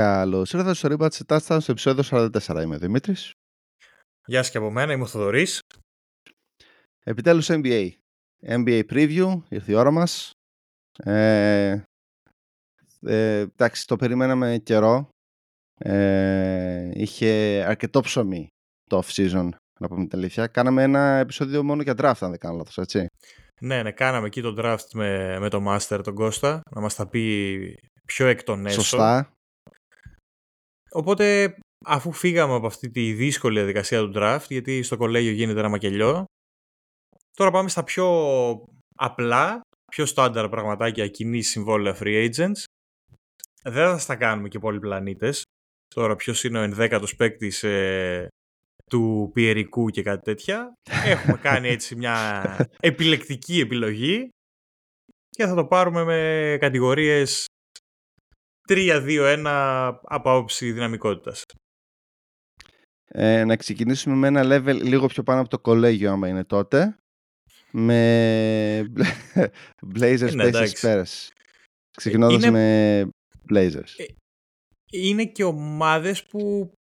Καλώς ήρθατε στο Rebats Touchdown στο επεισόδιο 44. Είμαι ο Δημήτρης. Γεια σας και από μένα, είμαι ο Θοδωρής. Επιτέλους NBA. NBA Preview, ήρθε η ώρα μας. Ε, ε, εντάξει, το περιμέναμε καιρό. Ε, είχε αρκετό ψωμί το off-season, να πούμε την αλήθεια. Κάναμε ένα επεισόδιο μόνο για draft, αν δεν κάνω λάθος, έτσι. Ναι, ναι, κάναμε εκεί το draft με, με το Master, τον Κώστα, να μας τα πει πιο εκ των έσω. Σωστά. Οπότε, αφού φύγαμε από αυτή τη δύσκολη διαδικασία του draft, γιατί στο κολέγιο γίνεται ένα μακελιό, τώρα πάμε στα πιο απλά, πιο στάνταρ πραγματάκια κοινής συμβόλαια free agents. Δεν θα στα κάνουμε και πολλοί πλανήτες. Τώρα ποιος είναι ο ενδέκατος παίκτης ε, του πιερικού και κάτι τέτοια. Έχουμε κάνει έτσι μια επιλεκτική επιλογή και θα το πάρουμε με κατηγορίες 3-2-1 από άποψη δυναμικότητας. Ε, να ξεκινήσουμε με ένα level λίγο πιο πάνω από το κολέγιο άμα είναι τότε με Blazers ναι, Pacers Spurs. Ξεκινώντας Είναι- με Blazers. Ε, Είναι και ομάδες που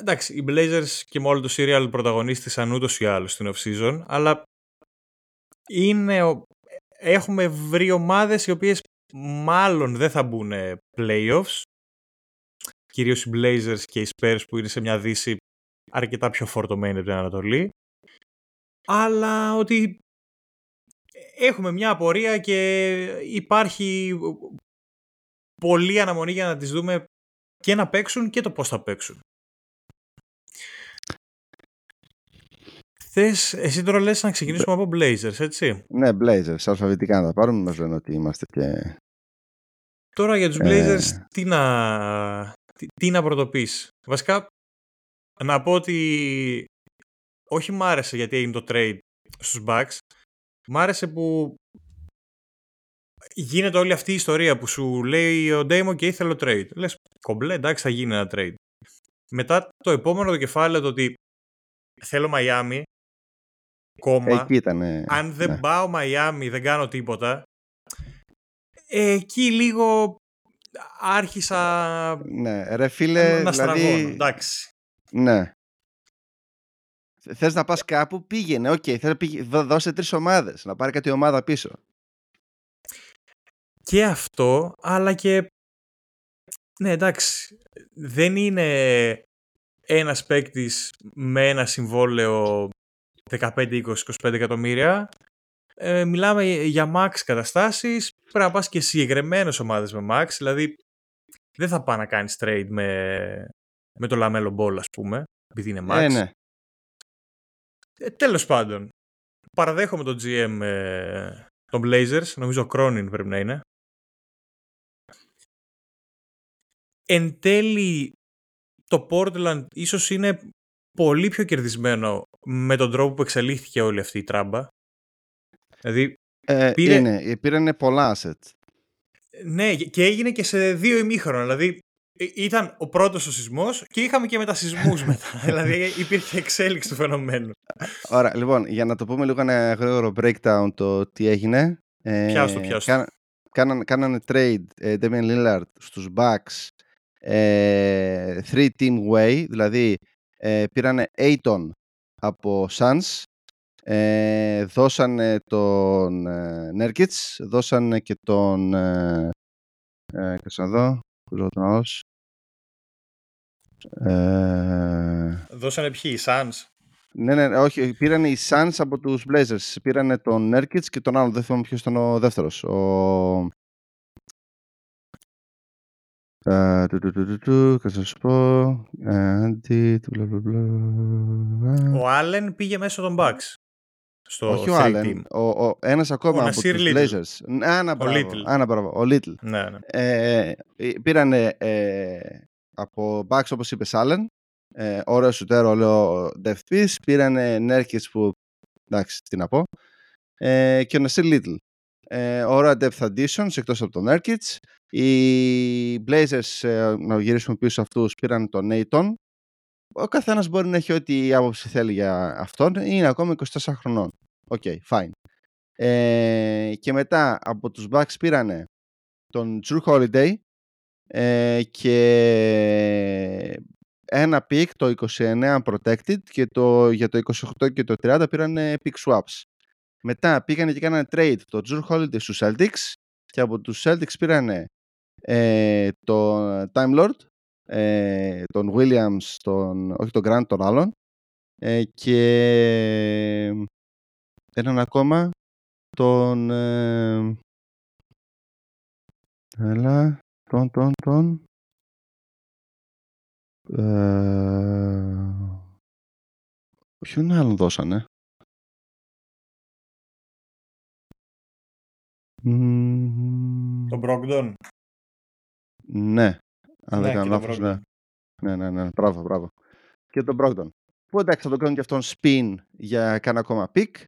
εντάξει, οι Blazers και με όλο το serial πρωταγωνίστησαν ούτως ή άλλως στην off-season, αλλά είναι, ο- έχουμε βρει ομάδες οι οποίες μάλλον δεν θα μπουν playoffs, κυρίως οι Blazers και οι Spurs που είναι σε μια δύση αρκετά πιο φορτωμένη από την Ανατολή, αλλά ότι έχουμε μια απορία και υπάρχει πολλή αναμονή για να τις δούμε και να παίξουν και το πώς θα παίξουν. Θες, εσύ τώρα λες να ξεκινήσουμε από Blazers, έτσι. Ναι, Blazers, αλφαβητικά να τα πάρουμε μας λένε ότι είμαστε και Τώρα για τους Ε. Blazers τι να, τι, τι να πρωτοπείς. Βασικά, να πω ότι όχι μ' άρεσε γιατί έγινε το trade στους Bucks. Μ' άρεσε που γίνεται όλη αυτή η ιστορία που σου λέει ο Damo και ήθελε trade. Λες, κομπλέ, εντάξει θα γίνει ένα trade. Μετά το επόμενο το κεφάλαιο το ότι θέλω Miami, κόμμα, εκεί ήταν αν δεν ναι. πάω Μαϊάμι δεν κάνω τίποτα ε, εκεί λίγο άρχισα ναι, ρε φίλε να, να στραγώνω δηλαδή, εντάξει ναι Θες να πας κάπου, πήγαινε, οκ, θες να πήγε- δώ- δώσε τρεις ομάδες, να πάρει κάτι ομάδα πίσω. και αυτό αλλά και ναι εντάξει δεν είναι ένας παίκτης με ένα συμβόλαιο 15, 20, 25 εκατομμύρια ε, μιλάμε για max καταστάσεις πρέπει να πας και συγκεκριμένες ομάδες με max δηλαδή δεν θα πάει να κάνεις trade με, με το Lamelo Ball ας πούμε επειδή είναι max Ε, ναι. Ε, τέλος πάντων, παραδέχομαι τον GM ε, των Blazers, νομίζω ο Cronin πρέπει να είναι. Εν τέλει, το Portland ίσως είναι πολύ πιο κερδισμένο με τον τρόπο που εξελίχθηκε όλη αυτή η τράμπα. Δηλαδή, Ε, Πήρε- είναι, πήρανε πολλά assets. ναι, και έγινε και σε δύο ημίχρονα. Δηλαδή, ε, ήταν ο πρώτος ο σεισμός και είχαμε και μετασυσμούς μετά. δηλαδή, υπήρχε εξέλιξη του φαινομένου. Ωραία, λοιπόν, για να το πούμε λίγο ένα γρήγορο breakdown το τι έγινε. Ε, Πιάσ' το, πιάσ' το. κάνα- κάνανε, κάνανε trade ε, Damian Lillard στους Bucks ε, three team way, δηλαδή ε, πήρανε Aiton από Suns, ε, δώσανε τον ε, Nurkic, δώσανε και τον ε, ε, κάτσε να δω, πού ζω τον άλλος. Ε, Δώσανε ποιοι, οι Suns; ναι, ναι, ναι, όχι, πήραν οι Suns από τους Blazers. Πήραν τον Nurkic και τον άλλον, δεν θυμάμαι ποιος ήταν ο δεύτερος. Ο... Ε, του, του, του, του, του, θα σας πω. Ε, Αντι, του, μπλα, μπλα, μπλα. Ο Allen πήγε μέσω των Bucks. Στο Όχι ο 3 Allen, team. ο, ο, ένας ακόμα Ο από Nasir τους Little. Blazers. Άνα, μπράβο, Little. Άνα, μπράβο, ο Little. Ναι, ναι. Ε, πήραν ε, από Bucks όπως είπες Allen ε, ωραίο σουτέρ, ωραίο depth piece πήραν Nurkic που εντάξει τι να πω ε, και ο Nasir Little ε, ωραία depth additions εκτός από τον Nurkic. Οι Blazers ε, να γυρίσουμε πίσω σε αυτούς πήραν τον Ayton ο καθένας μπορεί να έχει ό,τι άποψη θέλει για αυτόν. Είναι ακόμα 24 χρονών. Ok, fine. Ε, και μετά από τους Bucks πήρανε τον Jrue Holiday ε, και ένα pick το 29 protected και το, για το 28 και το 30 πήραν pick swaps. Μετά πήγανε και κάνανε trade το Drew Holiday στους Celtics και από τους Celtics πήρανε ε, τον Time Lord, ε, τον Williams, τον, όχι τον Grant, τον άλλον ε, και έναν ακόμα τον ε, έλα, τον, τον, τον ε, ποιον άλλον δώσανε; Τον Brogdon. Ναι. Αν ναι, δεν κάνω λάθος ναι. ναι ναι ναι. Μπράβο μπράβο. Και τον Brogdon. Που εντάξει θα το κάνουν και αυτόν spin για κάνα ακόμα pick.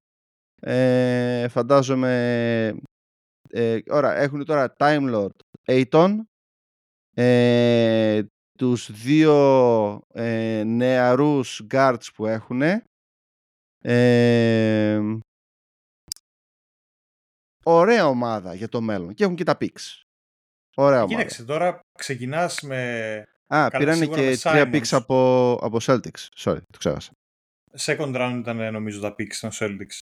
Ε, φαντάζομαι ε, ώρα, έχουν τώρα Time Lord Aiton ε, τους δύο ε, νεαρούς guards που έχουν ε, ωραία ομάδα για το μέλλον και έχουν και τα picks. Ωραία ομάδα. Κοίταξε τώρα ξεκινάς με Α, πήρανε και τρία picks από, από Celtics. Sorry, το ξέχασα. Second round ήταν νομίζω τα picks των Celtics.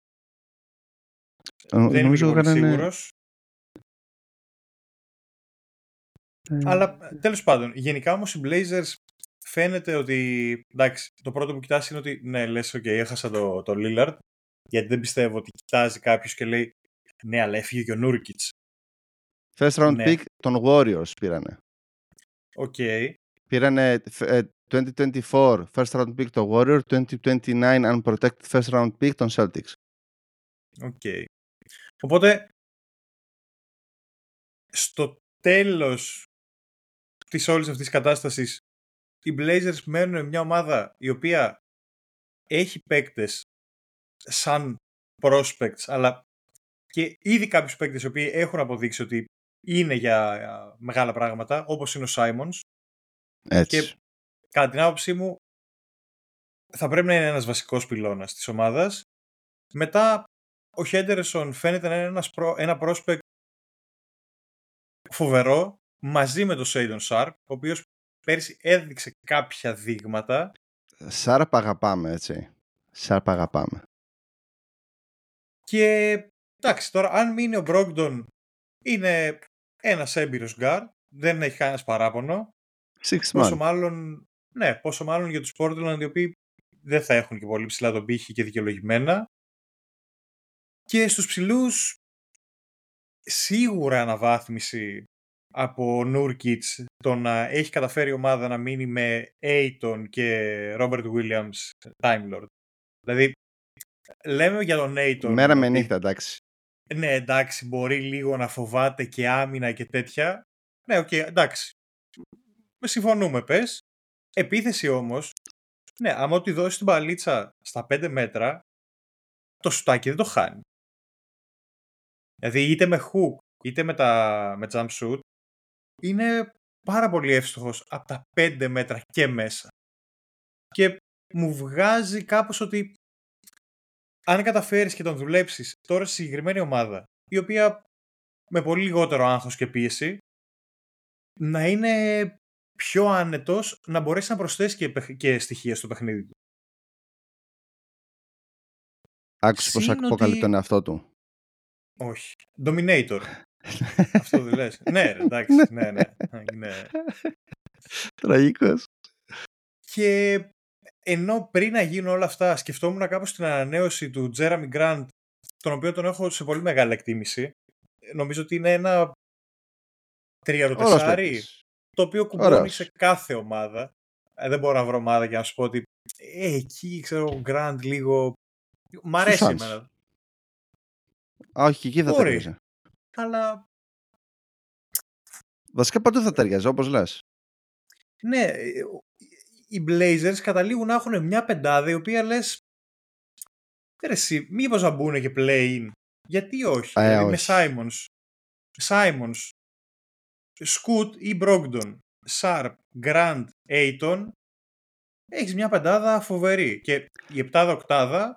Ε, Δεν νομίζω είμαι έκαναν... σίγουρος. Ε, Αλλά τέλος πάντων, γενικά όμως οι Blazers φαίνεται ότι, εντάξει, το πρώτο που κοιτάς είναι ότι ναι, λες, ok, έχασα το, το Lillard, γιατί δεν πιστεύω ότι κοιτάζει κάποιος και λέει, ναι, αλλά έφυγε και ο Nurkic. First round Ναι. pick των Warriors πήρανε. Οκ. Πήρανε ε, 2024 first round pick των Warriors, 2029 unprotected first round pick των Celtics. Οκ. Οπότε, στο τέλος της όλης αυτής της κατάστασης, οι Blazers μένουν μια ομάδα η οποία έχει παίκτες σαν prospects, αλλά και ήδη κάποιους παίκτες οι οποίοι έχουν αποδείξει ότι είναι για ε, μεγάλα πράγματα, όπως είναι ο Simons. Έτσι. Και κατά την άποψή μου, θα πρέπει να είναι ένας βασικός πυλώνας της ομάδας. Μετά, ο Henderson φαίνεται να είναι ένας προ, ένα prospect φοβερό, μαζί με τον Shaedon Sharpe, ο οποίος πέρσι έδειξε κάποια δείγματα. Sharpe αγαπάμε, έτσι. Sharpe αγαπάμε. Και εντάξει, τώρα αν μείνει ο Brogdon, είναι ένας έμπειρος γκάρ, δεν έχει κανένας παράπονο. Six Πόσο man. μάλλον, ναι, πόσο μάλλον για τους Portland οι οποίοι δεν θα έχουν και πολύ ψηλά τον πύχη και δικαιολογημένα. Και στους ψηλούς σίγουρα αναβάθμιση από Νούρκιτς το να έχει καταφέρει η ομάδα να μείνει με Aiton και Robert Williams Time Lord. Δηλαδή, λέμε για τον Aiton... Μέρα με ότι, νύχτα, εντάξει. Ναι, εντάξει, μπορεί λίγο να φοβάται και άμυνα και τέτοια. Ναι, οκ, εντάξει. Συμφωνούμε, πες. Επίθεση όμως, ναι, άμα του δώσεις την μπαλίτσα στα 5 μέτρα, το σουτάκι δεν το χάνει. Δηλαδή είτε με hook, είτε με, τα, με jump shoot, είναι πάρα πολύ εύστοχος από τα 5 μέτρα και μέσα. Και μου βγάζει κάπως ότι αν καταφέρεις και τον δουλέψεις τώρα στη συγκεκριμένη ομάδα, η οποία με πολύ λιγότερο άγχος και πίεση, να είναι πιο άνετος, να μπορέσεις να προσθέσεις και, παιχ- και στοιχεία στο παιχνίδι του. Άκουσε πώς Συν αποκαλεί ότι- τον εαυτό του. Όχι. Dominator. Αυτό δεν λες. ναι, ρε, εντάξει. ναι, ναι. Είναι... Τραγικός. Και ενώ πριν να γίνουν όλα αυτά, σκεφτόμουν κάπως την ανανέωση του Jeremy Grant, τον οποίο τον έχω σε πολύ μεγάλη εκτίμηση. Νομίζω ότι είναι ένα Ωραίος τριαροτεσάρι, παίκτης. το οποίο κουμπώνει Ωραίος. σε κάθε ομάδα. Ε, δεν μπορώ να βρω ομάδα για να σου πω ότι ε, εκεί ξέρω ο Grant λίγο... Μ' αρέσει Suns. εμένα. Α, όχι, εκεί θα Μπορεί. ταιριάζει. Αλλά Βασικά παντού θα ταιριάζει, όπως λες. ναι, ε, οι Blazers καταλήγουν να έχουν μια πεντάδα η οποία λες ρε εσύ, μήπως να μπουν και play-in. Γιατί όχι, Ε, δηλαδή με όχι. Simons, Simons, Scoot ή Brogdon, Sharpe, Grant, Ayton, έχεις μια πεντάδα φοβερή. Και η επτάδα-οκτάδα,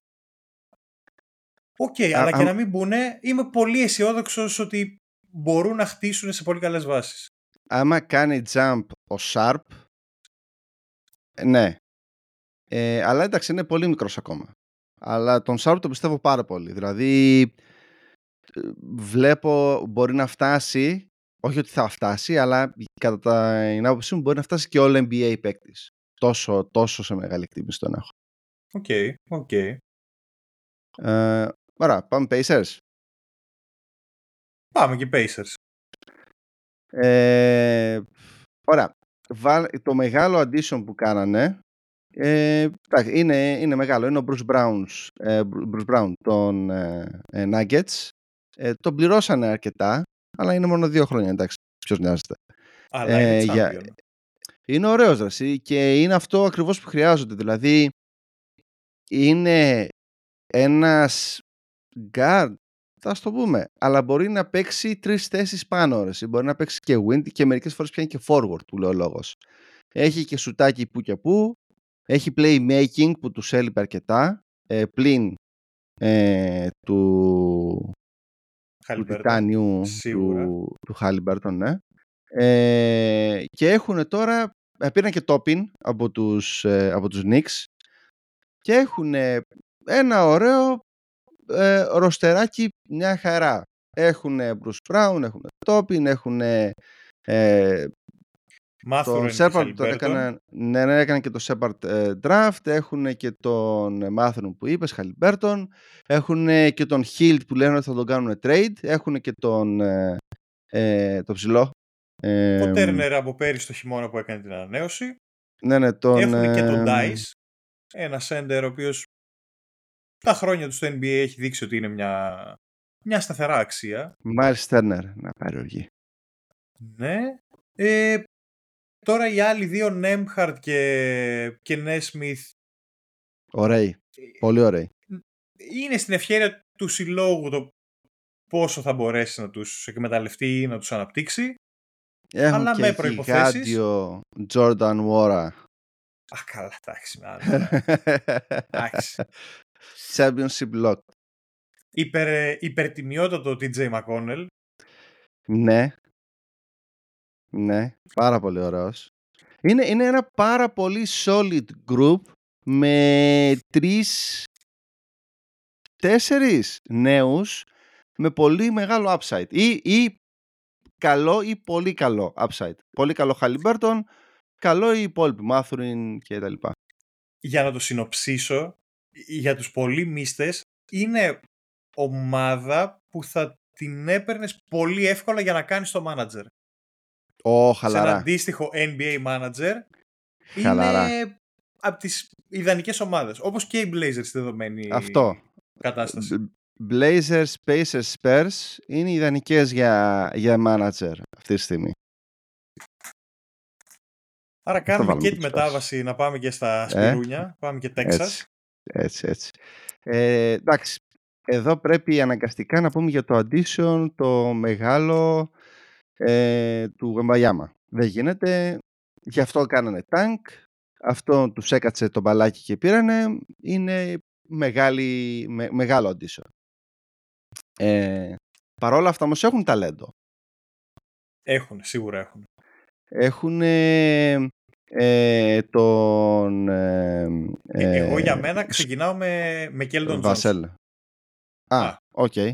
οκ, Α, αλλά και αν- να μην μπουν, είμαι πολύ αισιόδοξος ότι μπορούν να χτίσουν σε πολύ καλές βάσεις. άμα κάνει jump ο Sharpe, ε, ναι. Ε, αλλά εντάξει, είναι πολύ μικρός ακόμα. Αλλά τον Sharpe το πιστεύω πάρα πολύ. Δηλαδή, ε, βλέπω μπορεί να φτάσει, όχι ότι θα φτάσει, αλλά κατά την άποψή μου μπορεί να φτάσει και all NBA παίκτης. Τόσο, τόσο σε μεγάλη εκτίμηση τον έχω. Ok, okay, ok. Okay. Ε, ωραία, πάμε Pacers. Πάμε και Pacers. Ε, ωραία. Το μεγάλο addition που κάνανε ε, είναι, είναι μεγάλο. Είναι ο Bruce, Browns, ε, Bruce Brown των ε, ε Nuggets. Ε, τον πληρώσανε αρκετά, αλλά είναι μόνο δύο χρόνια. Εντάξει, ποιος νοιάζεται. Αλλά είναι για... Είναι ωραίος δρασί και είναι αυτό ακριβώς που χρειάζονται. Δηλαδή, είναι ένας guard θα το πούμε. Αλλά μπορεί να παίξει τρεις θέσεις πάνω. Ρε. Μπορεί να παίξει και wind και μερικές φορές πιάνει και forward που λέει ο λόγος. Έχει και σουτάκι που και που. Έχει playmaking που τους έλειπε αρκετά. Ε, πλην ε, του, του Τιτάνιου του, του Χάλιμπερτον, ναι. Ε, και έχουν τώρα, ε, πήραν και τόπιν από τους, ε, από τους Knicks και έχουν ένα ωραίο ε, ροστεράκι μια χαρά. Έχουν Bruce Brown, έχουν Topin, έχουν ε, τον Shepard τον έκανε, ναι, ναι, έκανε και το Shepard ε, draft, έχουν και τον Μάθρον που είπες, Χαλιμπέρτον, έχουν και τον Hilt που λένε ότι θα τον κάνουν trade, έχουν και τον ε, ε, το ψηλό. Ε, ο Turner από πέρυσι το χειμώνα που έκανε την ανανέωση. Ναι, ναι, τον, έχουν και τον Dice, ένα sender ο οποίος τα χρόνια τους στο NBA έχει δείξει ότι είναι μια, μια σταθερά αξία. Μάλιστα Στέρνερ να πάρει οργή. Ναι. Ε, τώρα οι άλλοι δύο, Νέμχαρτ και, και Νέσμιθ. Ωραίοι. Πολύ ωραίοι. Είναι στην ευχαίρεια του συλλόγου το πόσο θα μπορέσει να τους εκμεταλλευτεί ή να τους αναπτύξει. Έχουν αλλά και με προϋποθέσεις. Jordan Wara. Α, καλά, εντάξει. εντάξει. Championship Lock. Υπερ, υπερτιμιότατο TJ McConnell. Ναι. Ναι, πάρα πολύ ωραίος. Είναι, είναι ένα πάρα πολύ solid group με τρεις, τέσσερις νέους με πολύ μεγάλο upside. Ή, ή καλό ή πολύ καλό upside. Πολύ καλό Χαλιμπέρτον, καλό ή υπόλοιποι, Μάθουριν και τα λοιπά. Για να το συνοψίσω, για τους πολύ μίστες είναι ομάδα που θα την έπαιρνες πολύ εύκολα για να κάνεις το manager. Ω, χαλαρά. Σε ένα αντίστοιχο NBA manager χαλαρά. είναι από τις ιδανικές ομάδες. Όπως και οι Blazers στη δεδομένη Αυτό. κατάσταση. Blazers, Pacers, Spurs είναι ιδανικές για, για manager αυτή τη στιγμή. Άρα κάνουμε και τη μετάβαση να πάμε και στα ε; Σπυρούνια, πάμε και Τέξας. Έτσι, έτσι. Ε, εντάξει, εδώ πρέπει αναγκαστικά να πούμε για το addition το μεγάλο ε, του Γεμπαγιάμα. Δεν γίνεται, γι' αυτό κάνανε tank, αυτό τους έκατσε το μπαλάκι και πήρανε, είναι μεγάλη, μεγάλο addition. Ε, παρόλα αυτά όμως έχουν ταλέντο. Έχουν, σίγουρα έχουν. Έχουν ε, τον... Ε, ε, εγώ για μένα ξεκινάω με, με Keldon Vassell. Α, ok. Okay.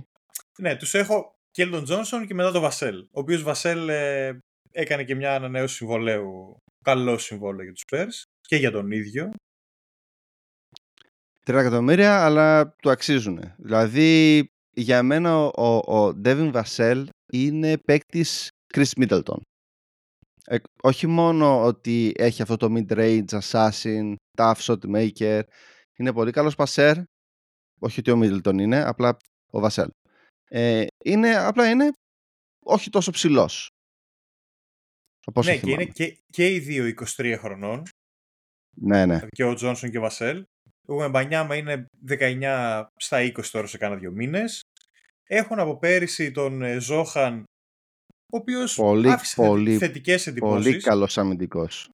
Ναι, τους έχω Keldon Johnson και μετά τον Vassell. Ο οποίος Vassell ε, έκανε και μια ανανέωση συμβολέου. Καλό συμβόλαιο για τους Πέρς και για τον ίδιο. Τρία εκατομμύρια, αλλά του αξίζουν. Δηλαδή, για μένα ο, ο Devin Βασέλ είναι παίκτης Chris Middleton. Ε, όχι μόνο ότι έχει αυτό το mid-range, assassin, tough shot maker, είναι πολύ καλός passer, όχι ότι ο Middleton είναι, απλά ο Βασέλ. Ε, είναι, απλά είναι όχι τόσο ψηλός. Όπως ναι, και είναι και, και οι δύο 23 χρονών. Ναι, ναι. Και ο Τζόνσον και ο Βασέλ. Ο Μπανιάμα είναι 19 στα 20 τώρα σε κάνα δύο μήνες. Έχουν από πέρυσι τον ε, Ζόχαν ο οποίος άφησε πολύ, θετικές εντυπώσεις. Πολύ καλός αμυντικός.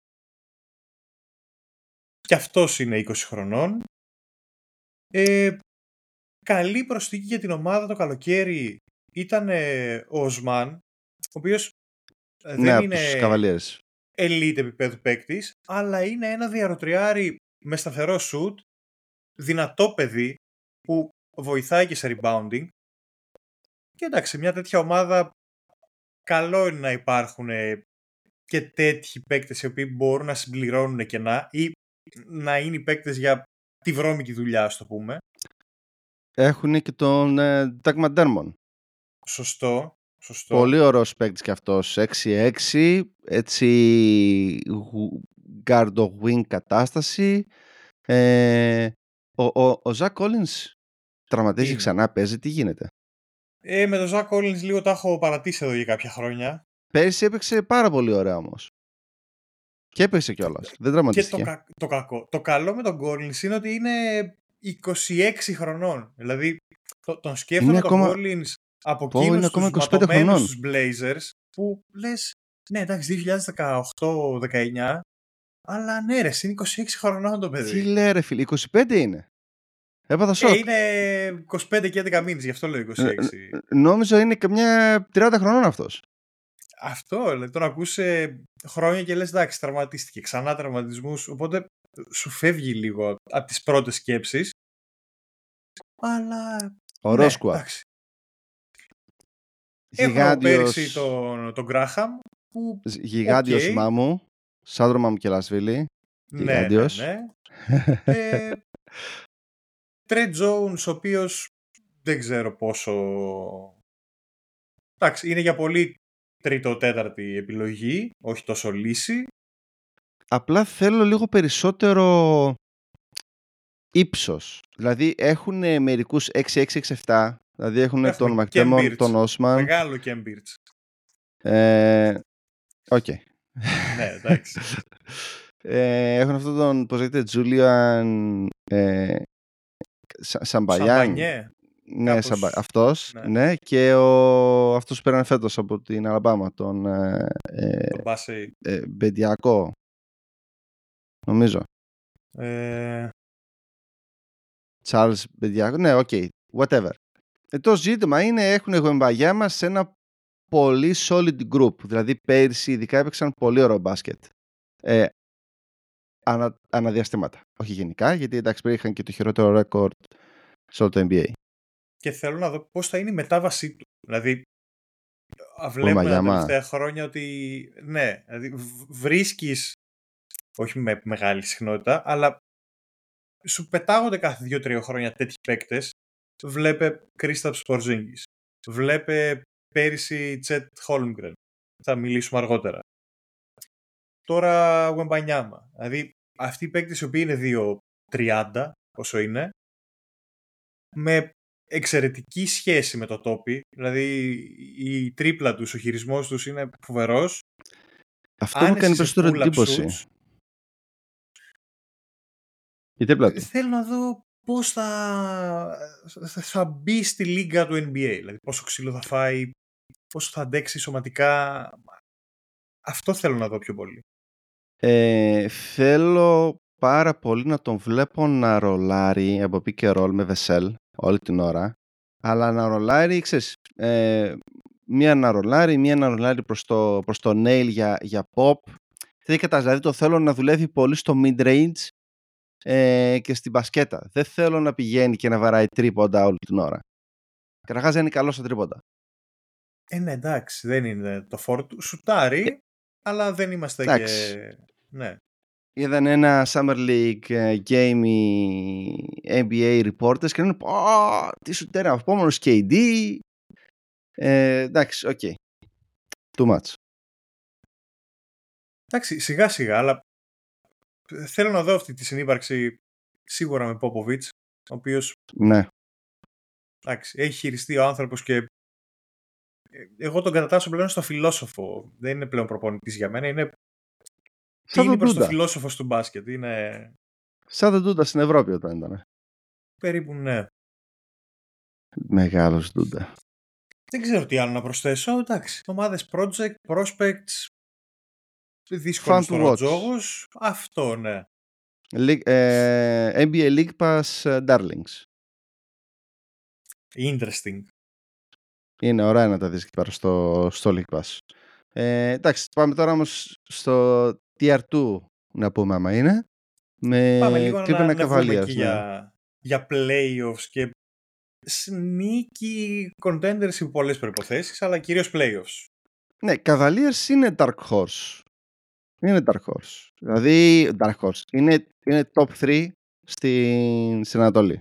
Και αυτός είναι 20 χρονών. Ε, καλή προσθήκη για την ομάδα το καλοκαίρι ήταν ο Οσμάν, ο οποίος Ε, ναι, δεν από είναι τους Cavaliers. elite επίπεδου παίκτης, αλλά είναι ένα διαρωτριάρι με σταθερό shoot, δυνατό παιδί που βοηθάει και σε rebounding. Και εντάξει, μια τέτοια ομάδα καλό είναι να υπάρχουν και τέτοιοι παίκτες οι οποίοι μπορούν να συμπληρώνουν κενά ή να είναι οι παίκτες για τη βρώμικη δουλειά, ας το πούμε. Έχουν και τον ε, Doug McDermott. Σωστό. Σωστό. Πολύ ωραίος παίκτης και αυτός. 6-6, έτσι guard wing κατάσταση. Ε, ο, ο, ο Ζακ Collins τραυματίζει Είναι; ξανά, παίζει, τι γίνεται; Ε, με τον Ζακ Collins λίγο τα έχω παρατήσει εδώ για κάποια χρόνια. Πέρσι έπαιξε πάρα πολύ ωραία όμως. Και έπαιξε κιόλας. Δεν Και το, τραυματίστηκε. κα- το κακό. Το καλό με τον Collins είναι ότι είναι 26 χρονών. Δηλαδή, το, τον σκέφτομαι Είναι τον ακόμα- Collins από Πω, εκείνους είναι ακόμα τους 25 χρονών. ματωμένους τους Blazers που λες, ναι εντάξει 2018-19 αλλά ναι ρε, είναι 26 χρονών το Τι παιδί. λέει ρε φίλε, 25 είναι. Έπαθα σοκ. Ε, είναι 25 και 11 μήνες, γι' αυτό λέω 26. Ε, Νόμιζα είναι καμιά 30 χρονών αυτός. Αυτό, δηλαδή τον ακούς ε, χρόνια και λες εντάξει τραυματίστηκε, ξανά τραυματισμούς, οπότε σου φεύγει λίγο από τις πρώτες σκέψεις. Αλλά Ωραίο ναι, σκουάτ. εντάξει. Έχουμε Γιγάντιος, πέρσι τον, τον Γκράχαμ που γιγάντιος οκ. μάμου. Σάντρομα Μικελασβίλη. ναι, ναι, Γιγάντιος. ναι. Ε, Τρέτ Jones, ο οποίος δεν ξέρω πόσο... Εντάξει, είναι για πολύ τρίτο-τέταρτη επιλογή, όχι τόσο λύση. Απλά θέλω λίγο περισσότερο ύψος. Δηλαδή έχουν μερικούς 6-6-6-7. Δηλαδή έχουν Έχουμε τον και Μακτέμον, Birch. τον Όσμαν. Μεγάλο Κέμπιρτς. Ε, Οκ. ναι, εντάξει. Ε, έχουν αυτόν τον, πώς λέγεται, Τζούλιαν ε, Σα- Σαμπαγιάν. Σαμπανιέ. Ναι, κάπως, Σαμπα... αυτός, ναι. ναι. και ο... αυτός που πέρανε φέτος από την Αλαμπάμα, τον ε, ε, τον Μπάσεϊ. ε, Μπεντιακό, νομίζω. Ε, Charles Μπεντιακό, ναι, οκ, whatever. Ε, το ζήτημα είναι, έχουν γομπαγιά μας σε ένα πολύ solid group, δηλαδή πέρυσι ειδικά έπαιξαν πολύ ωραίο μπάσκετ. Ε, ανα, αναδιαστήματα, όχι γενικά, γιατί εντάξει πριν είχαν και το χειρότερο ρεκόρ σε όλο το NBA. και θέλω να δω πώς θα είναι η μετάβασή του. Δηλαδή, α, βλέπουμε τα Μαγιάμα. τελευταία χρόνια ότι ναι, δηλαδή β- βρίσκεις, όχι με μεγάλη συχνότητα, αλλά σου πετάγονται κάθε δύο-τρία χρόνια τέτοιοι παίκτες. Βλέπε Κρίσταπ Πορζίνγκης. Βλέπε πέρυσι Τσέτ Χόλμγκρεν. Θα μιλήσουμε αργότερα. Τώρα Γουεμπανιάμα. Δηλαδή αυτοί οι παίκτες οι οποίοι είναι 2-30, όσο είναι, με εξαιρετική σχέση με το τόπι. Δηλαδή η τρίπλα τους, ο χειρισμός τους είναι φοβερός. Αυτό μου Άνεση κάνει σε περισσότερο pull-up εντύπωση. shoots. Η τρίπλα τους. Θέλω να δω πώς θα, θα, θα μπει στη λίγα του NBA. Δηλαδή πόσο ξύλο θα φάει, πόσο θα αντέξει σωματικά. Αυτό θέλω να δω πιο πολύ. Ε, θέλω πάρα πολύ να τον βλέπω να ρολάρει από pick and roll με Βεσέλ όλη την ώρα. Αλλά να ρολάρει, ξέρεις, ε, μία να ρολάρει, μία να ρολάρει προς το, προς το nail για, για pop. Δεν κατάλαβα, δηλαδή το θέλω να δουλεύει πολύ στο mid-range ε, και στην μπασκέτα. Δεν θέλω να πηγαίνει και να βαράει τρίποντα όλη την ώρα. Καταρχάς δεν είναι καλός στα τρίποντα. Ε, ναι, εντάξει, δεν είναι το φόρτε του. Σουτάρει, αλλά δεν είμαστε εντάξει. και... Ναι. είδαν ένα Summer League ε, game οι NBA reporters και λένε «Πω, τι σουτέρα, επόμενος KD». Ε, εντάξει, OK. Too much. Εντάξει, σιγά σιγά, αλλά θέλω να δω αυτή τη συνύπαρξη σίγουρα με Πόποβιτς, ο οποίος Ναι. εντάξει, έχει χειριστεί ο άνθρωπος και ε, εγώ τον κατατάσσω πλέον στο φιλόσοφο. Δεν είναι πλέον προπονητής για μένα, είναι Σαν είναι τον προς το Τούντα. φιλόσοφος του μπάσκετ. Είναι Σαν τον Τούντα στην Ευρώπη όταν ήταν. περίπου ναι. Μεγάλος Τούντα. Δεν ξέρω τι άλλο να προσθέσω. Εντάξει, ομάδες project, prospects, δύσκολος Fun to τώρα ο watch. τζόγος. Αυτό, ναι. League- ε, NBA League Pass ε, Darlings. Interesting. Είναι ωραία να τα δεις εκεί πέρα στο, στο League Pass. Ε, εντάξει, πάμε τώρα όμως στο Tier 2 να πούμε άμα είναι. Με Πάμε λίγο να Cleveland ανεβούμε Cavaliers, εκεί ναι. για, για playoffs και sneaky contenders υπό πολλές προϋποθέσεις, αλλά κυρίως playoffs. Ναι, Cavaliers είναι Dark Horse. Είναι Dark Horse. Δηλαδή, Dark Horse. Είναι, είναι top 3 στην, στην Ανατολή.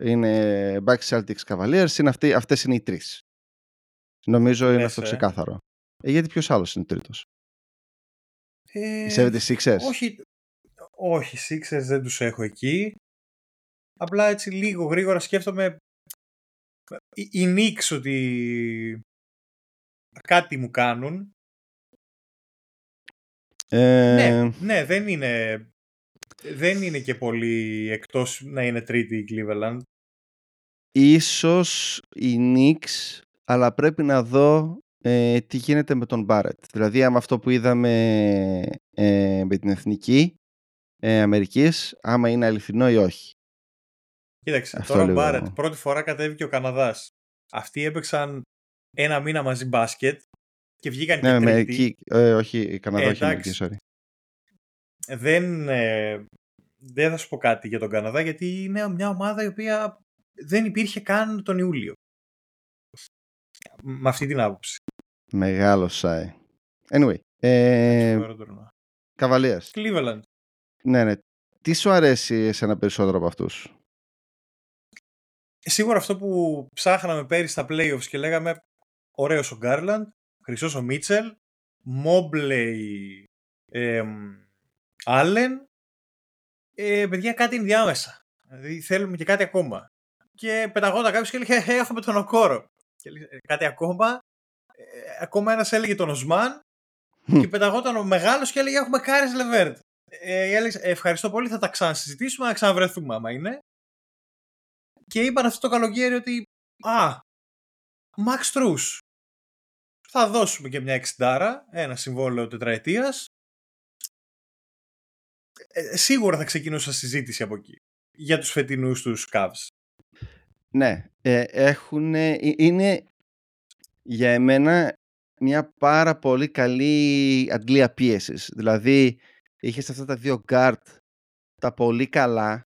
Είναι Bucks Celtics Cavaliers, είναι αυτοί, αυτές είναι οι τρεις. Νομίζω είναι Λες, αυτό ε. ξεκάθαρο. Ε, γιατί ποιος άλλος είναι τρίτος; Ε, Οι 76ers. όχι, όχι, Sixers δεν τους έχω εκεί. Απλά έτσι λίγο γρήγορα σκέφτομαι οι, οι Knicks ότι κάτι μου κάνουν. Ε, Ναι, ναι, δεν είναι, δεν είναι και πολύ εκτός να είναι τρίτη η Cleveland. Ίσως οι Knicks, αλλά πρέπει να δω ε, τι γίνεται με τον Barrett. Δηλαδή, άμα αυτό που είδαμε ε, με την Εθνική ε, Αμερικής, άμα είναι αληθινό ή όχι. Κοίταξε, Αυτό τώρα ο λίγο. Μπάρετ πρώτη φορά κατέβηκε ο Καναδάς. Αυτοί έπαιξαν ένα μήνα μαζί μπάσκετ και βγήκαν Ναι, και με τρίτη. εκεί, ε, όχι, η Καναδά, Ε, όχι η Αμερική, εντάξει. sorry. δεν, ε, δεν θα σου πω κάτι για τον Καναδά γιατί είναι μια ομάδα η οποία δεν υπήρχε καν τον Ιούλιο. Με αυτή την άποψη. Μεγάλο σάι. Anyway, ε, Φοβερό τουρνουά. Cavaliers. Cleveland. Ναι, ναι. Τι σου αρέσει εσένα περισσότερο από αυτούς; Σίγουρα αυτό που ψάχναμε πέρυσι στα playoffs και λέγαμε ωραίος ο Γκάρλαντ, χρυσός ο Μίτσελ, Μόμπλεϊ, Άλεν, ε, παιδιά κάτι ενδιάμεσα. Δηλαδή θέλουμε και κάτι ακόμα. Και πεταγόταν κάποιος και έλεγε «Ε, έχουμε τον Οκόρο. Και έλεγε, «Ε, κάτι ακόμα. Ε, ακόμα ένας έλεγε τον Οσμάν και πεταγόταν ο μεγάλος και έλεγε έχουμε Κάρις Λεβέρτ. Ε, έλεγε, «Ε, ευχαριστώ πολύ, θα τα ξανασυζητήσουμε, να ξαναβρεθούμε άμα είναι. Και είπαν αυτό το καλοκαίρι ότι α, Max Truss. Θα δώσουμε και μια εξιντάρα, ένα συμβόλαιο τετραετίας. Ε, σίγουρα θα ξεκινούσα συζήτηση από εκεί για τους φετινούς τους Cavs. Ναι, ε, έχουν, είναι για εμένα μια πάρα πολύ καλή αντλία πίεσης. Δηλαδή, είχες αυτά τα δύο guard τα πολύ καλά,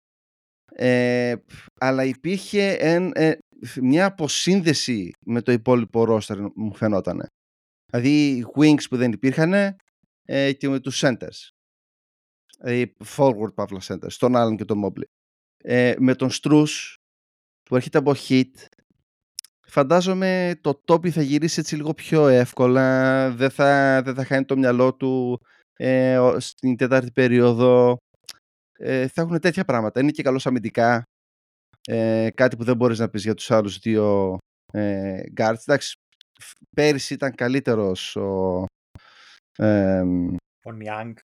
ε, αλλά υπήρχε εν, ε, μια αποσύνδεση με το υπόλοιπο roster μου φαινόταν. Δηλαδή, wings που δεν υπήρχαν ε, και με τους centers. Δηλαδή, forward παύλα centers, τον Allen και τον Mobley. Ε, με τον Strus που έρχεται από hit. Φαντάζομαι το τόπι θα γυρίσει έτσι λίγο πιο εύκολα δεν θα, δεν θα χάνει το μυαλό του ε, ο- στην τέταρτη περίοδο. Ε, θα έχουν τέτοια πράγματα. Είναι και καλός αμυντικά ε, κάτι που δεν μπορείς να πεις για τους άλλους δύο ε, guards. Εντάξει φ- πέρυσι ήταν καλύτερος ο ε, Ο Νιάνγκ,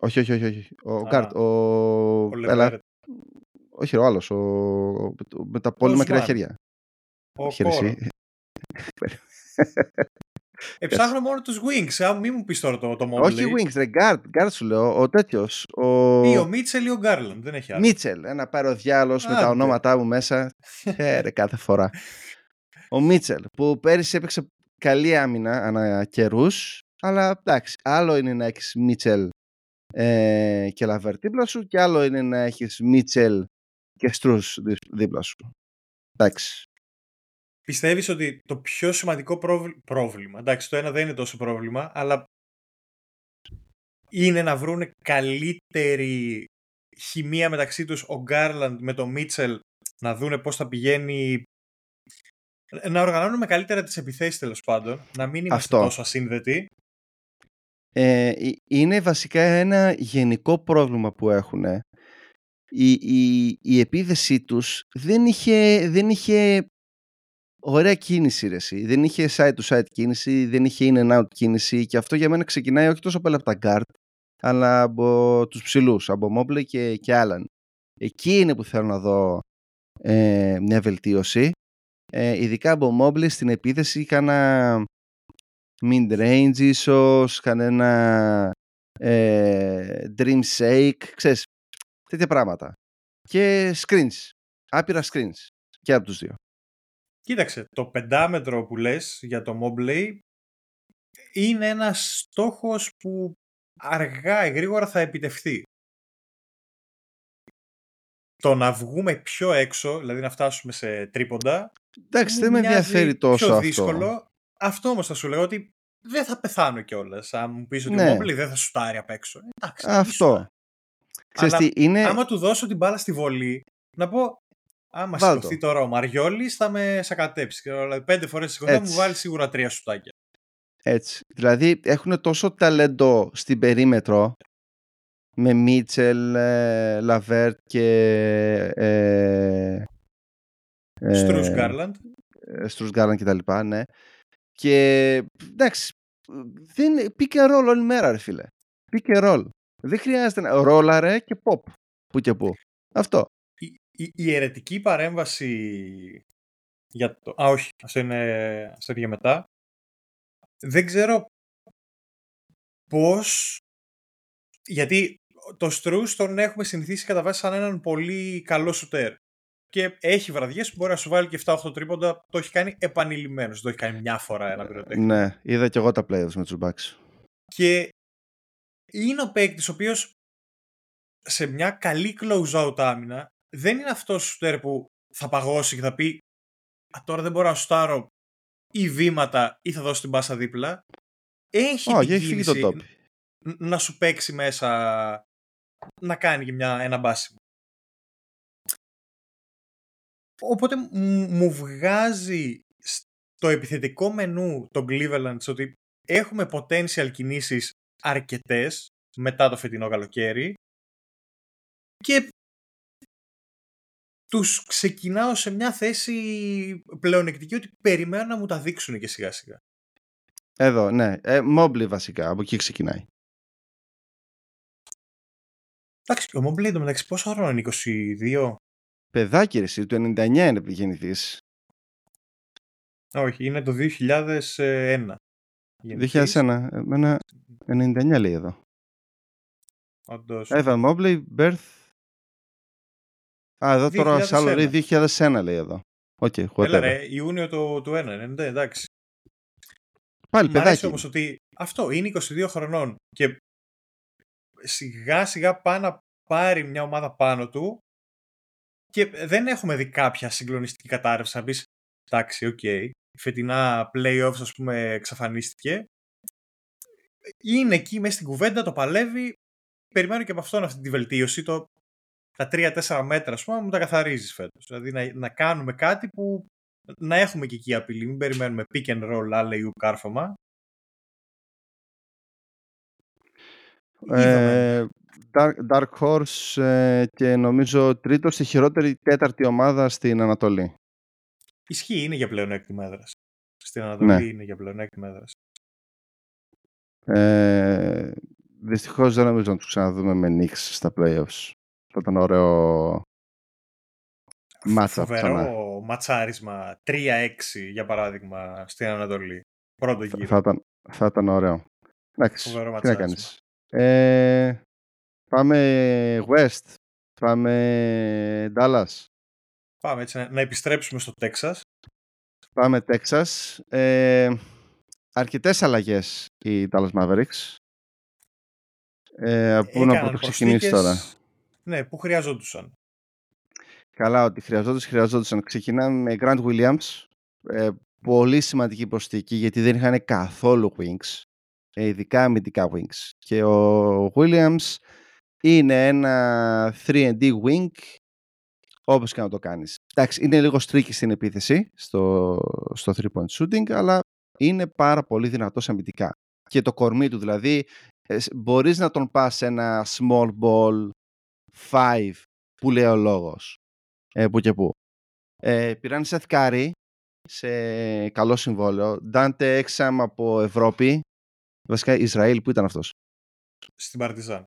όχι, όχι, όχι, όχι. Ο Α, guard, ο, ο έλα, Λεβέρτ, όχι ο άλλος, ο, ο- με τα πολύ μακριά Οσμάν. χέρια. ο Όχι, ρε, Κόρο. εσύ. Ε, ψάχνω μόνο τους Wings, α, μην μου πεις τώρα το, το Mobley. Όχι wings, ρε, guard, guard σου λέω, ο τέτοιος, ο Ή ο Μίτσελ ή ο Γκάρλαντ, δεν έχει άλλο. Μίτσελ, ένα πάρει ο διάλος με τα Άντε. ονόματά μου μέσα, ε, ρε, κάθε φορά. Ο Μίτσελ, που πέρυσι έπαιξε καλή άμυνα ανά καιρούς, αλλά εντάξει, άλλο είναι να έχεις Μίτσελ ε, και Λαβέρ δίπλα σου και άλλο είναι να έχεις Μίτσελ και Στρούς δι- δίπλα σου. Εντάξει. Πιστεύεις ότι το πιο σημαντικό πρόβλ- πρόβλημα, εντάξει το ένα δεν είναι τόσο πρόβλημα, αλλά είναι να βρούνε καλύτερη χημεία μεταξύ τους ο Γκάρλαντ με τον Μίτσελ να δούνε πώς θα πηγαίνει να οργανώνουμε καλύτερα τις επιθέσεις τέλος πάντων, να μην είμαστε Αυτό. τόσο ασύνδετοι. Ε, ε, είναι βασικά ένα γενικό πρόβλημα που έχουν. Η, η, η επίδεσή τους δεν είχε, δεν είχε ωραία κίνηση ρε, εσύ. Δεν είχε side to side κίνηση, δεν είχε in and out κίνηση και αυτό για μένα ξεκινάει όχι τόσο πολύ από τα guard αλλά από τους ψηλούς, από Mobley και, και Allen. Εκεί είναι που θέλω να δω ε, μια βελτίωση. Ε, ειδικά από Mobley στην επίθεση κάνα mid-range ίσως, κανένα ε, dream shake, ξέρεις, τέτοια πράγματα. Και screens, άπειρα screens και από τους δύο. Κοίταξε, το πεντάμετρο που λες για το Mobley είναι ένας στόχος που αργά ή γρήγορα θα επιτευχθεί. Το να βγούμε πιο έξω, δηλαδή να φτάσουμε σε τρίποντα. Εντάξει, δεν με ενδιαφέρει τόσο πιο αυτό. δύσκολο. Αυτό όμως θα σου λέω ότι δεν θα πεθάνω κιόλας. Αν μου πεις ότι Ναι. ο Μόμπλεϊ δεν θα σουτάρει απ' έξω. Εντάξει, μη Αυτό. Σουτάρει. Ξέρεις Αλλά τι, είναι... Άμα του δώσω την μπάλα στη βολή, να πω. Άμα Βάλ' σηκωθεί το. τώρα ο Μαριόλης, θα με σακατέψει. Δηλαδή, πέντε φορές σηκωθεί, θα μου Έτσι. βάλει σίγουρα τρία σουτάκια. Έτσι. Δηλαδή έχουν τόσο ταλέντο στην περίμετρο με Μίτσελ, ε, Λαβέρτ και ε, ε, Στρούς Γκάρλαντ. ε, Στρούς Γκάρλαντ και τα λοιπά, ναι. Και εντάξει, δεν είναι pick and roll όλη μέρα ρε φίλε. Pick and roll. Δεν χρειάζεται να ρόλαρε και pop που και που. Αυτό. Η, η, η αιρετική παρέμβαση για το... Α, όχι, αυτό είναι, αυτό είναι για μετά. Δεν ξέρω πώς... Γιατί το Στρούς τον έχουμε συνηθίσει κατά βάση σαν έναν πολύ καλό σουτέρ. Και έχει βραδιές που μπορεί να σου βάλει και 7-8 τρίποντα. Το έχει κάνει επανειλημμένος. Δεν το έχει κάνει μια φορά ένα πυροτέχνη. Ναι, είδα και εγώ τα playoffs με τους Bucks. Και είναι ο παίκτης ο οποίος σε μια καλή close-out άμυνα δεν είναι αυτός ο σουτέρ που θα παγώσει και θα πει Α, τώρα δεν μπορώ να σουτάρω ή βήματα ή θα δώσω την πάσα δίπλα. Έχει Όχι, την έχει φύγει το κίνηση top. ν- να σου παίξει μέσα να κάνει και μια, ένα μπάσιμο. Οπότε μου μου βγάζει στο επιθετικό μενού τον Cleveland στο ότι έχουμε potential κινήσεις αρκετές μετά το φετινό καλοκαίρι και τους ξεκινάω σε μια θέση πλεονεκτική ότι περιμένω να μου τα δείξουν και σιγά σιγά. Εδώ, ναι. Ε, Mobley βασικά, από εκεί ξεκινάει. Εντάξει, ο Mobley μεταξύ πόσο χρόνο είναι, 22? Παιδάκι ρε, εσύ, του 99 είναι γεννηθής. Όχι, είναι το 2001. Γεννηθής. 2001. Εμένα 99 λέει εδώ. Όντως. Evan Mobley, birth. Α, εδώ τώρα σε άλλο 2001. λέει 2001 λέει εδώ. OK, okay, Έλα whatever. ρε, Ιούνιο του, του 1, 90, εντάξει. Πάλι Μ' αρέσει παιδάκι. όμως ότι αυτό είναι 22 χρονών και σιγά σιγά πάει να πάρει μια ομάδα πάνω του και δεν έχουμε δει κάποια συγκλονιστική κατάρρευση να πεις εντάξει, οκ, η φετινά playoffs ας πούμε εξαφανίστηκε. Είναι εκεί μέσα στην κουβέντα, το παλεύει. Περιμένω και από αυτόν αυτή τη βελτίωση το, τα 3-4 μέτρα ας πούμε μου τα καθαρίζεις φέτος. Δηλαδή να, να κάνουμε κάτι που να έχουμε και εκεί απειλή. Μην περιμένουμε pick and roll alley κάρφωμα Είδαμε. Ε, Dark, Dark Horse ε, και νομίζω τρίτος στη χειρότερη τέταρτη ομάδα στην Ανατολή. Ισχύει, είναι για πλεονέκτημα έδραση. Στην Ανατολή Ναι. είναι για πλεονέκτημα έδραση. Ε, Δυστυχώς δεν νομίζω να τους ξαναδούμε με Knicks στα playoffs. Θα ήταν ωραίο matchup Φοβερό ξανά. ματσάρισμα 3-6 για παράδειγμα στην Ανατολή. Πρώτο Θα, γύρο. θα, ήταν, θα ήταν ωραίο. Εντάξει, Φοβερό τι να ματσάρισμα. κάνεις. Ε, πάμε West. Πάμε Dallas. Πάμε έτσι να, να επιστρέψουμε στο Τέξας. Πάμε Texas. Ε, αρκετές αλλαγές οι Dallas Mavericks. Ε, πού να Έκαναν πρωτο ξεκινήσει προσθήκες, τώρα. Ναι, που χρειαζόντουσαν. Καλά, ότι χρειαζόντουσαν, χρειαζόντουσαν. Ξεκινάμε με Grant Williams. Ε, πολύ σημαντική προσθήκη γιατί δεν είχαν καθόλου wings. Ε, ειδικά αμυντικά wings. Και ο Williams είναι ένα 3D wing όπως και να το κάνεις. Εντάξει, είναι λίγο στρίκι στην επίθεση στο, στο 3-point shooting, αλλά είναι πάρα πολύ δυνατός αμυντικά. Και το κορμί του δηλαδή, ε, σ- μπορείς να τον πας σε ένα small ball 5 που λέει ο λόγος. Ε, που και που. Ε, πήραν Seth Curry σε καλό συμβόλαιο. Dante Exum από Ευρώπη. Βασικά Ισραήλ, που ήταν αυτός; Στην Παρτιζάν.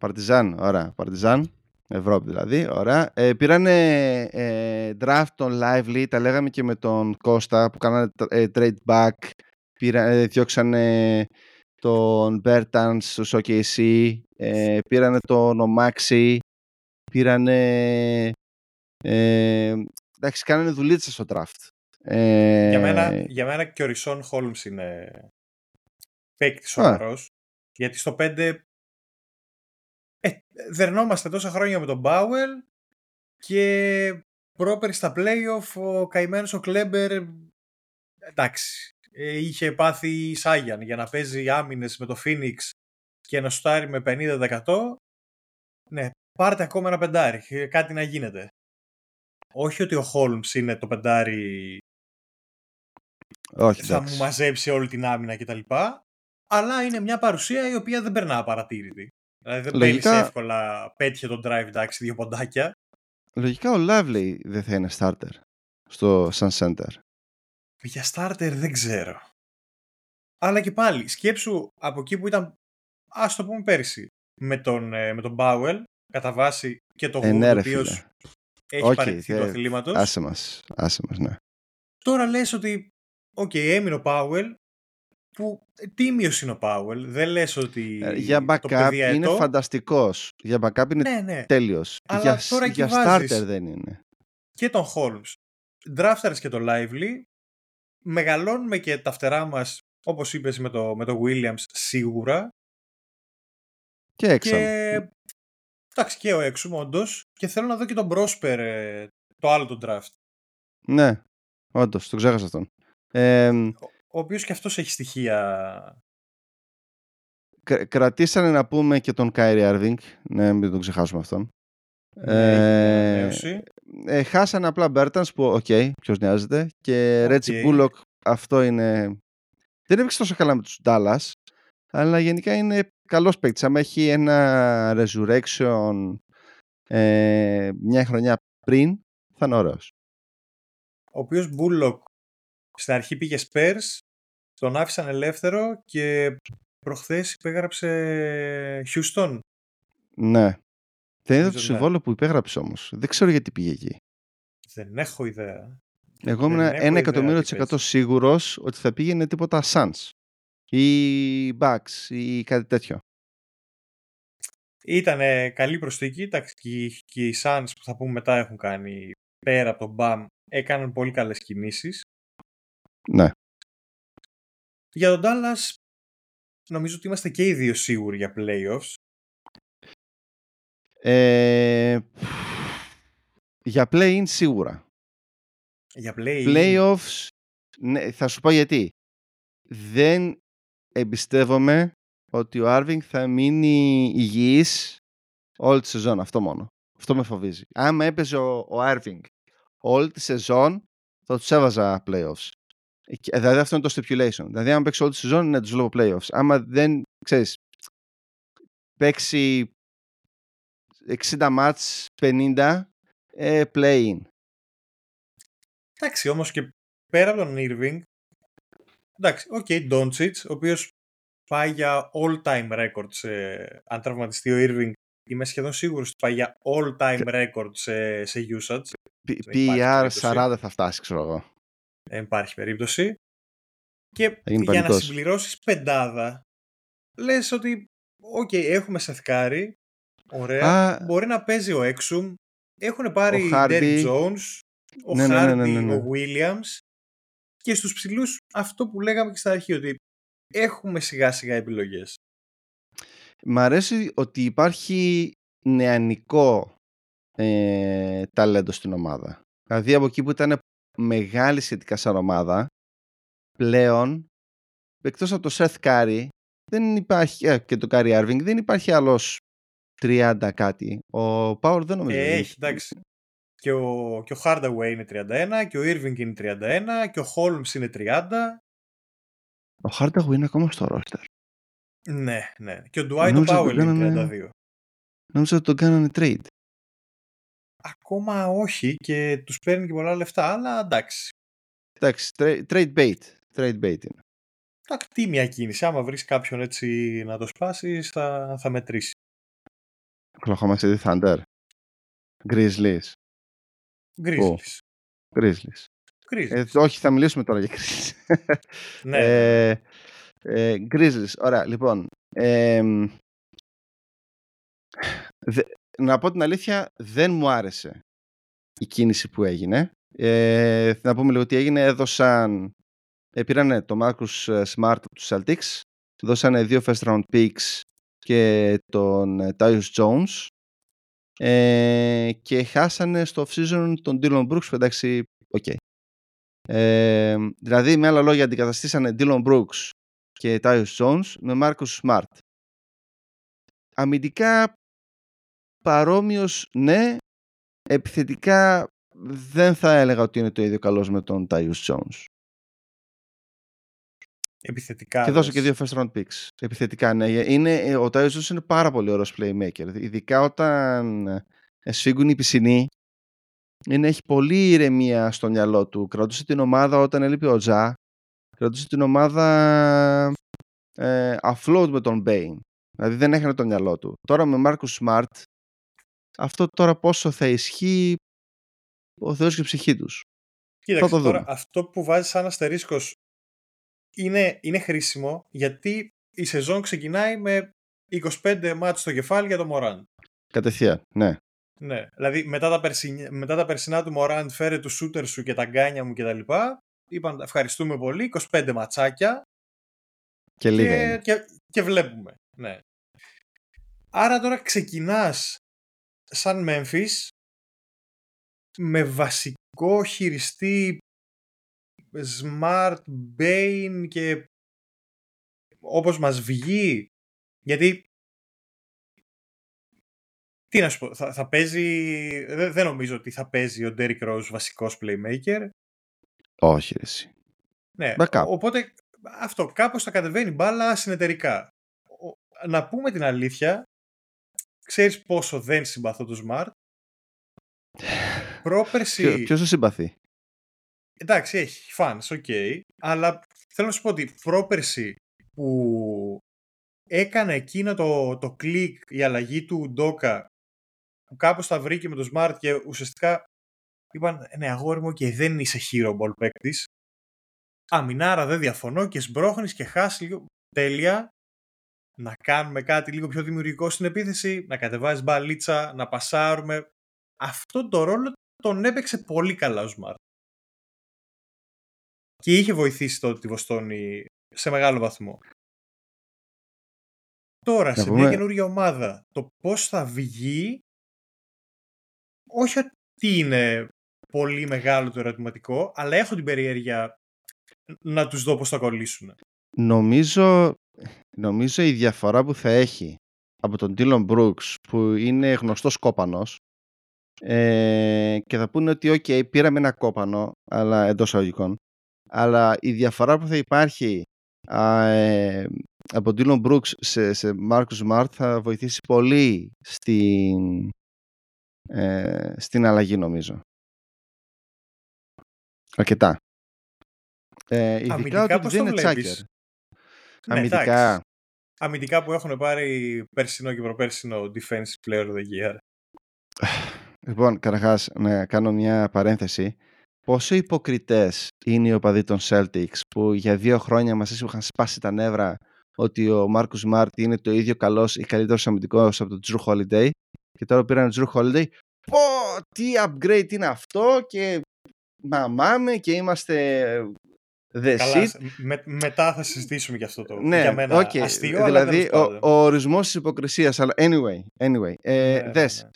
Παρτιζάν, ωραία. Παρτιζάν, Ευρώπη δηλαδή, ωραία. Ε, πήρανε ε, draft τον Lively, τα λέγαμε και με τον Κώστα που κάνανε ε, trade back. Πήρα, ε, διώξανε τον Bertans στους OKC, ε, πήρανε τον Omaxi, πήρανε... Ε, εντάξει, κάνανε δουλίτσα στο draft. Ε, Για, μένα, για μένα και ο Ρισόν Χόλμς είναι παίκτης σοβαρός. Γιατί στο 5 ε, δερνόμαστε τόσα χρόνια με τον Μπάουελ και πρόπερ στα playoff ο καημένος ο Κλέμπερ εντάξει ε, είχε πάθει Σάγιαν για να παίζει άμυνες με το Phoenix και να σουτάρει με 50% ναι, πάρτε ακόμα ένα πεντάρι, ε, κάτι να γίνεται. Όχι ότι ο Χόλμς είναι το πεντάρι Όχι, θα μου μαζέψει όλη την άμυνα κτλ. Αλλά είναι μια παρουσία η οποία δεν περνά παρατήρητη. Δηλαδή δεν Λογικά... εύκολα, πέτυχε τον drive, εντάξει, δύο ποντάκια. Λογικά ο Lively δεν θα είναι starter στο, σαν center. Για starter δεν ξέρω. Αλλά και πάλι, σκέψου από εκεί που ήταν, ας το πούμε πέρυσι, με τον, ε, με τον Powell, κατά βάση και το Wood, ο οποίος έχει okay, παραιτηθεί του αθλήματος. Άσε μας, άσε μας, ναι. Τώρα λες ότι, OK, okay, έμεινε ο Πάουελ, που τίμιος είναι ο Πάουελ. Δεν λες ότι. Ε, για backup είναι φανταστικός. Για backup είναι ναι, ναι. τέλειος. Για, τώρα για starter δεν είναι. Και τον Holmes. Drafters και τον Lively. Μεγαλώνουμε και τα φτερά μας, όπως είπες με το, με το Williams, σίγουρα. Και έξω. Και... Εντάξει, και ο έξω, όντως. Και θέλω να δω και τον Πρόσπερ, το άλλο τον draft. Ναι, όντως, το ξέχασα αυτόν. Ε, ο οποίος και αυτός έχει στοιχεία. κρατήσανε να πούμε και τον Κάιρι Άρβινγκ, ναι, μην τον ξεχάσουμε αυτόν. Ναι, ε, ε, χάσανε απλά Μπέρτανς που, OK, okay, ποιος νοιάζεται. Και Ρέτζι Μπούλοκ, αυτό είναι... Δεν έπαιξε τόσο καλά με τους Dallas, αλλά γενικά είναι καλός παίκτης. Αν έχει ένα resurrection ε, μια χρονιά πριν, θα είναι ωραίος. Ο οποίος Μπούλοκ στην αρχή πήγε Spurs, τον άφησαν ελεύθερο και προχθές υπέγραψε Houston. Ναι. Δεν είδα το ναι. συμβόλαιο που υπέγραψε όμως. Δεν ξέρω γιατί πήγε εκεί. Δεν έχω ιδέα. Εγώ ήμουν ένα εκατομμύριο της εκατό σίγουρος ότι θα πήγαινε τίποτα Suns ή Bucks ή κάτι τέτοιο. Ήταν καλή προσθήκη. Και οι Suns που θα πούμε μετά έχουν κάνει πέρα από τον BAM έκαναν πολύ καλές κινήσεις. Ναι. Για τον Dallas νομίζω ότι είμαστε και οι δύο σίγουροι για playoffs. Ε, για play-in σίγουρα. Για play-in. Playoffs, ναι, θα σου πω γιατί. Δεν εμπιστεύομαι ότι ο Άρβινγκ θα μείνει υγιής όλη τη σεζόν. Αυτό μόνο. Αυτό με φοβίζει. Αν έπαιζε ο, ο Άρβινγκ όλη τη σεζόν, θα τους έβαζα playoffs. Ε, δηλαδή αυτό είναι το stipulation. Δηλαδή, αν παίξει όλη τη σεζόν, είναι τους βλέπω playoffs. Άμα δεν, ξέρεις, παίξει 60 ματς, 50, ε, play-in. Εντάξει, όμως και πέρα από τον Irving, εντάξει, OK, okay, Doncic, ο οποίος πάει για all-time record σε, αν τραυματιστεί ο Irving, είμαι σχεδόν σίγουρος ότι πάει για all-time record σε, σε usage. PR 40 θα φτάσει, ξέρω εγώ. Δεν υπάρχει περίπτωση. Και για να συμπληρώσεις πεντάδα, λες ότι, OK, okay, έχουμε Σεθ Κάρι, ωραία, μπορεί να παίζει ο Έξουμ, έχουν πάρει ο Derrick Jones, ο ναι, ναι, ναι, ναι ο Williams και στους ψηλούς αυτό που λέγαμε και στα αρχή, ότι έχουμε σιγά σιγά επιλογές. Μ' αρέσει ότι υπάρχει νεανικό ε, ταλέντο στην ομάδα. Δηλαδή από εκεί που ήταν μεγάλη σχετικά σαν ομάδα, πλέον, εκτός από το Seth Curry, δεν υπάρχει, ε, και το Curry Irving, δεν υπάρχει άλλος 30 κάτι. Ο Power δεν νομίζω. Ε, έχει, εντάξει. Και ο, και ο Hardaway είναι 31, και ο Irving είναι 31, και ο Holmes είναι 30. Ο Hardaway είναι ακόμα στο roster. Ναι, ναι. Και ο Dwight Powell είναι 32. Νόμιζα ότι τον κάνανε trade. Ακόμα όχι και τους παίρνει και πολλά λεφτά, αλλά εντάξει. Εντάξει, trade bait. Trade bait είναι. Εντάξει, τι μια κίνηση. Άμα βρεις κάποιον έτσι να το σπάσεις, θα, θα μετρήσεις. Oklahoma City Thunder. Grizzlies. Grizzlies. Grizzlies. Ε, όχι, θα μιλήσουμε τώρα για Grizzlies. ναι. ε, ε, Grizzlies. Ωραία, λοιπόν. Ε, δε, να πω την αλήθεια, δεν μου άρεσε η κίνηση που έγινε. Ε, να πούμε λίγο τι έγινε. Έδωσαν, ε, πήραν το Marcus Smart από τους Celtics δώσανε δύο first round picks και τον Tyus Jones ε, και χάσανε στο off-season τον Dillon Brooks που εντάξει, OK. Okay. Ε, δηλαδή, με άλλα λόγια, αντικαταστήσανε Dillon Brooks και Tyus Jones με Marcus Smart. Αμυντικά παρόμοιος ναι, επιθετικά δεν θα έλεγα ότι είναι το ίδιο καλός με τον Tyus Jones. Επιθετικά. Και δώσε και δύο first round picks. Επιθετικά, ναι. Είναι, ο Tyus Jones είναι πάρα πολύ ωραίος playmaker. Ειδικά όταν σφίγγουν οι πισινοί, είναι, έχει πολύ ηρεμία στο μυαλό του. Κρατούσε την ομάδα όταν έλειπε ο Τζα. Κρατούσε την ομάδα ε, afloat με τον Bane. Δηλαδή δεν έχανε το μυαλό του. Τώρα με Marcus Smart, αυτό τώρα πόσο θα ισχύει ο Θεός και η ψυχή τους. Κοίταξε, τώρα αυτό που βάζεις σαν αστερίσκος είναι, είναι χρήσιμο γιατί η σεζόν ξεκινάει με 25 μάτς στο κεφάλι για τον Μωράν. Κατευθείαν, ναι. Ναι, δηλαδή μετά τα, περσινά, μετά τα περσινά του Μωράν φέρε τους σούτερ σου και τα γκάνια μου κτλ. Είπαν ευχαριστούμε πολύ, 25 ματσάκια. Και λίγα και, και, και, βλέπουμε. Ναι. Άρα τώρα ξεκινάς σαν Memphis με βασικό χειριστή Smart, Bane και όπως μας βγει. Γιατί τι να σου πω, θα, θα παίζει δεν, δεν νομίζω ότι θα παίζει ο Derrick Rose βασικός playmaker. Όχι εσύ. Ναι, οπότε αυτό κάπως θα κατεβαίνει μπάλα συνεταιρικά. Να πούμε την αλήθεια ξέρεις πόσο δεν συμπαθώ το Smart Πρόπερση... Ποιος το συμπαθεί; Εντάξει, έχει fans, OK. Okay, αλλά θέλω να σου πω ότι πρόπερση που έκανε εκείνο το, το κλικ, η αλλαγή του Ουντόκα, που κάπως τα βρήκε με το Smart και ουσιαστικά είπαν, ναι αγόρι μου, και δεν είσαι hero ball παίκτης. Αμυνάρα δεν διαφωνώ και σμπρώχνεις και χάσεις λίγο τέλεια να κάνουμε κάτι λίγο πιο δημιουργικό στην επίθεση, να κατεβάζεις μπαλίτσα, να πασάρουμε. Αυτό το ρόλο τον έπαιξε πολύ καλά ο Smart και είχε βοηθήσει τότε τη Βοστόνη σε μεγάλο βαθμό. Τώρα, σε μια καινούργια ομάδα, το πώς θα βγει, όχι ότι είναι πολύ μεγάλο το ερωτηματικό, αλλά έχω την περιέργεια να τους δω πώς θα κολλήσουν. Νομίζω, νομίζω η διαφορά που θα έχει από τον Dylan Brooks, που είναι γνωστός κόπανος, ε, και θα πούνε ότι ok, πήραμε ένα κόπανο, αλλά εντός αγωγικών, αλλά η διαφορά που θα υπάρχει ε, από Dylan Brooks σε, σε Marcus Smart θα βοηθήσει πολύ στην, ε, στην αλλαγή νομίζω. Αρκετά. Ε, ειδικά Αμυντικά ότι δεν είναι τσάκερ. Ναι, Αμυντικά. Αμυντικά που έχουν πάρει περσινό και προπέρσινο Defensive Player of the Year. Λοιπόν, καταρχάς να κάνω μια παρένθεση πόσο υποκριτές είναι οι οπαδοί των Celtics που για δύο χρόνια μας είχαν σπάσει τα νεύρα ότι ο Μάρκους Μάρτ είναι το ίδιο καλός ή καλύτερος αμυντικός από τον Drew Holiday και τώρα πήραν τον Drew Holiday πω τι upgrade είναι αυτό και μαμάμε και είμαστε The Καλά, με, μετά θα συζητήσουμε για αυτό το ναι, για μένα okay. αστείο. Δηλαδή, ο, ο ορισμός της υποκρισίας, αλλά anyway, anyway ε, ναι, δες. Ναι.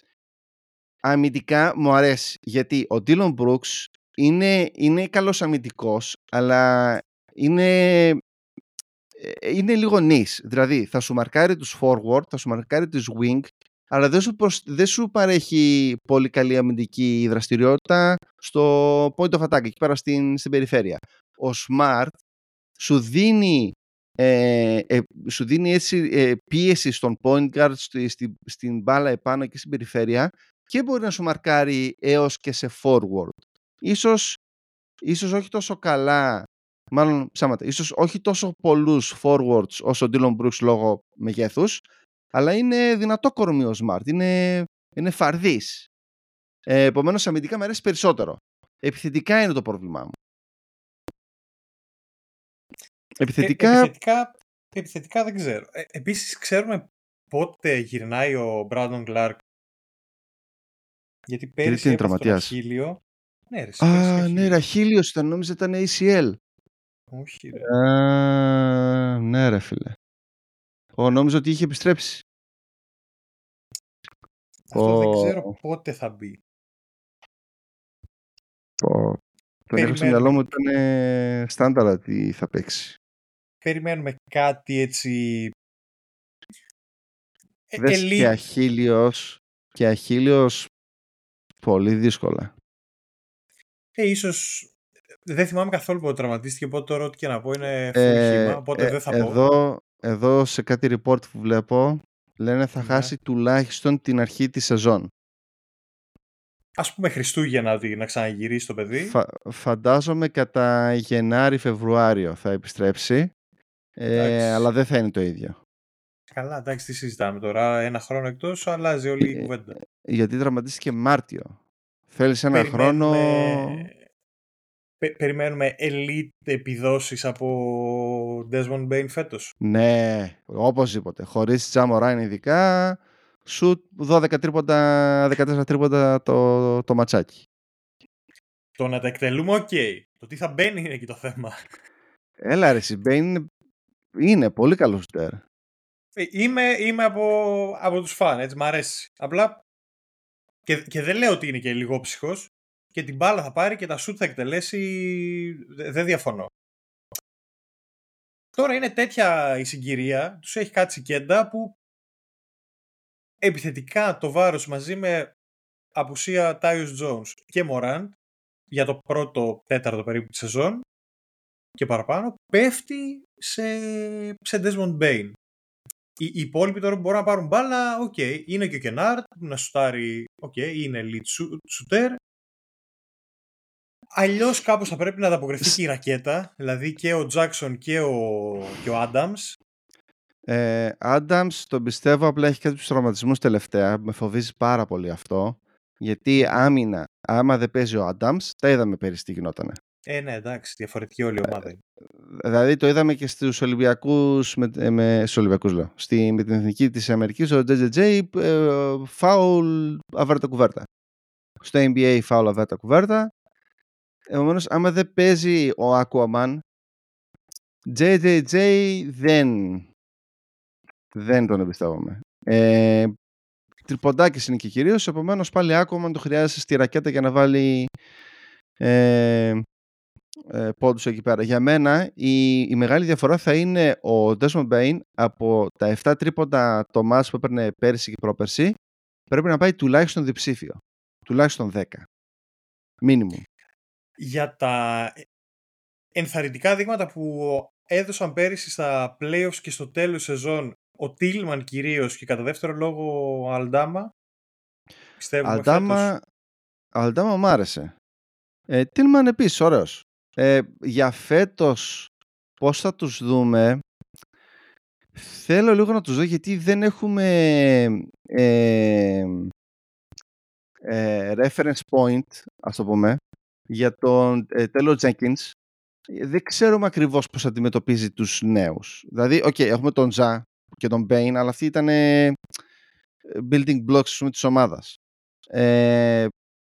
Αμυντικά μου αρέσει, γιατί ο Dylan Brooks είναι, είναι καλός αμυντικός, αλλά είναι, ε, είναι λίγο νης. Δηλαδή, θα σου μαρκάρει τους forward, θα σου μαρκάρει τους wing, αλλά δεν σου, δεν σου παρέχει πολύ καλή αμυντική δραστηριότητα στο point of attack, εκεί πέρα στην, στην περιφέρεια. Ο Smart σου δίνει, ε, ε, σου δίνει έτσι, ε, πίεση στον point guard, στη, στη, στην μπάλα επάνω και στην περιφέρεια και μπορεί να σου μαρκάρει έως και σε forward ίσως, ίσως όχι τόσο καλά, μάλλον ψάματα, ίσως όχι τόσο πολλούς forwards όσο ο Dylan Brooks λόγω μεγέθους, αλλά είναι δυνατό κορμίο Smart, είναι, είναι φαρδής. Ε, επομένως αμυντικά μου αρέσει περισσότερο. Επιθετικά είναι το πρόβλημά μου. Επιθετικά... Ε, επιθετικά, επιθετικά δεν ξέρω. Ε, επίσης ξέρουμε πότε γυρνάει ο Brandon Clark γιατί πέρυσι έπαθε τον Αχίλιο ναι, ρε, Α, ναι, Ραχίλιο ήταν, νόμιζα ήταν ACL. Όχι, ρε. Α, ναι, ρε, φίλε. Ο, νόμιζα ότι είχε επιστρέψει. Αυτό δεν ξέρω πότε θα μπει. Ο, τον είχα στο μυαλό μου ήταν στάνταρα ότι θα παίξει. Περιμένουμε κάτι έτσι... Ε, Δες και αχίλιος, και αχίλιος πολύ δύσκολα. Ε, ίσως δεν θυμάμαι καθόλου πότε τραυματίστηκε, οπότε τώρα ό,τι και να πω είναι ε, οπότε ε, δεν θα εδώ, πω. Εδώ σε κάτι report που βλέπω λένε θα ναι. χάσει τουλάχιστον την αρχή της σεζόν. Ας πούμε Χριστούγεννα να ξαναγυρίσει το παιδί. Φα, φαντάζομαι κατά Γενάρη-Φεβρουάριο θα επιστρέψει, ε, αλλά δεν θα είναι το ίδιο. Καλά, εντάξει, τι συζητάμε τώρα. Ένα χρόνο εκτός, αλλάζει όλη η ε, κουβέντα. γιατί τραυματίστηκε Μάρτιο. Θέλεις ένα χρόνο; Περιμένουμε elite επιδόσεις από Desmond Bain φέτος. Ναι, οπωσδήποτε. Χωρίς Τζα Μοράντ ειδικά, σουτ 12 τρίποντα, 14 τρίποντα το, το ματσάκι. Το να τα εκτελούμε, OK. Okay. Το τι θα μπαίνει είναι εκεί το θέμα. Έλα ρε, Μπέιν είναι, πολύ καλός σουτέρ. Ε, είμαι, είμαι από, από τους φαν, έτσι, μ' αρέσει. Απλά και, και δεν λέω ότι είναι και λίγο psycho, και την μπάλα θα πάρει και τα σουτ θα εκτελέσει. Δεν διαφωνώ. Τώρα είναι τέτοια η συγκυρία, τους έχει κάτσει κέντα που επιθετικά το βάρος μαζί με απουσία Τάιους Jones και Μοράντ για το πρώτο τέταρτο περίπου της σεζόν και παραπάνω πέφτει σε, σε Desmond Bane. Οι, οι υπόλοιποι τώρα μπορούν να πάρουν μπάλα, OK, okay. είναι και ο Κενάρντ να σουτάρει, OK, okay. είναι elite shooter, Αλλιώς κάπως θα πρέπει να ανταποκριθεί και η ρακέτα, δηλαδή και ο Τζάξον και ο, και ο Adams. Ε, Adams τον πιστεύω απλά έχει κάποιους τραυματισμούς τελευταία. Με φοβίζει πάρα πολύ αυτό. Γιατί άμυνα, άμα δεν παίζει ο Adams, τα είδαμε πέρυσι τι γινότανε. Ε, ναι, εντάξει, διαφορετική όλη η ομάδα. Ε, δηλαδή το είδαμε και στους Ολυμπιακούς. Με, ε, με, στους Ολυμπιακούς λέω. Στη, με την εθνική της Αμερικής, ο JJJ ε, φάουλ αβέρτα κουβέρτα. Στο NBA φάουλ αβέρτα κουβέρτα. Επομένως, άμα δεν παίζει ο Aquaman, JJJ δεν, δεν τον εμπιστεύομαι. Ε, τριποντάκης είναι και κυρίως, επομένως πάλι Aquaman το χρειάζεται στη ρακέτα για να βάλει ε, ε, πόντους εκεί πέρα. Για μένα η, η μεγάλη διαφορά θα είναι ο Desmond Bain από τα 7 τρίποντα το μάτς που έπαιρνε πέρσι και πρόπερσι πρέπει να πάει τουλάχιστον διψήφιο. Τουλάχιστον 10. Μίνιμουμ για τα ενθαρρυντικά δείγματα που έδωσαν πέρυσι στα playoffs και στο τέλος σεζόν ο Τίλμαν κυρίως και κατά δεύτερο λόγο ο Αλντάμα. Πιστεύουμε Αλντάμα, Αλντάμα μου άρεσε. Ε, Τίλμαν επίσης ωραίος. Ε, για φέτος πώς θα τους δούμε; Θέλω λίγο να τους δω γιατί δεν έχουμε ε, ε, reference point ας το πούμε για τον ε, Τέιλορ Jenkins δεν ξέρουμε ακριβώς πώς αντιμετωπίζει τους νέους. Δηλαδή, OK, okay, έχουμε τον Ζα και τον Μπέιν, αλλά αυτοί ήταν ε, building blocks πούμε, της ομάδας.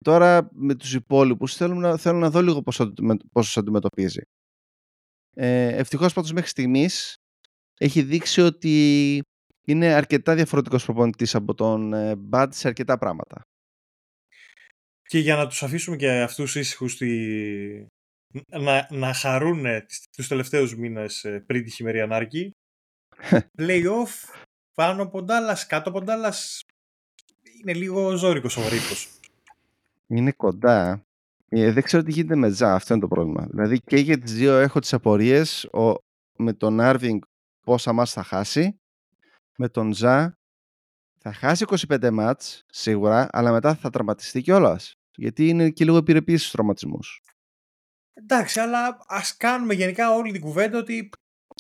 Ε, τώρα με τους υπόλοιπους θέλω να, θέλω να δω λίγο πώς, πώς αντιμετωπίζει. Ε, ευτυχώς πάντως μέχρι στιγμής έχει δείξει ότι είναι αρκετά διαφορετικός προπονητής από τον ε, Bad σε αρκετά πράγματα. Και για να τους αφήσουμε και αυτούς ήσυχους στη... να, να χαρούν τους τελευταίους μήνες ε, πριν τη χειμερή ανάρκη. Play-off πάνω από Ντάλλας, κάτω από Ντάλλας. Είναι λίγο ζώρικος ο ρήπος. Είναι κοντά. Ε, δεν ξέρω τι γίνεται με Ζα, αυτό είναι το πρόβλημα. Δηλαδή και για τις δύο έχω τις απορίες ο, με τον Άρβινγκ πόσα μας θα χάσει. Με τον Ζα θα χάσει 25 μάτς σίγουρα, αλλά μετά θα τραυματιστεί κιόλας. Γιατί είναι και λίγο επιρρεπή στους τραυματισμούς. Εντάξει, αλλά ας κάνουμε γενικά όλη την κουβέντα ότι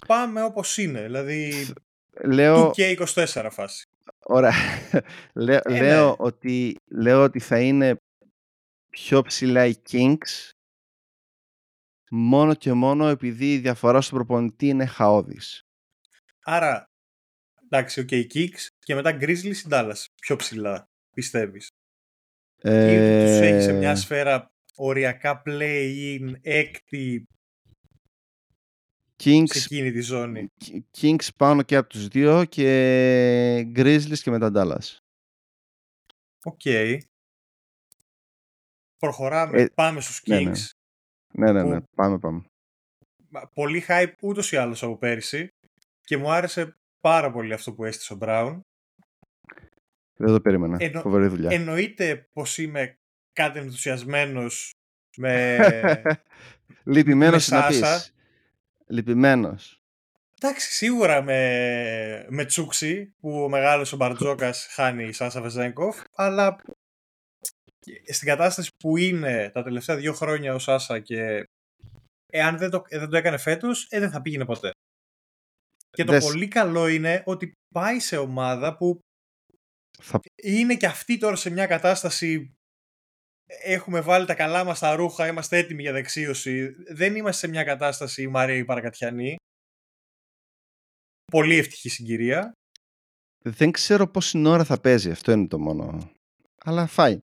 πάμε όπως είναι. Δηλαδή. Λέω... και 24 φάση. Ωραία. λέω, ε, λέω, ναι. ότι, λέω ότι θα είναι πιο ψηλά οι Kings μόνο και μόνο επειδή η διαφορά στον προπονητή είναι χαώδης. Άρα, εντάξει, OK, okay, Kings και μετά Grizzlies ή Dallas. Πιο ψηλά, πιστεύεις; Ε... Ή τους έχεις σε μια σφαίρα οριακά play-in, έκτη. Kings, σε εκείνη τη ζώνη; Kings πάνω και από τους δύο και Grizzlies και μετά Dallas. OK. Προχωράμε, Ε, πάμε στους Kings. ναι, ναι. Ναι, ναι, ναι. Που- Πάμε, πάμε. Μα- Πολύ hype ούτως ή άλλως από πέρυσι και μου άρεσε πάρα πολύ αυτό που έστησε ο Brown. Δεν το περίμενα. Εννο- Φοβερή δουλειά. Εννοείται πως είμαι κάτι ενθουσιασμένος με... Λυπημένος με να Σάσα. πεις. Λυπημένος. Εντάξει, σίγουρα με, με Τσούξη που ο μεγάλος ο Μπαρτζόκας χάνει η Σάσα Βεζέγκοφ, αλλά στην κατάσταση που είναι τα τελευταία δύο χρόνια ο Σάσα και εάν δεν το, ε, δεν το έκανε φέτος, ε, δεν θα πήγαινε ποτέ. Και το Δες. πολύ καλό είναι ότι πάει σε ομάδα που Θα... είναι και αυτή τώρα σε μια κατάσταση έχουμε βάλει τα καλά μας τα ρούχα, είμαστε έτοιμοι για δεξίωση. Δεν είμαστε σε μια κατάσταση η Μαρία η Παρακατιανή. Πολύ ευτυχή συγκυρία. Δεν ξέρω πόση ώρα θα παίζει. Αυτό είναι το μόνο. Αλλά φάει.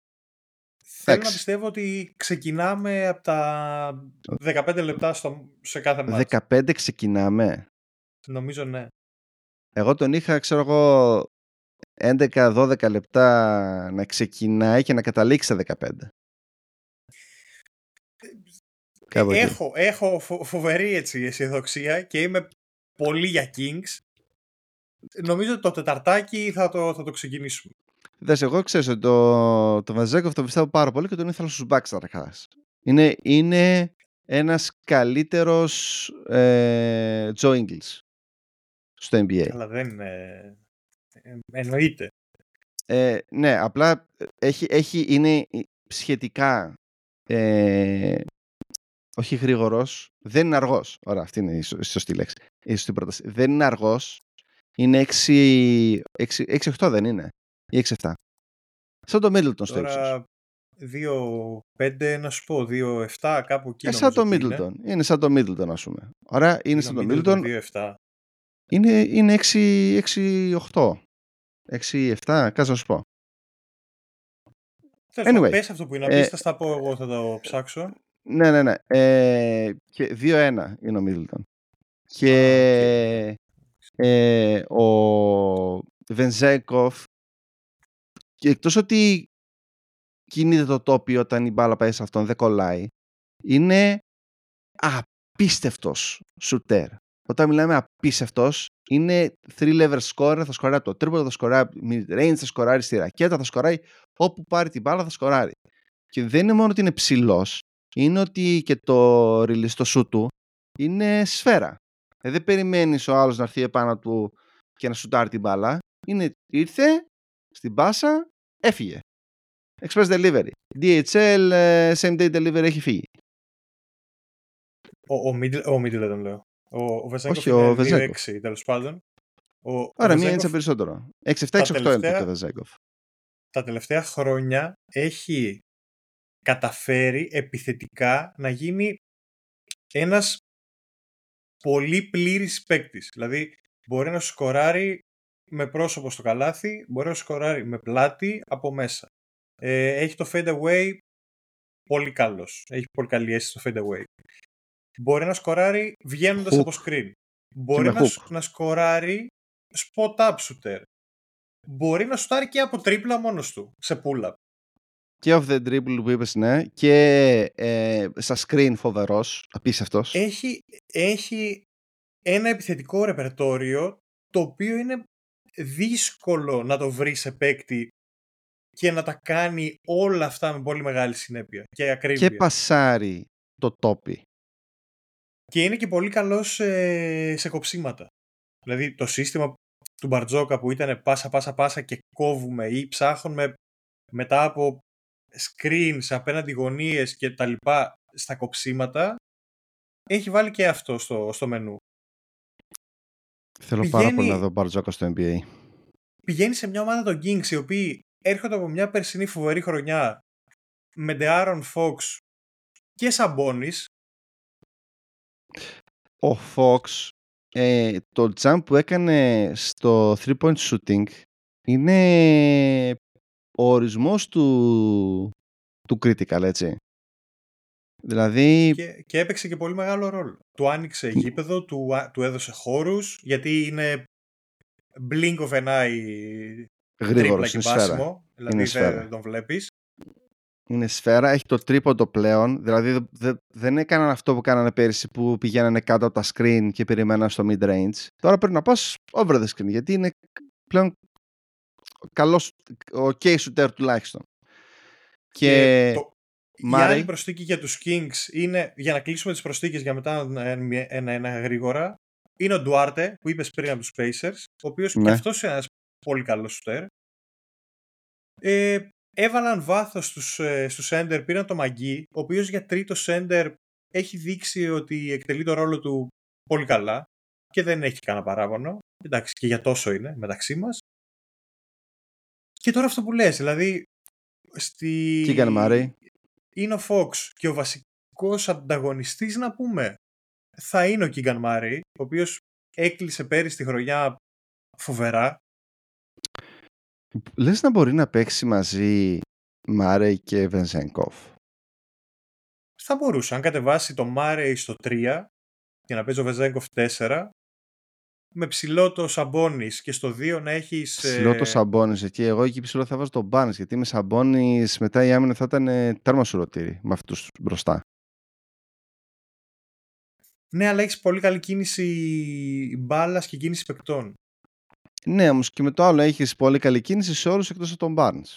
Θέλω Εντάξει. να πιστεύω ότι ξεκινάμε από τα 15 λεπτά στο, σε κάθε μάτς. 15 ξεκινάμε. Νομίζω ναι. Εγώ τον είχα, ξέρω εγώ, 11-12 λεπτά να ξεκινάει και να καταλήξει στα 15. Κάπου εκεί. Έχω, έχω φο- φοβερή έτσι αισιοδοξία και είμαι πολύ για Kings. Νομίζω ότι το τεταρτάκι θα το, θα το ξεκινήσουμε. Δες, εγώ ξέρω ότι το, το Βαζέκοφ το πιστεύω πάρα πολύ και τον ήθελα στους Bucks καταρχάς. Είναι, είναι ένας καλύτερος ε, Joe Ingles στο NBA. Αλλά δεν είναι... ε, Εννοείται. Ε, ναι, απλά έχει, έχει, είναι σχετικά ε, όχι γρήγορος, δεν είναι αργός. Ωραία, αυτή είναι η σω- η σωστή λέξη. Η σωστή πρόταση. Δεν είναι αργός, είναι 6, 6, 8 δεν είναι, ή 6-7. Σαν το Middleton στο ύψος. Τώρα 2-5 να σου πω, 2-7 κάπου εκεί Ε, σαν το νομίζω ότι Middleton. Είναι. σαν το Middleton, ας πούμε. Άρα είναι σαν το Middleton. 2-7. Είναι, είναι 6-8. 6-7, κάτσε να σου πω. Τέλος πάντων, Anyway, πες αυτό που είναι, ε, ε, θα στα πω εγώ, θα το ψάξω. Ναι, ναι, ναι. Ε, και 2-1 είναι ο Middleton. Και ε, ο Βενζέκοφ και εκτός ότι κινείται το τόπι όταν η μπάλα πάει σε αυτόν, δεν κολλάει, είναι απίστευτος σουτέρ. Όταν μιλάμε απίστευτος, είναι 3-level scorer, θα σκοράρει από το τρίποδο, θα σκοράρει από mid-range, θα σκοράρει στη ρακέτα, θα σκοράρει όπου πάρει την μπάλα, θα σκοράρει. Και δεν είναι μόνο ότι είναι ψηλός, είναι ότι και το release το σου του είναι σφαίρα. Ε, δεν περιμένεις ο άλλος να έρθει επάνω του και να σουτάρει την μπάλα. Είναι, ήρθε στην πάσα, έφυγε. Express delivery. DHL, ε, same day delivery έχει φύγει. Ο, ο, Middle, ο Middleton λέω. Ο, ο Βεζέγκοφ Όχι, ο είναι Βεζέγκοφ. 2-6 τέλος πάντων. Ο, ο Άρα μία Βεζέγκοφ ίντσα περισσότερο. 6-7-6-8 τα είναι το τελευταία- Κεβεζέγκοφ. τα τελευταία χρόνια έχει καταφέρει επιθετικά να γίνει ένας πολύ πλήρης παίκτης. Δηλαδή μπορεί να σκοράρει με πρόσωπο στο καλάθι, μπορεί να σκοράρει με πλάτη από μέσα. Ε, έχει το fade away πολύ καλός. Έχει πολύ καλή αίσθηση στο fade away. Μπορεί να σκοράρει βγαίνοντας Hook. από screen. Μπορεί με να, hook. σ- να σκοράρει spot up shooter. Μπορεί να σουτάρει και από τρίπλα μόνος του, σε pull-up. Και off the dribble που είπες, ναι. Και ε, στα screen φοβερός, απίστευτος. έχει, έχει ένα επιθετικό ρεπερτόριο το οποίο είναι δύσκολο να το βρεις σε παίκτη και να τα κάνει όλα αυτά με πολύ μεγάλη συνέπεια και ακρίβεια. και πασάρει το τόπι. Και είναι και πολύ καλός σε, σε κοψίματα. Δηλαδή το σύστημα του Μπαρτζόκα που ήταν πάσα πάσα πάσα και κόβουμε ή ψάχνουμε μετά από screens απέναντι γωνίες και τα λοιπά στα κοψίματα έχει βάλει και αυτό στο, στο μενού. Θέλω πάρα πολύ Πηγαίνει- να δω Μπαρτζόκα στο NBA. πηγαίνει σε μια ομάδα των Kings οι οποίοι έρχονται από μια περσινή φοβερή χρονιά με De'Aaron Fox και Σαμπόνις Ο Fox, ε, το jump που έκανε στο 3-point shooting είναι ο ορισμός του, του critical, έτσι. Δηλαδή... Και, και έπαιξε και πολύ μεγάλο ρόλο. Του άνοιξε γήπεδο, του, του έδωσε χώρους, γιατί είναι blink of an eye Γρήγορος, και είναι σφαίρα. μπάσιμο, δηλαδή Είναι δεν σφαίρα. τον βλέπεις. Είναι σφαίρα, έχει το τρίποντο πλέον. Δηλαδή δε- δε- δεν έκαναν αυτό που κάνανε πέρυσι που πηγαίνανε κάτω από τα screen και περιμέναν στο mid range. Τώρα πρέπει να πας over the screen γιατί είναι πλέον καλός, ok shooter τουλάχιστον. Και, το, η Μάρι. άλλη προσθήκη για τους Kings είναι, για να κλείσουμε τις προσθήκες για μετά ένα-ένα γρήγορα, είναι ο Ντουάρτε που είπες πριν από τους Pacers, ο οποίος Ναι. και αυτός είναι ένας πολύ καλός σουτέρ. Ε, έβαλαν βάθος στους, ε, στους Σέντερ, πήραν το Μαγκή, ο οποίος για τρίτο Σέντερ έχει δείξει ότι εκτελεί το ρόλο του πολύ καλά και δεν έχει κανένα παράπονο. Εντάξει, και για τόσο είναι μεταξύ μας. Και τώρα αυτό που λες, δηλαδή στη... Keegan Murray. Είναι ο Fox και ο βασικός ανταγωνιστής να πούμε θα είναι ο Keegan Murray, ο οποίος έκλεισε πέρυσι τη χρονιά φοβερά. λες να μπορεί να παίξει μαζί Μάρεϊ και Βενζένκοφ; Θα μπορούσε, αν κατεβάσει το Murray στο 3 και να παίζει ο Βεζέγκοφ 4, με ψηλό το Σαμπόνις και στο 2 να έχεις... Ψηλό το ε, Σαμπόνις εκεί. Εγώ εκεί ψηλό θα βάζω τον Barnes γιατί με Σαμπόνις μετά η άμυνα θα ήταν ε, τέρμα σουρωτήρι με αυτούς μπροστά. Ναι, αλλά έχεις πολύ καλή κίνηση μπάλας και κίνηση παικτών. Ναι, όμως και με το άλλο έχεις πολύ καλή κίνηση σε όλους εκτός από τον Barnes.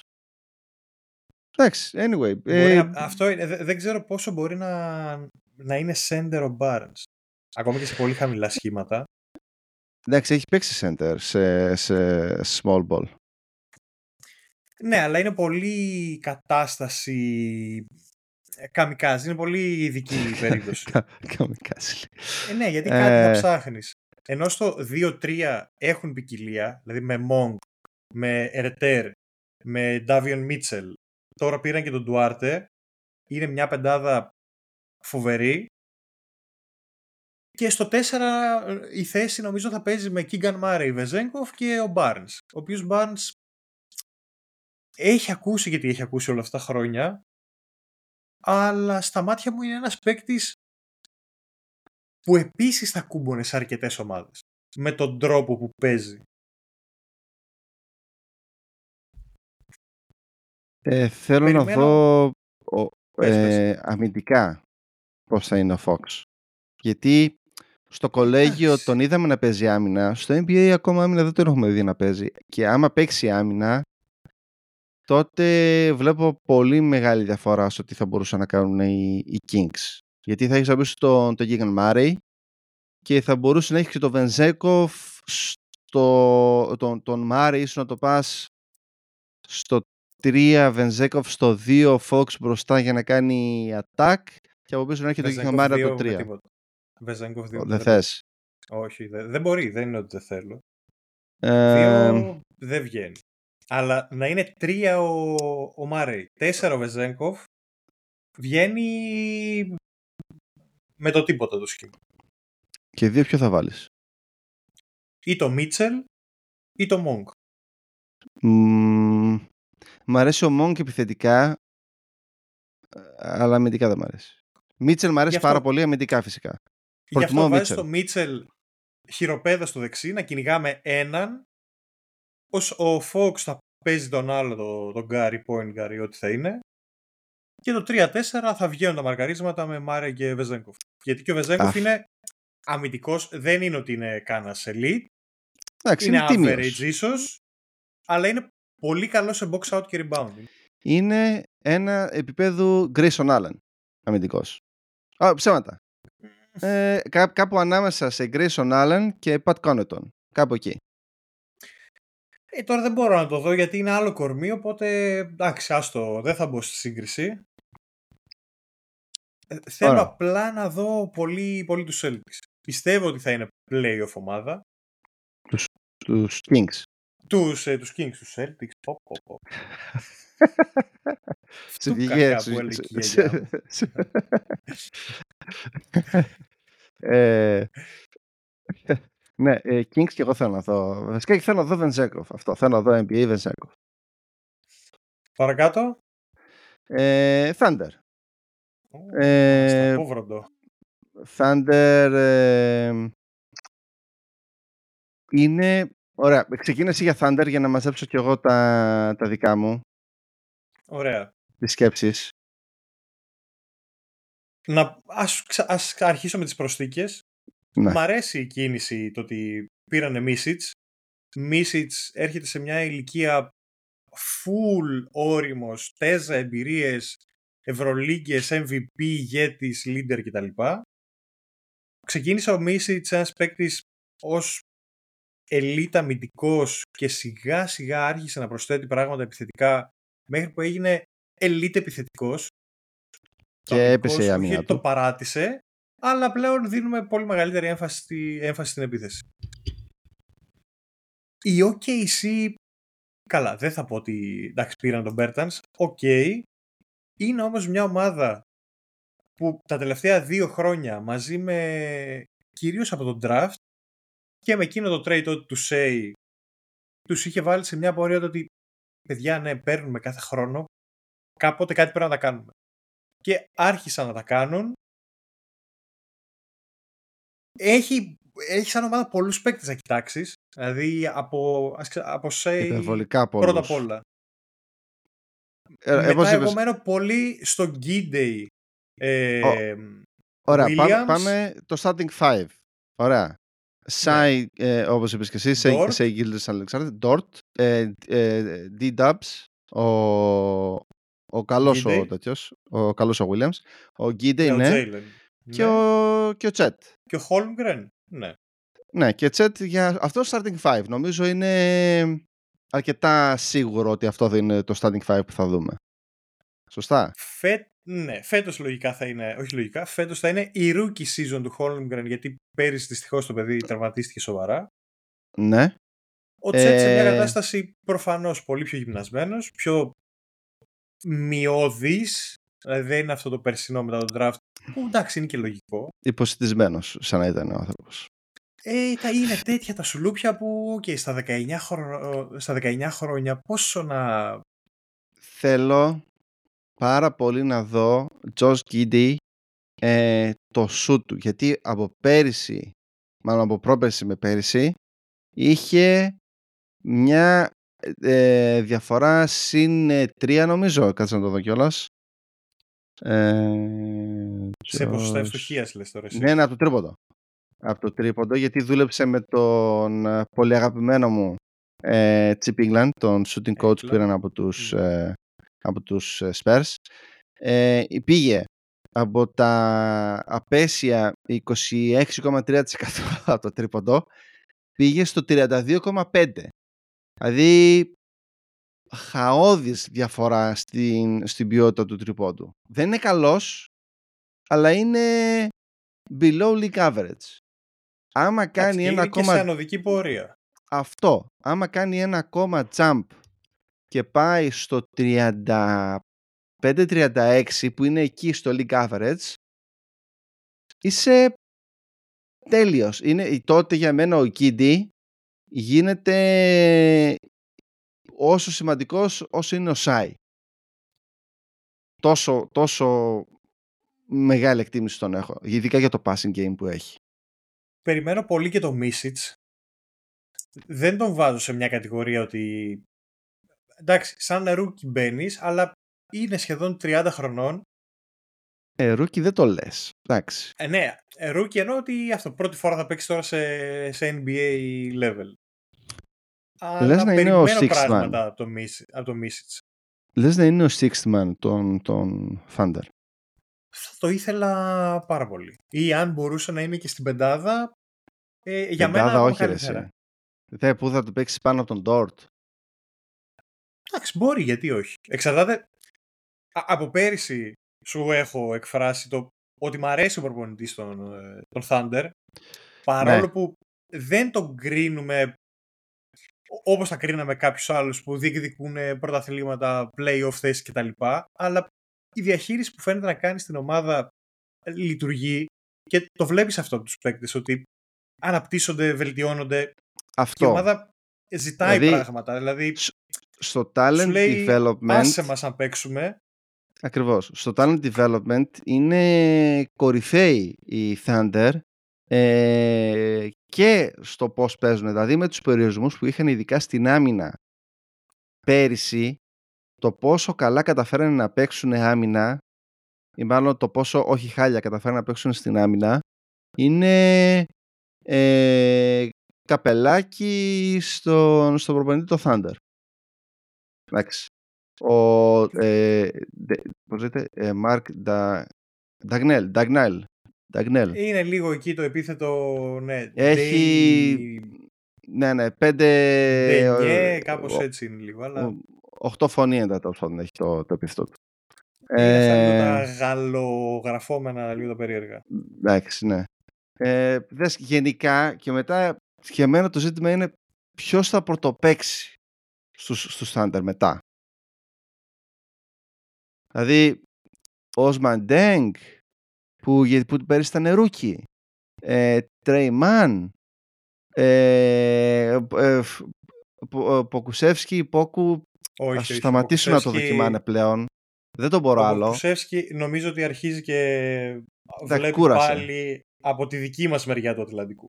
Εντάξει, anyway. Μπορεί ε, να- αυτό είναι, δε- δεν ξέρω πόσο μπορεί να, να είναι center ο Barnes. Ακόμα και σε πολύ χαμηλά σχήματα. Εντάξει, έχει παίξει center σε, σε small ball. Ναι, αλλά είναι πολύ κατάσταση ε, καμικάζ. Είναι πολύ ειδική η περίπτωση. Κα- Καμικάζι. ε, ναι, γιατί κάτι θα Ε. ψάχνεις. Ενώ στο 2-3 έχουν ποικιλία, δηλαδή με Monk, με Ερτέρ, με Davion Mitchell. Τώρα πήραν και τον Duarte. Είναι μια πεντάδα φοβερή. Και στο 4 ε, η θέση νομίζω θα παίζει με Keegan Murray, Vezenkov και ο Barnes. Ο οποίος Barnes έχει ακούσει γιατί έχει ακούσει όλα αυτά τα χρόνια αλλά στα μάτια μου είναι ένας παίκτης που επίσης θα κούμπονε σε αρκετές ομάδες με τον τρόπο που παίζει. Ε, θέλω να Περιμένω- δω ο, Πες, πες. ε, αμυντικά πώς θα είναι ο Fox. Γιατί στο κολέγιο Εντάξει. τον είδαμε να παίζει άμυνα, στο NBA ακόμα άμυνα δεν τον έχουμε δει να παίζει. Και άμα παίξει άμυνα, τότε βλέπω πολύ μεγάλη διαφορά στο τι θα μπορούσαν να κάνουν οι, οι Kings. Γιατί θα έχεις να πεις τον, τον Gigan Murray και θα μπορούσε να έχεις και τον Βενζέκοφ στο, τον, τον Murray ίσως να το πας στο 3 Βενζέκοφ στο 2 Fox μπροστά για να κάνει attack και από πίσω να έχει τον Gigan Murray από το 3. Βεζέγκοφ 2 Δεν θες. Όχι, δεν, δεν μπορεί, δεν είναι ότι δεν θέλω. Ε, Δύο δεν βγαίνει. Αλλά να είναι τρία ο, ο Μάρεϊ, τέσσερα ο Βεζέγκοφ, βγαίνει με το τίποτα το σχήμα. και δύο ποιο θα βάλεις; Ή το Μίτσελ ή το Μόγκ. Μ, μ' αρέσει ο Monk επιθετικά, ε, αλλά αμυντικά δεν μ' αρέσει. Μίτσελ μ' αρέσει Γι' αυτό- πάρα πολύ αμυντικά φυσικά. Γι' Προτιμώ αυτό βάζεις Mitchell. το Μίτσελ χειροπέδα στο δεξί, να κυνηγάμε έναν, ως ο Fox θα παίζει τον άλλο, τον, τον Γκάρι, point Γκάρι, ό,τι θα είναι. Και το 3-4 θα βγαίνουν τα μαρκαρίσματα με Μάρε και Βεζέγκοφ. Γιατί και ο Βεζέγκοφ Αχ. είναι αμυντικός, δεν είναι ότι είναι κάνα elite, Εντάξει, είναι είναι, τίμιος. average ίσως, αλλά είναι πολύ καλός σε box out και rebound. Είναι ένα επίπεδο Grayson Allen αμυντικός. Α, ψέματα. Ε, κά- κάπου ανάμεσα σε Grayson Allen και Pat Connaughton. Κάπου εκεί. Ε, τώρα δεν μπορώ να το δω γιατί είναι άλλο κορμί, οπότε εντάξει, άστο, δεν θα μπω στη σύγκριση. Ε, θέλω Ωραία. απλά να δω πολύ, πολύ τους Celtics. Πιστεύω ότι θα είναι playoff ομάδα. Τους Kings. Τους, ε, τους Kings, τους Celtics. Πω, πω, πω. Σε Φτού βγήκε- κακά σου- που έλεγε η σε- γιαγιά μου. σε- Ε, Ναι, ε, Kings και εγώ θέλω να δω. Βασικά και θέλω να δω Βενζέκοφ. Αυτό. Θέλω να δω NBA Βενζέκοφ. Παρακάτω. Ε, Thunder. Ε, Thunder ε, είναι... Ωραία, ξεκίνησε για Thunder για να μαζέψω κι εγώ τα, τα δικά μου. Ωραία. Τις σκέψεις. Να, ας, ας αρχίσω με τις προσθήκες. Ναι. Μ' αρέσει η κίνηση το ότι πήρανε Μίσιτς. Μίσιτς έρχεται σε μια ηλικία full όριμος, τέζα εμπειρίες, ευρωλίγκες, MVP, ηγέτης, leader κτλ. Ξεκίνησε ο Μίσιτς ένας παίκτης ως ελίτ αμυντικός και σιγά σιγά άρχισε να προσθέτει πράγματα επιθετικά μέχρι που έγινε ελίτ επιθετικός. Και έπεσε η άμυνα του. Το παράτησε, αλλά πλέον δίνουμε πολύ μεγαλύτερη έμφαση, έμφαση στην επίθεση. Η OKC, καλά, δεν θα πω ότι εντάξει πήραν τον Bertans, OK, είναι όμως μια ομάδα που τα τελευταία δύο χρόνια μαζί με κυρίως από τον draft και με εκείνο το trade του Shai τους είχε βάλει σε μια πορεία ότι παιδιά ναι παίρνουμε κάθε χρόνο κάποτε κάτι πρέπει να τα κάνουμε και άρχισαν να τα κάνουν έχει, έχει σαν ομάδα πολλούς παίκτες να κοιτάξεις. δηλαδή από, από Say πρώτα απ' όλα ε, Μετά εγώ μένω πολύ στο Gidey ε, Ωραία, πάμε, πάμε, το starting five. Ωραία. Σάι, ναι. ε, όπως είπες και εσύ, Σέι Γκίλτες Αλεξάνδρου, Ντόρτ, D-Dubs, ο, ο καλός ο τέτοιος, ο καλός ο Williams, ο Γκίντε ναι, και, ναι. ο, και ο Τσέτ. Και ο Χόλμγκρεν, ναι. Ναι, και Τσέτ για αυτό starting five. Νομίζω είναι αρκετά σίγουρο ότι αυτό δεν είναι το starting five που θα δούμε. Σωστά; Φε... Ναι, φέτος λογικά θα είναι, όχι λογικά, φέτος θα είναι η rookie season του Holmgren γιατί πέρυσι δυστυχώς το παιδί τραυματίστηκε σοβαρά. Ναι. Ο Τσέτ σε μια ε, κατάσταση προφανώς πολύ πιο γυμνασμένος, πιο μειώδης, δηλαδή δεν είναι αυτό το περσινό μετά τον draft, που εντάξει είναι και λογικό. Υποσυτισμένος σαν να ήταν ο άνθρωπος. Ε, τα είναι τέτοια τα σουλούπια που okay, στα, 19 στα 19 χρόνια πόσο να... Θέλω πάρα πολύ να δω Josh Giddy ε, το σου του γιατί από πέρυσι μάλλον από πρόπερσι με πέρυσι είχε μια ε, διαφορά συν 3 νομίζω κάτσε να το δω κιόλας ε, σε ποσοστά ευστοχίας λες τώρα εσύ. Ναι, ναι, από το τρίποντο. Από το τρίποντο, γιατί δούλεψε με τον ε, πολύ αγαπημένο μου ε, Chip England, τον shooting coach που πήραν από τους, ναι. ε, από τους ε, Spurs. Ε, πήγε από τα απέσια 26,3% από το τρίποντο πήγε στο 32,5%. Δηλαδή χαόδης διαφορά στην, στην ποιότητα του τρίποντου. Δεν είναι καλός, αλλά είναι below league average. Άμα κάνει ένα ακόμα... Και σε πορεία. Αυτό. Άμα κάνει ένα ακόμα jump και πάει στο 35-36 που είναι εκεί στο league average είσαι τέλειος. Είναι, τότε για μένα ο Kiddy γίνεται όσο σημαντικός όσο είναι ο Σάι. Τόσο, τόσο μεγάλη εκτίμηση τον έχω. Ειδικά για το passing game που έχει. Περιμένω πολύ και το Misic. Δεν τον βάζω σε μια κατηγορία ότι εντάξει, σαν rookie μπαίνεις, αλλά είναι σχεδόν 30 χρονών. Ε, rookie δεν το λες. Εντάξει. Ε, ναι, ε, rookie εννοώ ότι αυτό πρώτη φορά θα παίξεις τώρα σε, σε NBA level. Λες να είναι ο sixth man. από το, από το Λες να είναι ο sixth man τον, των Thunder. Θα το ήθελα πάρα πολύ. Ή αν μπορούσε να είναι και στην πεντάδα, ε, για πεντάδα μένα όχι ρε Δε, πού θα το παίξεις πάνω από τον Dort. Εντάξει, μπορεί, γιατί όχι. Εξαρτάται. από πέρυσι σου έχω εκφράσει το ότι μου αρέσει ο προπονητής των, ε, τον Thunder. Παρόλο ναι. που δεν τον κρίνουμε όπως θα κρίναμε κάποιους άλλους που διεκδικούν πρωταθλήματα, play-off θέσεις κτλ. Αλλά η διαχείριση που φαίνεται να κάνει στην ομάδα λειτουργεί και το βλέπεις αυτό από τους παίκτες ότι αναπτύσσονται, βελτιώνονται αυτό. και η ομάδα ζητάει δηλαδή, πράγματα. Δηλαδή, στο talent λέει, development άσε μας να παίξουμε Ακριβώς. Στο talent development είναι κορυφαίοι οι Thunder ε, και στο πώς παίζουν. Δηλαδή με τους περιορισμούς που είχαν ειδικά στην άμυνα πέρυσι, το πόσο καλά καταφέρανε να παίξουν άμυνα ή μάλλον το πόσο όχι χάλια καταφέρανε να παίξουν στην άμυνα είναι ε, καπελάκι στον, στον προπονητή το Thunder. Εντάξει. Ο ε, πώς λέτε, ε, Mark Dagnell, Dagnell, Dagnell. Είναι λίγο εκεί το επίθετο, ναι. Έχει, ναι, ναι, πέντε... Ντενιέ, κάπως έτσι είναι λίγο, αλλά... Οχτώ φωνή είναι τέλο πάντων έχει το, το επίθετο του. Είναι ε, τα γαλλογραφόμενα λίγο τα περίεργα. Εντάξει, ναι. Ε, δες, γενικά και μετά για μένα το ζήτημα είναι ποιος θα πρωτοπαίξει στους, στους Thunder μετά. Δηλαδή, ο Ντέγκ που, που πέρυσι ήταν ρούκι, ε, Τρέιμαν, ε, ε, Ποκουσέφσκι, Πόκου, όχι, ας σταματήσουν να το δοκιμάνε πλέον. Δεν το μπορώ άλλο. Ο Ποκουσέφσκι νομίζω ότι αρχίζει και βλέπει κούρασε. πάλι από τη δική μας μεριά του Ατλαντικού.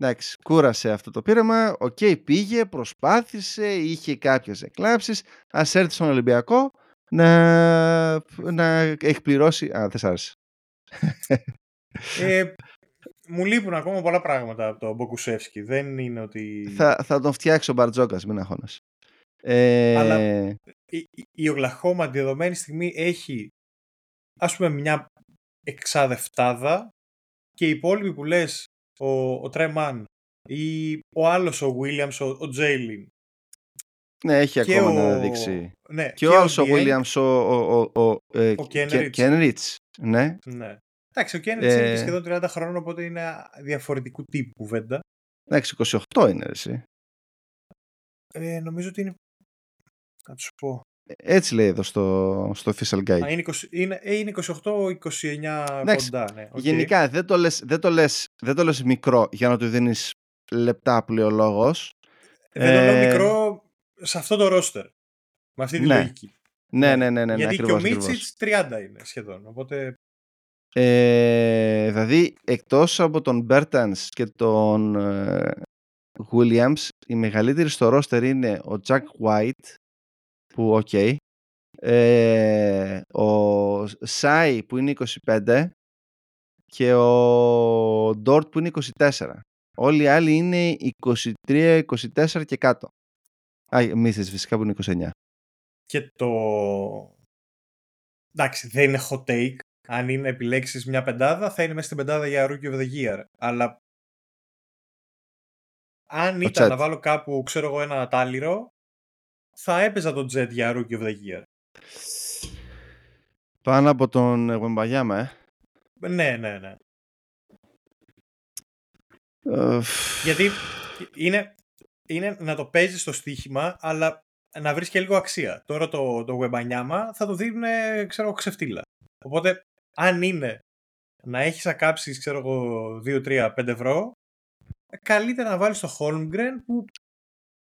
Εντάξει, κούρασε αυτό το πείραμα. Οκ, πήγε, προσπάθησε, είχε κάποιες εκλάψεις. Ας έρθει στον Ολυμπιακό να, να έχει πληρώσει... Α, δεν σ' άρεσε. Ε, μου λείπουν ακόμα πολλά πράγματα από τον Μποκουσεύσκι. Δεν είναι ότι... Θα, θα τον φτιάξει ο Μπαρτζόκας, μην αγχώνεσαι. Ε... Αλλά η, η Ογλαχώμα τη δεδομένη στιγμή έχει ας πούμε μια εξάδευτάδα και οι υπόλοιποι που λες ο, ο Τρέμαν ή ο άλλος ο Williams, ο, ο Τζέιλιν ναι, έχει ακόμα ο... να δείξει. Ναι, και, και ο άλλος ο Williams, ο, ο, ο, ο, ε, ο Kenrich. Ναι. ναι. Εντάξει, ο Kenrich ε... είναι σχεδόν 30 χρόνων, οπότε είναι διαφορετικού τύπου κουβέντα. Εντάξει, 28 είναι εσύ. Ε, νομίζω ότι είναι... Θα σου πω. Έτσι λέει εδώ στο, στο official guide. Α, είναι, 20, είναι, ε, είναι 28-29 κοντά. Ναι. Okay. Γενικά δεν το, λες, δεν, το λες, δεν το λες μικρό για να του δίνεις λεπτά πλειολόγος. Δεν το λέω ε, μικρό σε αυτό το ρόστερ. Με αυτή τη ναι. λογική. Ναι, ναι, ναι. ναι, Γιατί ακριβώς, και ο Μίτσιτς 30 είναι σχεδόν. Οπότε... Ε, δηλαδή, εκτός από τον Μπέρτανς και τον ε, Williams, η μεγαλύτερη στο ρόστερ είναι ο Jack White, που OK, okay, ε, ο Σάι που είναι 25 και ο Ντόρτ που είναι 24. Όλοι οι άλλοι είναι 23, 24 και κάτω. Α, Μίσες φυσικά που είναι 29. Και το... Εντάξει, δεν είναι hot take. Αν είναι επιλέξεις μια πεντάδα, θα είναι μέσα στην πεντάδα για Rookie of the Year. Αλλά αν ήταν να βάλω κάπου, ξέρω εγώ, ένα τάλιρο, θα έπαιζα τον Jet για Rookie of the Year. Πάνω από τον Γουεμπαγιάμα, ε. Ναι, ναι, ναι. Γιατί είναι, είναι να το παίζεις στο στοίχημα, αλλά να βρεις και λίγο αξία. Τώρα το, το θα το δίνουν, ξέρω ξεφτύλα. Οπότε, αν είναι να έχεις ακάψεις, ξέρω εγώ, 2, 3, 5 ευρώ, καλύτερα να βάλεις το Holmgren που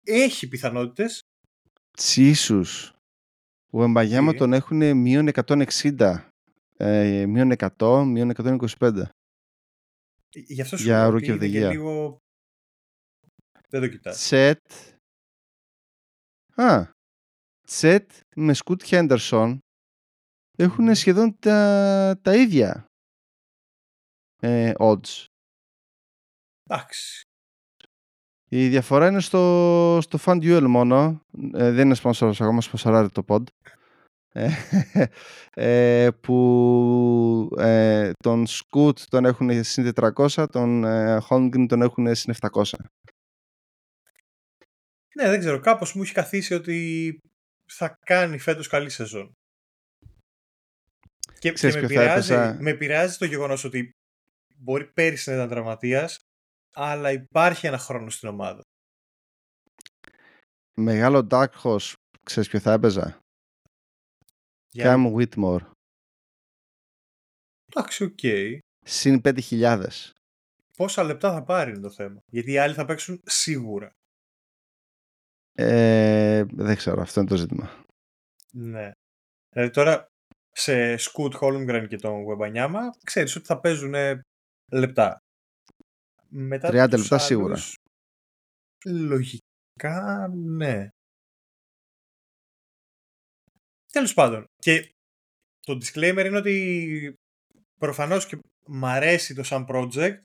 έχει πιθανότητες. Τσίσους. Ο Εμπαγιάμα τον έχουν μείον 160. Ε, μείον 100, μείον 125. Γι' αυτό σου Για λέω ότι λίγο δεν το κοιτάς. Σετ. Α. Σετ με Σκουτ Χέντερσον έχουν σχεδόν τα, τα ίδια ε, odds. Εντάξει. Η διαφορά είναι στο, στο FanDuel μόνο. Ε, δεν είναι sponsor ακόμα, σπονσοράρει το pod. Ε, ε, που ε, τον Scoot τον έχουν συν 400, τον ε, τον έχουν συν 700. Ναι, δεν ξέρω. Κάπως μου έχει καθίσει ότι θα κάνει φέτος καλή σεζόν. Και, και με, πειράζει, έπαιζα... με πειράζει το γεγονός ότι μπορεί πέρυσι να ήταν τραυματίας, αλλά υπάρχει ένα χρόνο στην ομάδα. Μεγάλο Dark Horse, ξέρεις ποιο θα έπαιζα; Cam Whitmore. Εντάξει, OK. Okay. Συν 5.000. Πόσα λεπτά θα πάρει είναι το θέμα. Γιατί οι άλλοι θα παίξουν σίγουρα. Ε, δεν ξέρω, αυτό είναι το ζήτημα. Ναι. Δηλαδή τώρα σε Σκουτ, Χόλμγκρεν και τον Γουεμπανιάμα, ξέρεις ότι θα παίζουν λεπτά. Μετά 30 λεπτά άλλους, σίγουρα. Λογικά, ναι. Τέλος πάντων. Και το disclaimer είναι ότι προφανώς και μ' αρέσει το σαν project.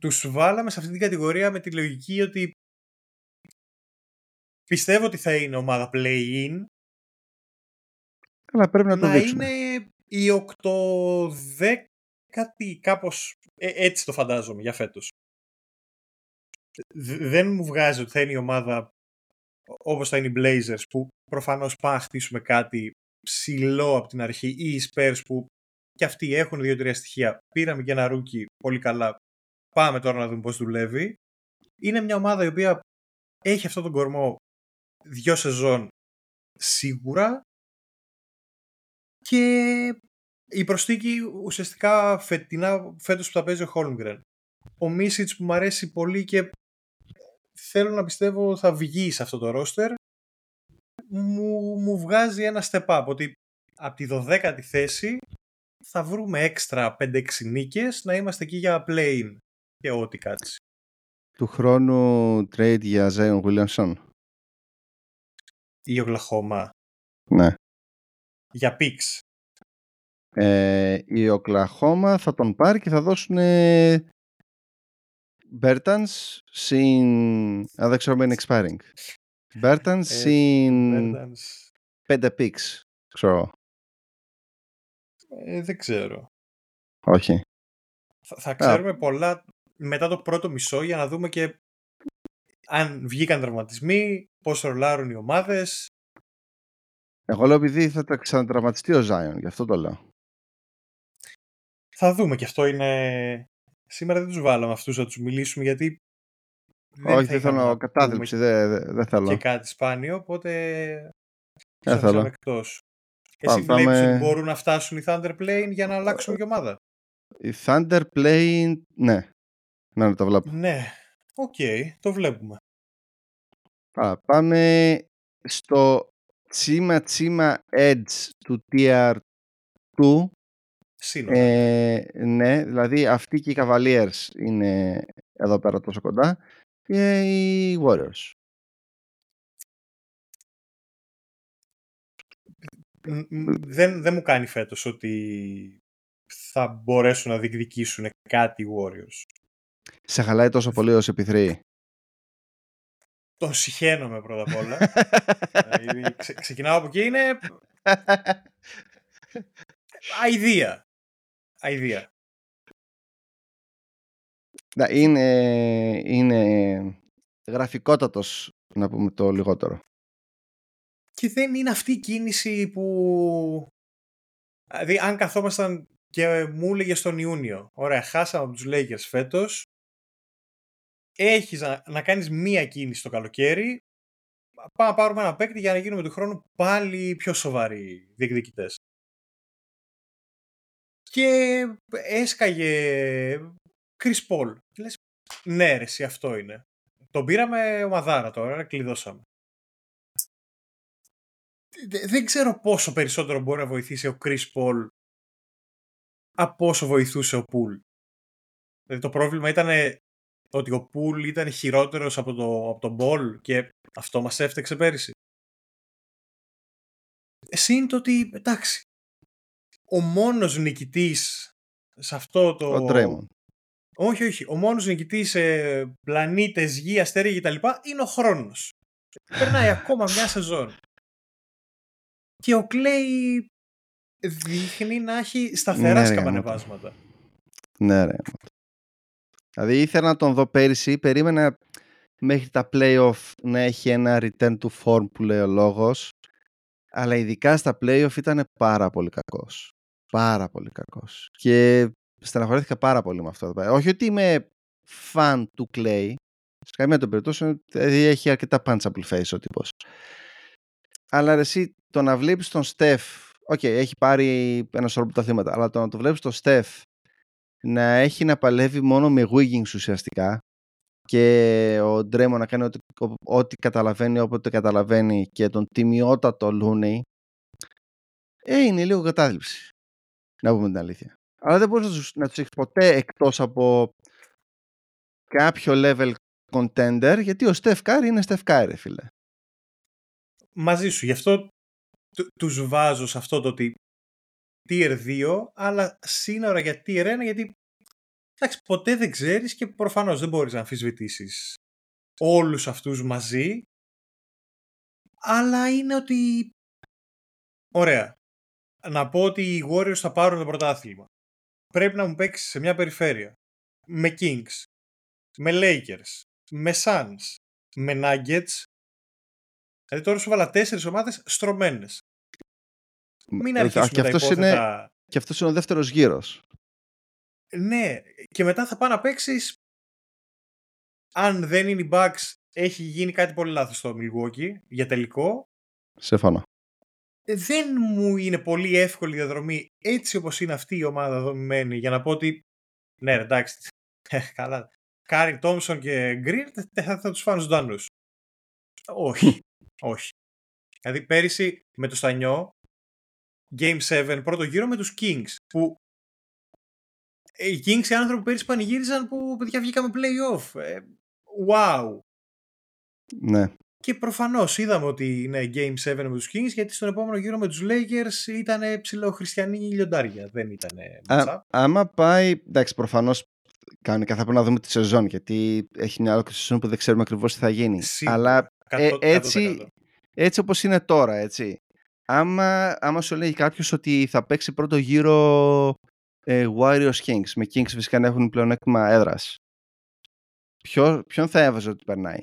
Τους βάλαμε σε αυτή την κατηγορία με τη λογική ότι πιστεύω ότι θα είναι ομάδα play-in. Αλλά πρέπει να το να είναι η 8-10 κάτι κάπως ε, έτσι το φαντάζομαι για φέτος. Δεν μου βγάζει ότι θα είναι η ομάδα όπως θα είναι οι Blazers που προφανώς πάμε να χτίσουμε κάτι ψηλό από την αρχή ή οι Spurs που και αυτοί έχουν δύο-τρία στοιχεία. Πήραμε και ένα rookie πολύ καλά. Πάμε τώρα να δούμε πώς δουλεύει. Είναι μια ομάδα η οποία έχει αυτόν τον κορμό δυο σεζόν σίγουρα και η προστίκη ουσιαστικά φετινά, φέτος που θα παίζει ο Χόλμγκρεν. Ο Μίσιτς που μου αρέσει πολύ και θέλω να πιστεύω θα βγει σε αυτό το ρόστερ μου, μου βγάζει ένα step up ότι από τη 12η θέση θα βρούμε έξτρα 5-6 νίκες να είμαστε εκεί για play και ό,τι κάτσει. Του χρόνου trade για Zion Williamson. Ή Οκλαχώμα. Ναι. Για picks. Ε, η Οκλαχώμα θα τον πάρει και θα δώσουν Bertans συν... Α, δεν ξέρω είναι expiring. Bertans ε, συν... Πέντε picks, ξέρω. Ε, δεν ξέρω. Όχι. Θα, θα ξέρουμε πολλά μετά το πρώτο μισό για να δούμε και αν βγήκαν τραυματισμοί, πώς ρολάρουν οι ομάδες. Εγώ λέω επειδή θα τα ξανατραυματιστεί ο Ζάιον, γι' αυτό το λέω. Θα δούμε και αυτό είναι... Σήμερα δεν τους βάλαμε αυτούς να τους μιλήσουμε γιατί δεν Όχι, δεν θέλω κατάθλιψη, δεν, δεν θέλω. Και κάτι σπάνιο, οπότε δεν θέλω. Εκτός. Εσύ Πά, βλέπεις ότι μπορούν να φτάσουν οι Thunder Plane για να αλλάξουν και ομάδα; Οι Thunder Plane, ναι. Να το βλέπω. Ναι, OK, okay, το βλέπουμε. Α, πάμε στο τσίμα τσίμα edge του Tier 2 ε, ναι, δηλαδή αυτοί και οι Cavaliers είναι εδώ πέρα τόσο κοντά και οι Warriors. Δεν, δεν μου κάνει φέτος ότι θα μπορέσουν να διεκδικήσουν κάτι οι Warriors. Σε χαλάει τόσο πολύ ως επιθρή. Τον συχαίνομαι πρώτα απ' όλα. δηλαδή, ξεκινάω από εκεί είναι... Αιδία. Αιδία. Είναι, είναι γραφικότατος, να πούμε το λιγότερο. Και δεν είναι αυτή η κίνηση που... Δηλαδή, αν καθόμασταν και μου έλεγε στον Ιούνιο, ωραία, χάσαμε από τους Lakers φέτος, έχεις να, να κάνεις μία κίνηση το καλοκαίρι, πάμε να πάρουμε ένα παίκτη για να γίνουμε του χρόνου πάλι πιο σοβαροί διεκδικητές. Και έσκαγε Chris Paul. λες, ναι ρε, εσύ αυτό είναι. Τον πήραμε ομαδάρα τώρα, κλειδώσαμε. Δεν ξέρω πόσο περισσότερο μπορεί να βοηθήσει ο Chris Paul από όσο βοηθούσε ο Πουλ. Δηλαδή το πρόβλημα ήταν ότι ο Πουλ ήταν χειρότερος από, το, από τον Ball και αυτό μας έφτεξε πέρυσι. Εσύ είναι το ότι, εντάξει, ο μόνος νικητής σε αυτό το... Ο Draymond. Όχι, όχι. Ο μόνος νικητής σε πλανήτες, γη, αστέρια κτλ. είναι ο χρόνος. Περνάει ακόμα μια σεζόν. Και ο Κλέη δείχνει να έχει σταθερά ναι, σκαμπανεβάσματα. Ναι, ρε. Δηλαδή ήθελα να τον δω πέρυσι, περίμενα μέχρι τα playoff να έχει ένα return to form που λέει ο λόγος, αλλά ειδικά στα playoff ήταν πάρα πολύ κακός. Πάρα πολύ κακός. Και στεναχωρέθηκα πάρα πολύ με αυτό. Όχι ότι είμαι φαν του Clay, σε καμία των περιπτώσεων, δηλαδή έχει αρκετά punchable face ο τύπος. Αλλά εσύ το να βλέπεις τον Στεφ, OK, okay, έχει πάρει ένα σωρό πρωταθλήματα, αλλά το να το βλέπεις τον Στεφ να έχει να παλεύει μόνο με Wiggins ουσιαστικά και ο Ντρέιμοντ να κάνει ό,τι, ό,τι καταλαβαίνει όποτε καταλαβαίνει και τον τιμιότατο Looney ε, είναι λίγο κατάθλιψη. Να πούμε την αλήθεια. Αλλά δεν μπορείς να τους, να τους έχεις ποτέ εκτός από κάποιο level contender, γιατί ο Steph Curry είναι Steph Curry, φίλε. Μαζί σου. Γι' αυτό τους βάζω σε αυτό το ότι tier 2, αλλά σύνορα για tier 1, γιατί εντάξει, ποτέ δεν ξέρεις και προφανώς δεν μπορείς να αμφισβητήσεις όλους αυτούς μαζί, αλλά είναι ότι ωραία. Να πω ότι οι Warriors θα πάρουν το πρωτάθλημα. Πρέπει να μου παίξεις σε μια περιφέρεια με Kings, με Lakers, με Suns, με Nuggets. Δηλαδή τώρα σου βάλα τέσσερις ομάδες στρωμένες. Μην αρχίσουμε και τα είναι, Και αυτός είναι ο δεύτερος γύρος. Ναι, και μετά θα πάει να παίξει. Αν δεν είναι οι Bucks, έχει γίνει κάτι πολύ λάθος στο Milwaukee για τελικό. Σε φανώ. Ε, δεν μου είναι πολύ εύκολη η διαδρομή έτσι όπως είναι αυτή η ομάδα δομημένη για να πω ότι ναι εντάξει ε, καλά Κάρι Τόμσον και Γκριν θα, θα τους φάνε ζωντανούς όχι όχι δηλαδή πέρυσι με το στανιό Game 7 πρώτο γύρο με τους Kings που ε, οι Kings οι άνθρωποι πέρυσι πανηγύριζαν που παιδιά βγήκαμε playoff ε, wow ναι και προφανώς είδαμε ότι είναι Game 7 με τους Kings, γιατί στον επόμενο γύρο με τους Lakers ήταν ψηλοχριστιανοί λιοντάρια. Δεν ήταν. Άμα πάει. Εντάξει, προφανώς κανονικά θα πρέπει να δούμε τη σεζόν, γιατί έχει μια άλλη σεζόν που δεν ξέρουμε ακριβώς τι θα γίνει. Αλλά ε, έτσι, έτσι όπως είναι τώρα, έτσι. Άμα, άμα σου λέει κάποιος ότι θα παίξει πρώτο γύρο ε, Warriors Kings, με Kings φυσικά να έχουν πλεονέκτημα έδρας. Ποιον θα έβαζε ότι περνάει;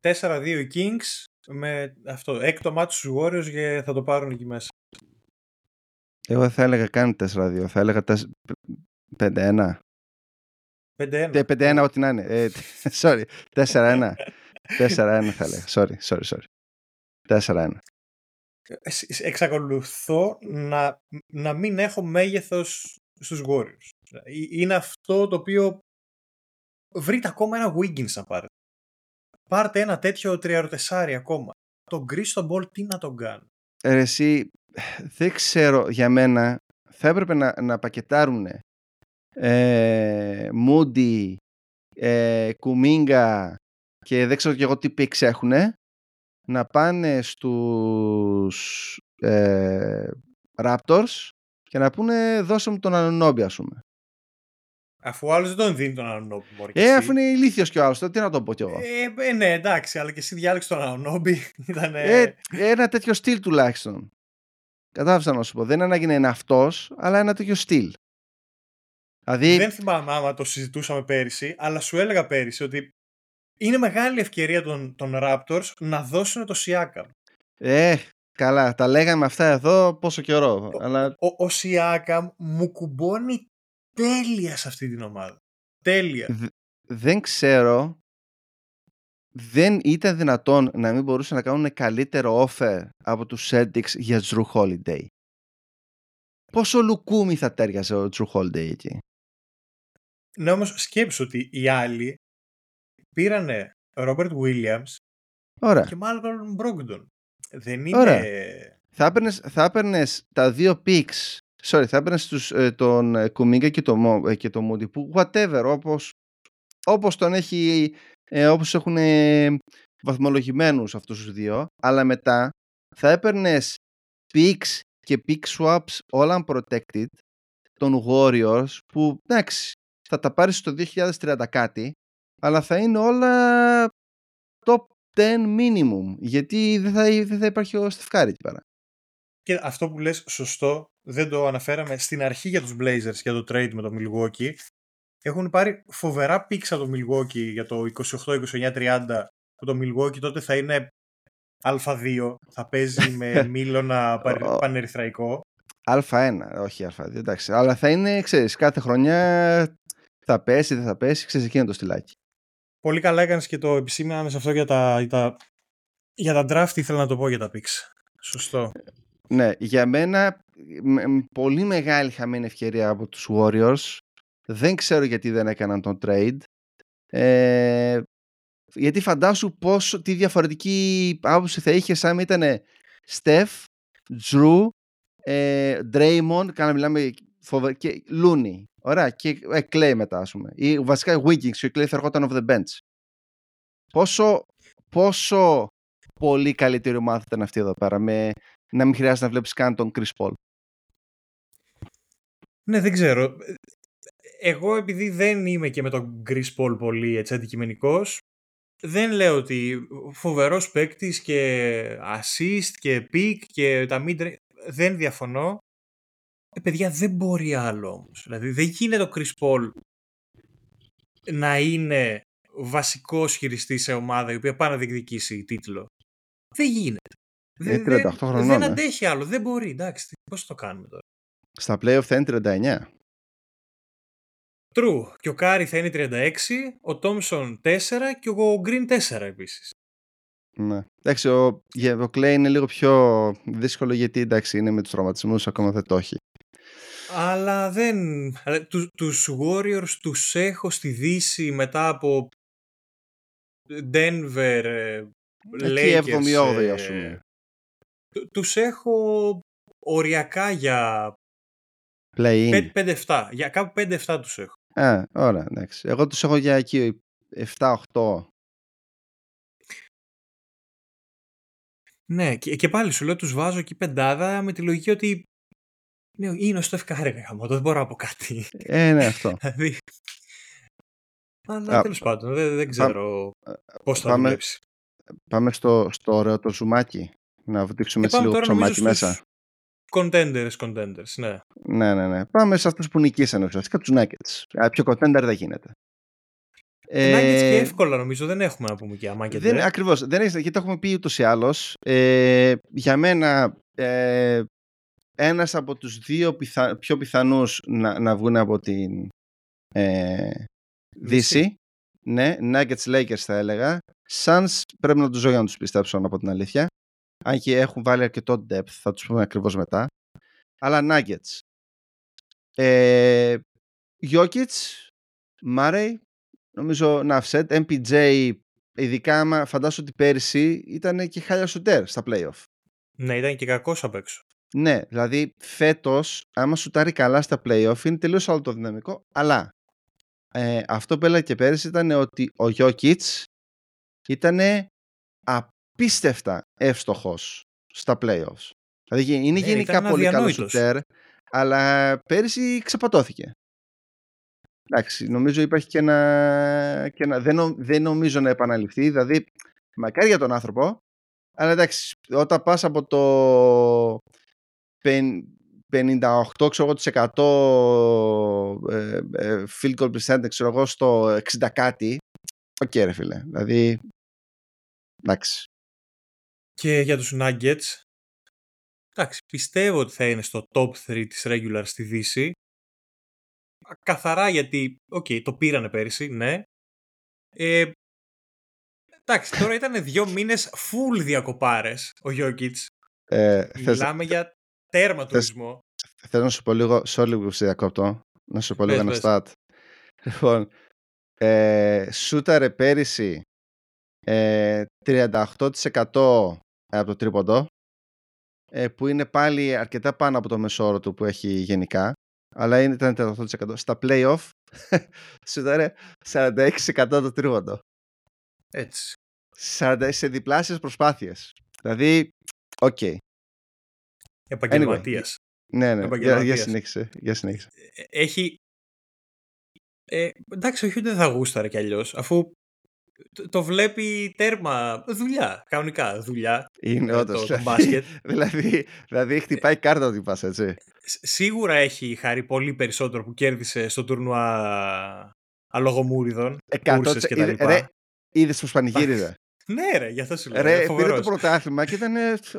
4-2 οι Kings με αυτό, έκτο μάτι στους Warriors και θα το πάρουν εκεί μέσα. Εγώ θα έλεγα κάνει 4-2, θα έλεγα 5-1. 5-1. 5-1 ό,τι να είναι. Ε, sorry, 4-1. 4-1 θα έλεγα. Sorry, sorry, sorry. 4-1. Εξακολουθώ να, να μην έχω μέγεθος στους Warriors. Είναι αυτό το οποίο βρείτε ακόμα ένα Wiggins να πάρετε πάρτε ένα τέτοιο τριαροτεσσάρι ακόμα. Τον Κρις Πολ τι να τον κάνει. Ε, εσύ, δεν ξέρω για μένα, θα έπρεπε να, να πακετάρουν ε, Μούντι, ε, Κουμίνγκα και δεν ξέρω και εγώ τι picks έχουν να πάνε στους ε, Raptors και να πούνε δώσε μου τον Ανονόμπι ας πούμε. Αφού ο άλλος δεν τον δίνει τον Ανανόμπι. Ε, αφού είναι ηλίθιος κι ο άλλος, τι να το πω κι εγώ. Ε, ε, ναι, εντάξει, αλλά και εσύ διάλεξε τον Ανανόμπι. Ήταν, ε, ένα τέτοιο στυλ τουλάχιστον. Κατάλαβα να σου πω. Δεν είναι ανάγκη να είναι αυτός, αλλά ένα τέτοιο στυλ. Δηλαδή... Δεν θυμάμαι άμα το συζητούσαμε πέρυσι, αλλά σου έλεγα πέρυσι ότι είναι μεγάλη ευκαιρία των, των Raptors να δώσουν το Siakam. Ε, καλά. Τα λέγαμε αυτά εδώ πόσο καιρό. Ο, αλλά... ο, ο Siakam μου κουμπώνει τέλεια σε αυτή την ομάδα. Τέλεια. δεν ξέρω δεν ήταν δυνατόν να μην μπορούσαν να κάνουν καλύτερο offer από τους Celtics για Drew Holiday. Πόσο λουκούμι θα τέριαζε ο Drew Holiday εκεί; Ναι όμως σκέψου ότι οι άλλοι πήρανε Robert Williams Ωραία. και Malcolm Brogdon. Δεν είναι... Θα έπαιρνες, θα τα δύο picks sorry, θα έπαιρνες στους, ε, τον ε, Κουμίγκα και τον ε, και το Moody που whatever, όπως, όπως τον έχει, ε, όπως έχουν ε, βαθμολογημένους αυτούς τους δύο, αλλά μετά θα έπαιρνες picks και pick swaps όλα unprotected των Warriors που εντάξει θα τα πάρεις στο 2030 κάτι αλλά θα είναι όλα top 10 minimum γιατί δεν θα, δεν θα υπάρχει ο Στεφκάρη εκεί πέρα. Και αυτό που λες σωστό, δεν το αναφέραμε στην αρχή για τους Blazers για το trade με το Milwaukee. Έχουν πάρει φοβερά πίξα το Milwaukee για το 28-29-30 που το Milwaukee τότε θα είναι Α2, θα παίζει με μήλωνα πανερυθραϊκό. Α1, όχι Α2, εντάξει. Αλλά θα είναι, ξέρεις, κάθε χρονιά θα πέσει, δεν θα πέσει, ξέρεις, εκείνο το στυλάκι. Πολύ καλά έκανες και το επισήμανε σε αυτό για τα, για τα, για τα draft, ήθελα να το πω για τα picks. Σωστό. Ναι, για μένα πολύ μεγάλη χαμένη ευκαιρία από τους Warriors. Δεν ξέρω γιατί δεν έκαναν τον trade. Ε, γιατί φαντάσου πόσο, τι διαφορετική άποψη θα είχε σαν ήταν Steph, Drew, ε, Draymond, κάνα μιλάμε φοβε... και Looney. Ωραία, και ε, Clay μετά, ας πούμε. Ή βασικά Wiggins και ο Clay θα έρχονταν off the bench. Πόσο, πόσο πολύ καλύτερη ομάδα ήταν αυτή εδώ πέρα, με να μην χρειάζεται να βλέπεις καν τον Chris Paul; Ναι, δεν ξέρω. Εγώ επειδή δεν είμαι και με τον Chris Paul πολύ έτσι αντικειμενικός, δεν λέω ότι φοβερός παίκτης και assist και pick και τα mid δεν διαφωνώ. Ε, παιδιά, δεν μπορεί άλλο όμως. Δηλαδή, δεν γίνεται ο Chris Paul να είναι βασικός χειριστής σε ομάδα η οποία πάει να διεκδικήσει τίτλο. Δεν γίνεται. Ε, 38 χρονών, δεν ε. αντέχει άλλο. Δεν μπορεί. Εντάξει, πώς το κάνουμε τώρα. Στα playoff θα είναι 39. True. Και ο Κάρι θα είναι 36, ο Τόμσον 4 και ο Γκριν 4 επίσης. Ναι. Εντάξει, ο, για- ο Clay είναι λίγο πιο δύσκολο γιατί εντάξει είναι με τους τραυματισμούς ακόμα δεν το έχει. Αλλά δεν... αλλά Τους, τους Warriors τους έχω στη Δύση μετά από Denver, ε, Εκεί Lakers. 7η-8η ε, ας πούμε. του- Τους έχω οριακά για Play-in. 5-7. Για κάπου 5-7 τους έχω. Α, ωραία, εντάξει. Εγώ τους έχω για εκεί 7-8. Ναι, και, και πάλι σου λέω τους βάζω εκεί πεντάδα με τη λογική ότι ναι, είναι ο Στεφ Κάρη, ρε γαμώτο, δεν μπορώ να πω κάτι. Ε, ναι, αυτό. Δηλαδή... Αλλά Α, τέλος πάντων, δεν, δεν ξέρω πώς θα πάμε- δουλέψει. Πάμε στο, στο ωραίο το ζουμάκι. Να δείξουμε Και έτσι πάμε λίγο τώρα νομίζω ψωμάκι στους μέσα. contenders, contenders, ναι. Ναι, ναι, ναι. Πάμε σε αυτούς που νικήσανε ουσιαστικά τους Nuggets. Α, Πιο contender δεν γίνεται. Ε... Nuggets και εύκολα νομίζω, δεν έχουμε να πούμε και αμά και δεν, ντε. ακριβώς, δεν έχεις, γιατί το έχουμε πει ούτως ή άλλως. Ε, για μένα, ε, ένας από τους δύο πιθα, πιο πιθανούς να, να βγουν από την ε, Δύση. Δύση, ναι, Nuggets Lakers θα έλεγα. Suns πρέπει να τους ζω για να τους πιστέψω, να πω την αλήθεια. Αν και έχουν βάλει αρκετό depth, θα τους πούμε ακριβώς μετά. Αλλά Nuggets. Ε, Jokic, Murray, νομίζω να offset. MPJ, ειδικά άμα φαντάσου ότι πέρυσι ήταν και χάλια σουτέρ στα playoff. Ναι, ήταν και κακός απ' έξω. Ναι, δηλαδή φέτος, άμα σουτάρει καλά στα playoff, είναι τελείως άλλο το δυναμικό. Αλλά ε, αυτό που έλεγα και πέρυσι ήταν ότι ο Jokic ήταν απίστευτα εύστοχος στα playoffs. Δηλαδή γε- είναι Ναι, γενικά ήταν πολύ καλό αδιανόητος. σουτέρ, αλλά πέρυσι ξεπατώθηκε. Εντάξει, νομίζω υπάρχει και ένα... Και ένα δεν, νο- δεν νομίζω να επαναληφθεί, δηλαδή μακάρι για τον άνθρωπο, αλλά εντάξει, όταν πας από το πεν- 58% ξέρω εγώ, της εκατό, ε, ε, field goal percentage ξέρω εγώ, στο 60 κάτι, οκ ρε φίλε, δηλαδή εντάξει. Και για τους Nuggets, εντάξει, πιστεύω ότι θα είναι στο top 3 της regular στη Δύση. Καθαρά γιατί, οκ, το πήρανε πέρυσι, ναι. Ε, εντάξει, τώρα ήταν δύο μήνες full διακοπάρες ο Jokic. Ε, θες, Μιλάμε για τέρμα τουρισμό. θέλω να σου πω λίγο, sorry που σε διακόπτω, να σου πω λίγο Πες, ένα stat. Λοιπόν, ε, σούταρε πέρυσι ε, 38% από το τρίποντο, ε, που είναι πάλι αρκετά πάνω από το μέσο όρο του που έχει γενικά, αλλά είναι, ήταν 38%. Στα play-off σούταρε 46% το τρίποντο. Έτσι. 40, σε διπλάσιες προσπάθειες. Δηλαδή, οκ. Επαγγελματίας. Ναι, ναι. Για, για Επαγγελματίας. συνέχισε. Για συνέχισε. Ε, Έχει... Ε, εντάξει, όχι ότι δεν θα γούσταρε κι αλλιώς, αφού το, το βλέπει τέρμα δουλειά, κανονικά δουλειά, Είναι ε, όντως. το, το μπάσκετ. δηλαδή, δηλαδή χτυπάει κάρτα ότι πας έτσι. Σ- Σίγουρα έχει χαρεί πολύ περισσότερο που κέρδισε στο τουρνουά αλογομούριδων, κούρσες και τα Είδε- λοιπά. Ρε, είδες πως πανηγύριζε. Ναι ρε, γι' αυτό σου λέω. Ρε, είναι πήρε το φοβερός. πρωτάθλημα και ήταν.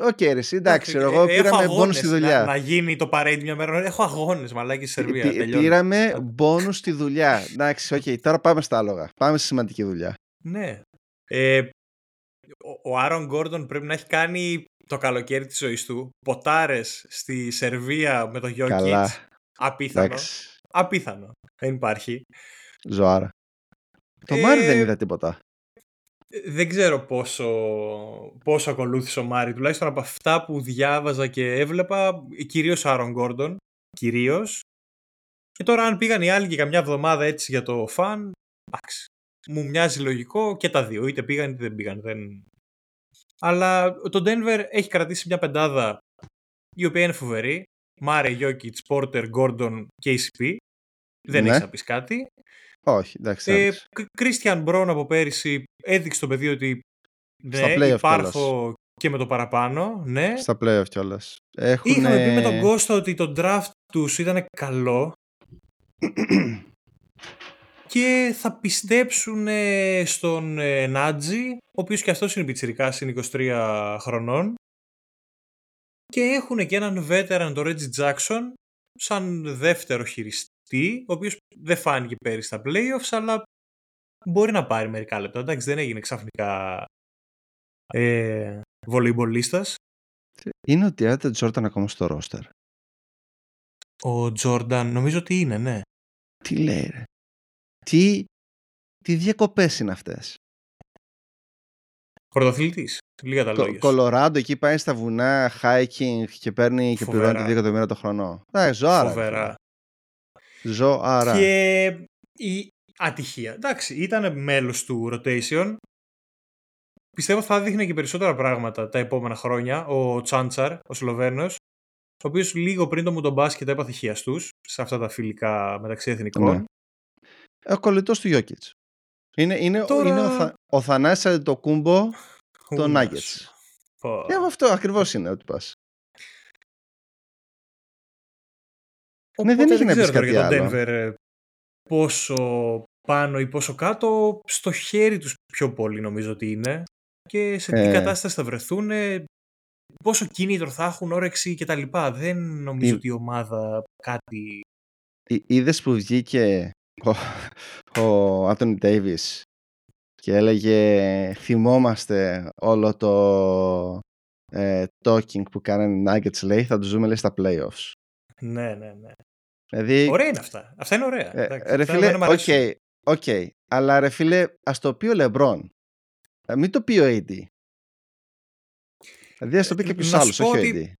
Οκ, ρε, εσύ, εντάξει, ξέρω Ε, εγώ, έχω πήραμε αγώνες μπόνους στη Να, δουλειά. να γίνει το parade μια μέρα. Έχω αγώνες, μαλάκι στη Πή- Σερβία. πή- τελειώνει. Πήραμε μπόνους στη δουλειά. Εντάξει, οκ, τώρα πάμε στα άλογα. Πάμε στη σημαντική δουλειά. Ναι. Ε, ο- ο Άρον Γκόρντον πρέπει να έχει κάνει το καλοκαίρι της ζωής του ποτάρες στη Σερβία με το Jokic. Καλά. Απίθανο. Εντάξει, Απίθανο. Δεν υπάρχει. ζωάρα. Το Ε, Μάρι δεν είδα τίποτα. Δεν ξέρω πόσο, πόσο ακολούθησε ο Μάρι. Τουλάχιστον από αυτά που διάβαζα και έβλεπα, κυρίως Άρον Γκόρντον, κυρίως. Και τώρα αν πήγαν οι άλλοι και καμιά εβδομάδα έτσι για το φαν, εντάξει, μου μοιάζει λογικό και τα δύο. Είτε πήγαν είτε δεν πήγαν. Δεν... Αλλά το Denver έχει κρατήσει μια πεντάδα η οποία είναι φοβερή. Μάρε, Γιώκητ, Πόρτερ, Γκόρντον, KCP. Δεν ναι. έχεις να πεις κάτι. Όχι, εντάξει. Κρίστιαν Μπρόν από πέρυσι έδειξε το παιδί ότι ναι, υπάρχω και με το παραπάνω. Ναι. Στα playoff κιόλας. Έχουν... Είχαμε πει με τον Κώστα ότι το draft τους ήταν καλό. και θα πιστέψουν στον Νάτζι, ο οποίος και αυτός είναι πιτσιρικάς, είναι 23 χρονών. Και έχουν και έναν veteran, τον Reggie Jackson, σαν δεύτερο χειριστή ο οποίος δεν φάνηκε πέρυσι στα playoffs, αλλά μπορεί να πάρει μερικά λεπτά. Εντάξει, δεν έγινε ξαφνικά ε, βολεϊμπολίστας. Είναι ότι ο Τζόρνταν ακόμα στο ρόστερ. Ο Τζόρνταν νομίζω ότι είναι, ναι. Τι λέει ρε. Τι, τι διακοπές είναι αυτές. Πρωτοθλητής. Λίγα τα λόγια. Κολοράντο εκεί πάει στα βουνά, hiking και παίρνει και πληρώνει 2 εκατομμύρια το χρόνο. Φοβερά. Ζωάρα. Και η ατυχία. Εντάξει, ήταν μέλος του rotation. Πιστεύω θα δείχνει και περισσότερα πράγματα τα επόμενα χρόνια. Ο Τσάντσαρ, ο Σλοβαίνος, ο οποίος λίγο πριν το μου τον μπάσκετ έπαθε χιαστούς σε αυτά τα φιλικά μεταξύ εθνικών. Ναι. Ο κολλητός του Γιώκητς. Είναι, είναι, Τώρα... είναι ο, θα, ο Θανάσης το κούμπο των Nuggets. Ε, αυτό ακριβώς είναι ό,τι πας. Ναι, δεν έχει να πεις κάτι για το Denver ε, πόσο πάνω ή πόσο κάτω. Στο χέρι τους πιο πολύ νομίζω ότι είναι. Και σε τι ε. κατάσταση θα βρεθούν, πόσο κίνητρο θα έχουν, όρεξη κτλ. Δεν νομίζω ότι η ομάδα κάτι... Είδες που βγήκε ο, ο Άντωνι Ντέιβις και έλεγε θυμόμαστε όλο το ε, talking που κάνανε οι Nuggets λέει θα το ζούμε λέει στα playoffs. Ναι, ναι, ναι. Δηλαδή, ωραία είναι αυτά. Αυτά είναι ωραία. Ε, ρε φίλε, ok, okay, okay, αλλά ρε φίλε, ας το πει ο Λεμπρόν. Ε, μην το πει ο AD. Δηλαδή ας το πει και ποιος άλλος, όχι ο AD.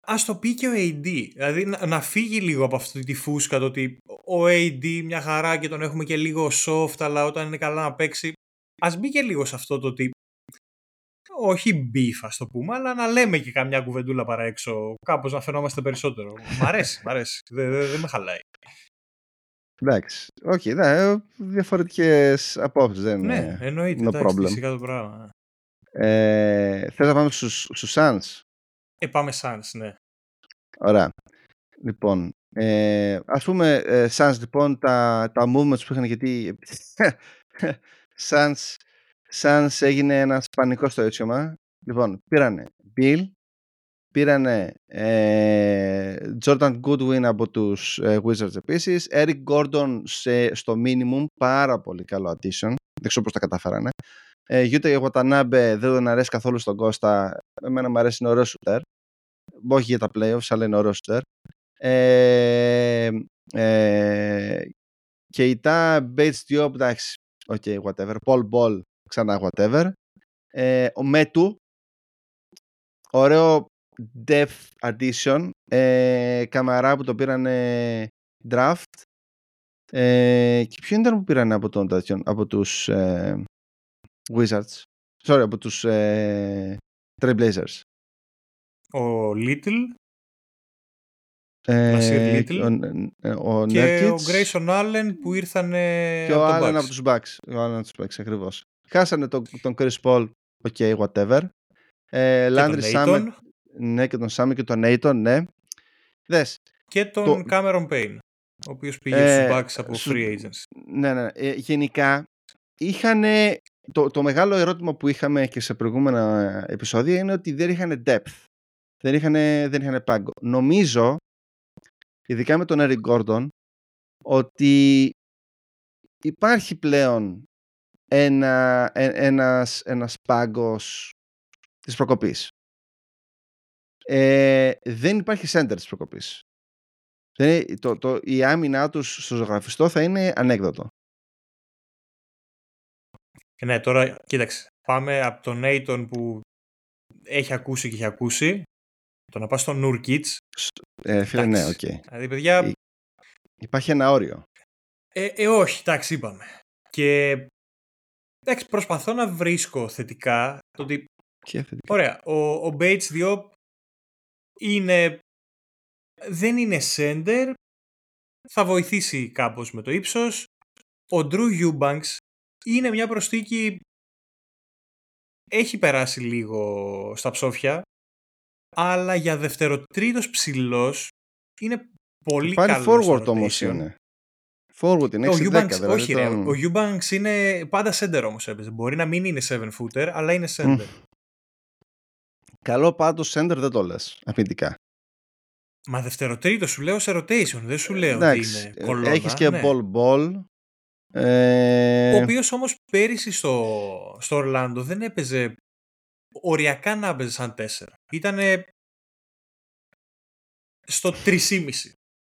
Ας το πει και ο AD. Δηλαδή να, να, φύγει λίγο από αυτή τη φούσκα το ότι ο AD μια χαρά και τον έχουμε και λίγο soft, αλλά όταν είναι καλά να παίξει. Ας μπει και λίγο σε αυτό το ότι όχι beef ας το πούμε, αλλά να λέμε και καμιά κουβεντούλα παρά έξω, κάπως να φαινόμαστε περισσότερο. μ' αρέσει, μ' αρέσει, δεν δε, δε με χαλάει. Εντάξει, ok, okay, ναι, διαφορετικές απόψεις, δεν ναι, είναι εννοείται, no εντάξει, φυσικά το πράγμα. Ε, θες να πάμε στους, στους Suns? Ε, πάμε Suns, ναι. Ωραία. Λοιπόν, ε, ας πούμε ε, Suns, λοιπόν, τα, τα movements που είχαν, γιατί Suns σαν έγινε ένας πανικός στο έτσιωμα. Λοιπόν, πήρανε Bill, πήρανε ε, Jordan Goodwin από τους ε, Wizards επίσης, Eric Gordon σε, στο minimum, πάρα πολύ καλό addition, δεν ξέρω πώς τα καταφέρανε. Ε, Utah Watanabe δεν τον αρέσει καθόλου στον Κώστα, εμένα μου αρέσει, είναι ωραίος shooter. Όχι για τα playoffs, αλλά είναι ωραίος shooter. Ε, ε, και η τα Bates Diop, εντάξει, ok, whatever. Paul Ball, ξανά whatever. Ε, ο Μέτου, ωραίο depth addition, ε, καμαρά που το πήραν draft. Ε, και ποιο ήταν που πήραν από, τον, από τους ε, Wizards, sorry, από τους ε, Trailblazers. Ο Little. Ε, Little. Ο, ο, και ο Grayson Allen που ήρθαν και ο Allen από τους Bucks. Ο Allen από τους Bucks, ακριβώς. Χάσανε τον, τον Chris Paul, ok, whatever. Ε, Landry Summer, ναι, και τον Summer και τον Aiton, ναι. Δες. Και τον το... Cameron Payne, ο οποίος πήγε ε, στους Bucks από σου... free agents. Ναι, ναι. Ε, γενικά, είχαν το, το μεγάλο ερώτημα που είχαμε και σε προηγούμενα επεισόδια είναι ότι δεν είχαν depth. Δεν είχαν, δεν είχαν πάγκο. Νομίζω, ειδικά με τον Eric Gordon, ότι υπάρχει πλέον ένα, ε, ένας, ένας πάγκος της προκοπής. Ε, δεν υπάρχει center της προκοπής. Δεν, το, το, η άμυνά τους στο ζωγραφιστό θα είναι ανέκδοτο. Ναι, τώρα κοίταξε. Πάμε από τον Έιτον που έχει ακούσει και έχει ακούσει. Το να πας στον Νούρκιτς. Ε, φίλε, ναι, ok. Okay. Δηλαδή, παιδιά... Υπάρχει ένα όριο. Ε, ε, όχι, εντάξει, είπαμε. Και εντάξει, προσπαθώ να βρίσκω θετικά το ότι. θετικά; Ωραία. Ο, ο Bates Diop είναι. Δεν είναι sender. Θα βοηθήσει κάπως με το ύψος. Ο Drew Eubanks είναι μια προστίκη έχει περάσει λίγο στα ψόφια αλλά για δευτεροτρίτος ψηλός είναι πολύ καλός. Πάλι forward όμως είναι. Forward είναι, 6 ο Eubanks, δηλαδή όχι ρε, ο Eubanks είναι πάντα center όμως έπαιζε. Μπορεί να μην είναι 7 footer, αλλά είναι center. Καλό πάντως center δεν το λες, αμυντικά. Μα δευτεροτρίτο σου λέω σε rotation, δεν σου λέω ότι είναι κολόνα. Έχεις και ναι. ball ball. Ε... Ο οποίος όμως πέρυσι στο, στο Ορλάντο δεν έπαιζε οριακά να έπαιζε σαν 4. Ήτανε στο 3,5.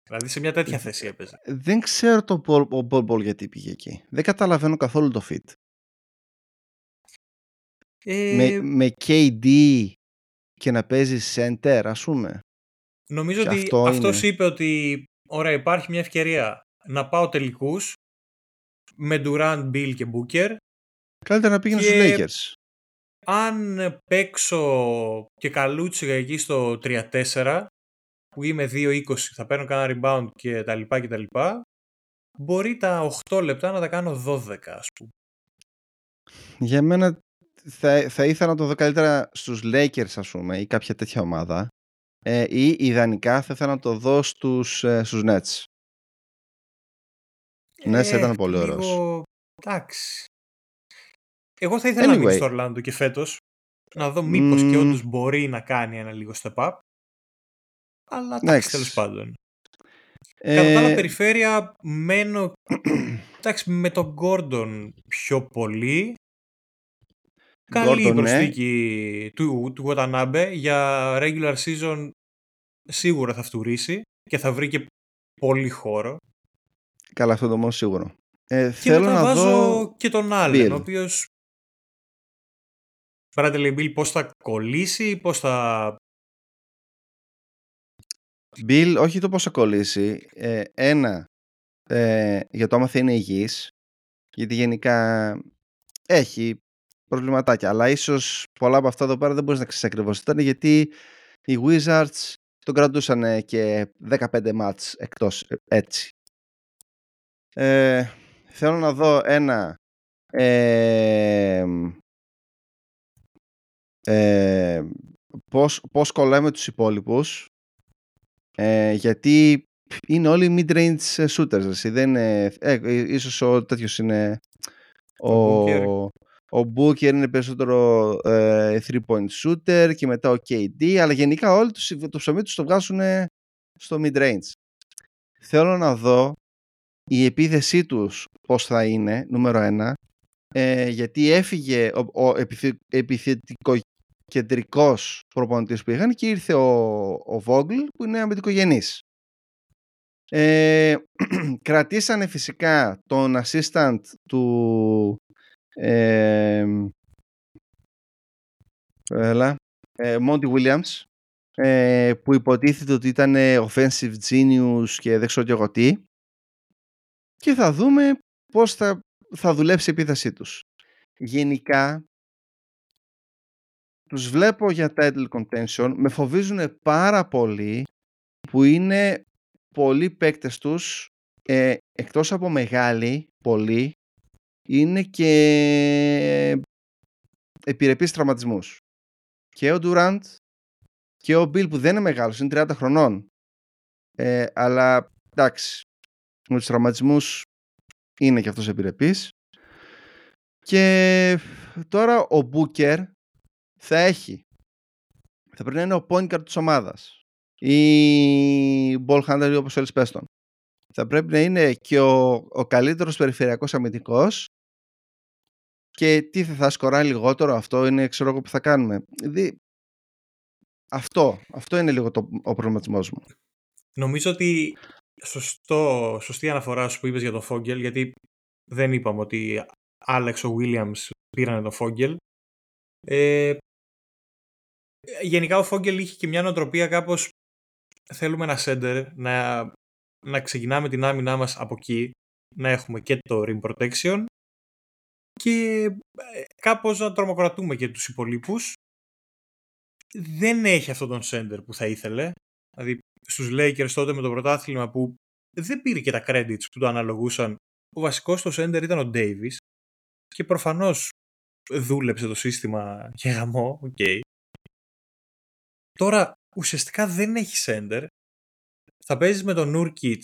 Δηλαδή σε μια τέτοια θέση έπαιζε. Δεν ξέρω το ball, ball, ball γιατί πήγε εκεί. Δεν καταλαβαίνω καθόλου το fit. Ε... Με, με KD και να παίζει center ας πούμε. Νομίζω ότι αυτό αυτός είπε ότι ωραία υπάρχει μια ευκαιρία να πάω τελικούς με Durant, Bill και Booker. Καλύτερα να πήγαινε στους Lakers. Αν παίξω και καλούτσιγα εκεί στο 3-4 που είμαι 2-20 θα παίρνω κανένα rebound και τα λοιπά και τα λοιπά μπορεί τα 8 λεπτά να τα κάνω 12 ας πούμε. Για μένα θα, θα ήθελα να το δω καλύτερα στους Lakers ας πούμε ή κάποια τέτοια ομάδα ε, ή ιδανικά θα ήθελα να το δω στους, ε, στους Nets. Ναι, ε, ήταν πολύ ωραίος. Λίγο... Εντάξει. Εγώ θα ήθελα anyway. να μείνει στο Ορλάντο και φέτος. Να δω μήπως mm. και όντως μπορεί να κάνει ένα λίγο step up. Αλλά εντάξει, τέλος πάντων. Ε... Κατά τα άλλα περιφέρεια μένω εντάξει, με τον Gordon πιο πολύ. Καλή η ναι. προσθήκη ναι. του, του Watanabe για regular season σίγουρα θα φτουρήσει και θα βρει και πολύ χώρο. Καλά, αυτό το μόνο σίγουρο. Ε, και θέλω να βάζω δω... και τον άλλον, ο οποίος Bradley Bill πώς θα κολλήσει, πώς θα... Bill, όχι το πώς θα κολλήσει. Ε, ένα, ε, για το άμα θα είναι υγιής, γιατί γενικά έχει προβληματάκια, αλλά ίσως πολλά από αυτά εδώ πέρα δεν μπορείς να ξέρεις ακριβώς ήταν, γιατί οι Wizards τον κρατούσαν και 15 μάτς εκτός ε, έτσι. Ε, θέλω να δω ένα ε, ε, πώς, πώς κολλάμε τους υπόλοιπους ε, γιατί είναι όλοι mid-range shooters δηλαδή δεν είναι, ε, ίσως ο τέτοιος είναι ο, ο Booker. είναι περισσότερο ε, 3-point shooter και μετά ο KD αλλά γενικά όλοι τους, το ψωμί τους το βγάζουν στο mid-range. Θέλω να δω η επίθεσή τους πώς θα είναι, νούμερο ένα, ε, γιατί έφυγε ο, ο επιθετικοκεντρικός προπονητής που είχαν και ήρθε ο, ο Vogel που είναι αμυντικογενής. Ε, κρατήσανε φυσικά τον assistant του ε, έλα, ε, Monty Williams ε, που υποτίθεται ότι ήταν offensive genius και δεν ξέρω και εγώ τι και θα δούμε πώς θα, θα δουλέψει η επίθεσή τους. Γενικά, τους βλέπω για title contention, με φοβίζουν πάρα πολύ που είναι πολλοί παίκτες τους, ε, εκτός από μεγάλοι, πολλοί, είναι και επιρρεπείς τραυματισμούς. Και ο Durant και ο Bill που δεν είναι μεγάλος, είναι 30 χρονών. Ε, αλλά εντάξει, με τους τραυματισμούς είναι και αυτός επιρρεπής και τώρα ο Μπούκερ θα έχει. Θα πρέπει να είναι ο point guard της ομάδας. Ή ball handler όπως θέλεις πες τον. θα πρέπει να είναι και ο, ο καλύτερος περιφερειακός αμυντικός. Και τι θα, θα σκοράει λιγότερο αυτό είναι ξέρω εγώ που θα κάνουμε. Δηλαδή, αυτό, αυτό είναι λίγο το, ο προβληματισμός μου. Νομίζω ότι σωστό, σωστή αναφορά σου που είπες για τον Φόγγελ, γιατί δεν είπαμε ότι άλλαξε ο Williams πήραν τον Φόγγελ. Ε, γενικά ο Φόγγελ είχε και μια νοοτροπία κάπως θέλουμε ένα center να, να ξεκινάμε την άμυνά μας από εκεί, να έχουμε και το rim protection και ε, κάπως να τρομοκρατούμε και τους υπόλοιπους. Δεν έχει αυτόν τον center που θα ήθελε. Δηλαδή στους Lakers τότε με το πρωτάθλημα που δεν πήρε και τα credits που του αναλογούσαν. Ο βασικός το center ήταν ο Davis και προφανώς δούλεψε το σύστημα και γαμώ, ok. Okay. Τώρα ουσιαστικά δεν έχει center. Θα παίζεις με τον Nurkic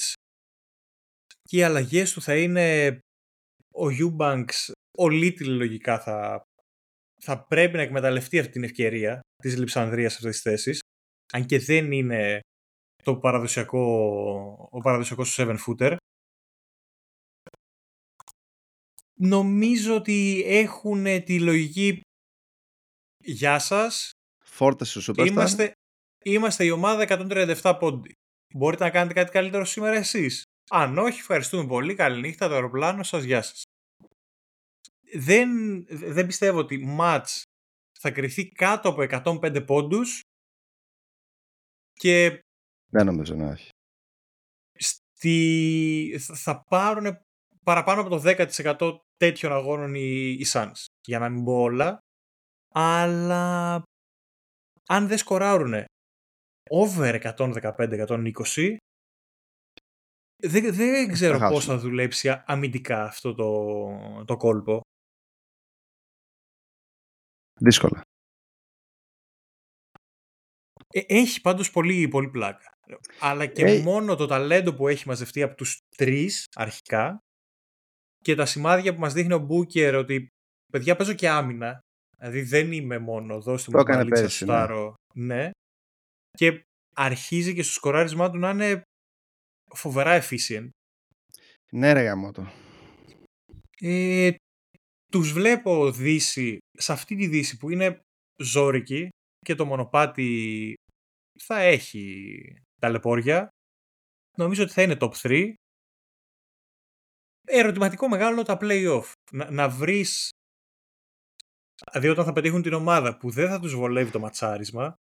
και οι αλλαγές του θα είναι ο Eubanks, ο Little λογικά θα, θα πρέπει να εκμεταλλευτεί αυτή την ευκαιρία της Λιψανδρίας σε αυτές τις θέσεις αν και δεν είναι το παραδοσιακό, ο παραδοσιακός 7 footer νομίζω ότι έχουν τη λογική Γεια σας. Φόρτε σου Είμαστε, είμαστε η ομάδα 137 πόντι. Μπορείτε να κάνετε κάτι καλύτερο σήμερα εσείς. Αν όχι, ευχαριστούμε πολύ. Καληνύχτα, το αεροπλάνο σας. Γεια σας. Δεν, δεν πιστεύω ότι μάτς θα κρυθεί κάτω από 105 πόντους και δεν νομίζω να έχει. Στη... Θα πάρουν παραπάνω από το 10% τέτοιων αγώνων οι, οι Suns. Για να μην πω όλα. Αλλά αν δεν σκοράρουν over 115-120 δεν, δεν ξέρω πώς θα δουλέψει αμυντικά αυτό το, το κόλπο. Δύσκολα. Ε, έχει πάντως πολύ, πολύ πλάκα. Αλλά και ε, μόνο το ταλέντο που έχει μαζευτεί από τους τρεις αρχικά και τα σημάδια που μας δείχνει ο Μπούκερ ότι παιδιά παίζω και άμυνα. Δηλαδή δεν είμαι μόνος δώστε μου μπαλίτσα στο ναι. ναι. Και αρχίζει και στο σκοράρισμά του να είναι φοβερά efficient. Ναι ρε γαμώτο. Ε, τους βλέπω δύση, σε αυτή τη δύση που είναι ζόρικη και το μονοπάτι θα έχει ταλαιπώρια. Νομίζω ότι θα είναι top 3. Ερωτηματικό μεγάλο τα play-off. Να, να βρεις... Δηλαδή όταν θα πετύχουν την ομάδα που δεν θα τους βολεύει το ματσάρισμα,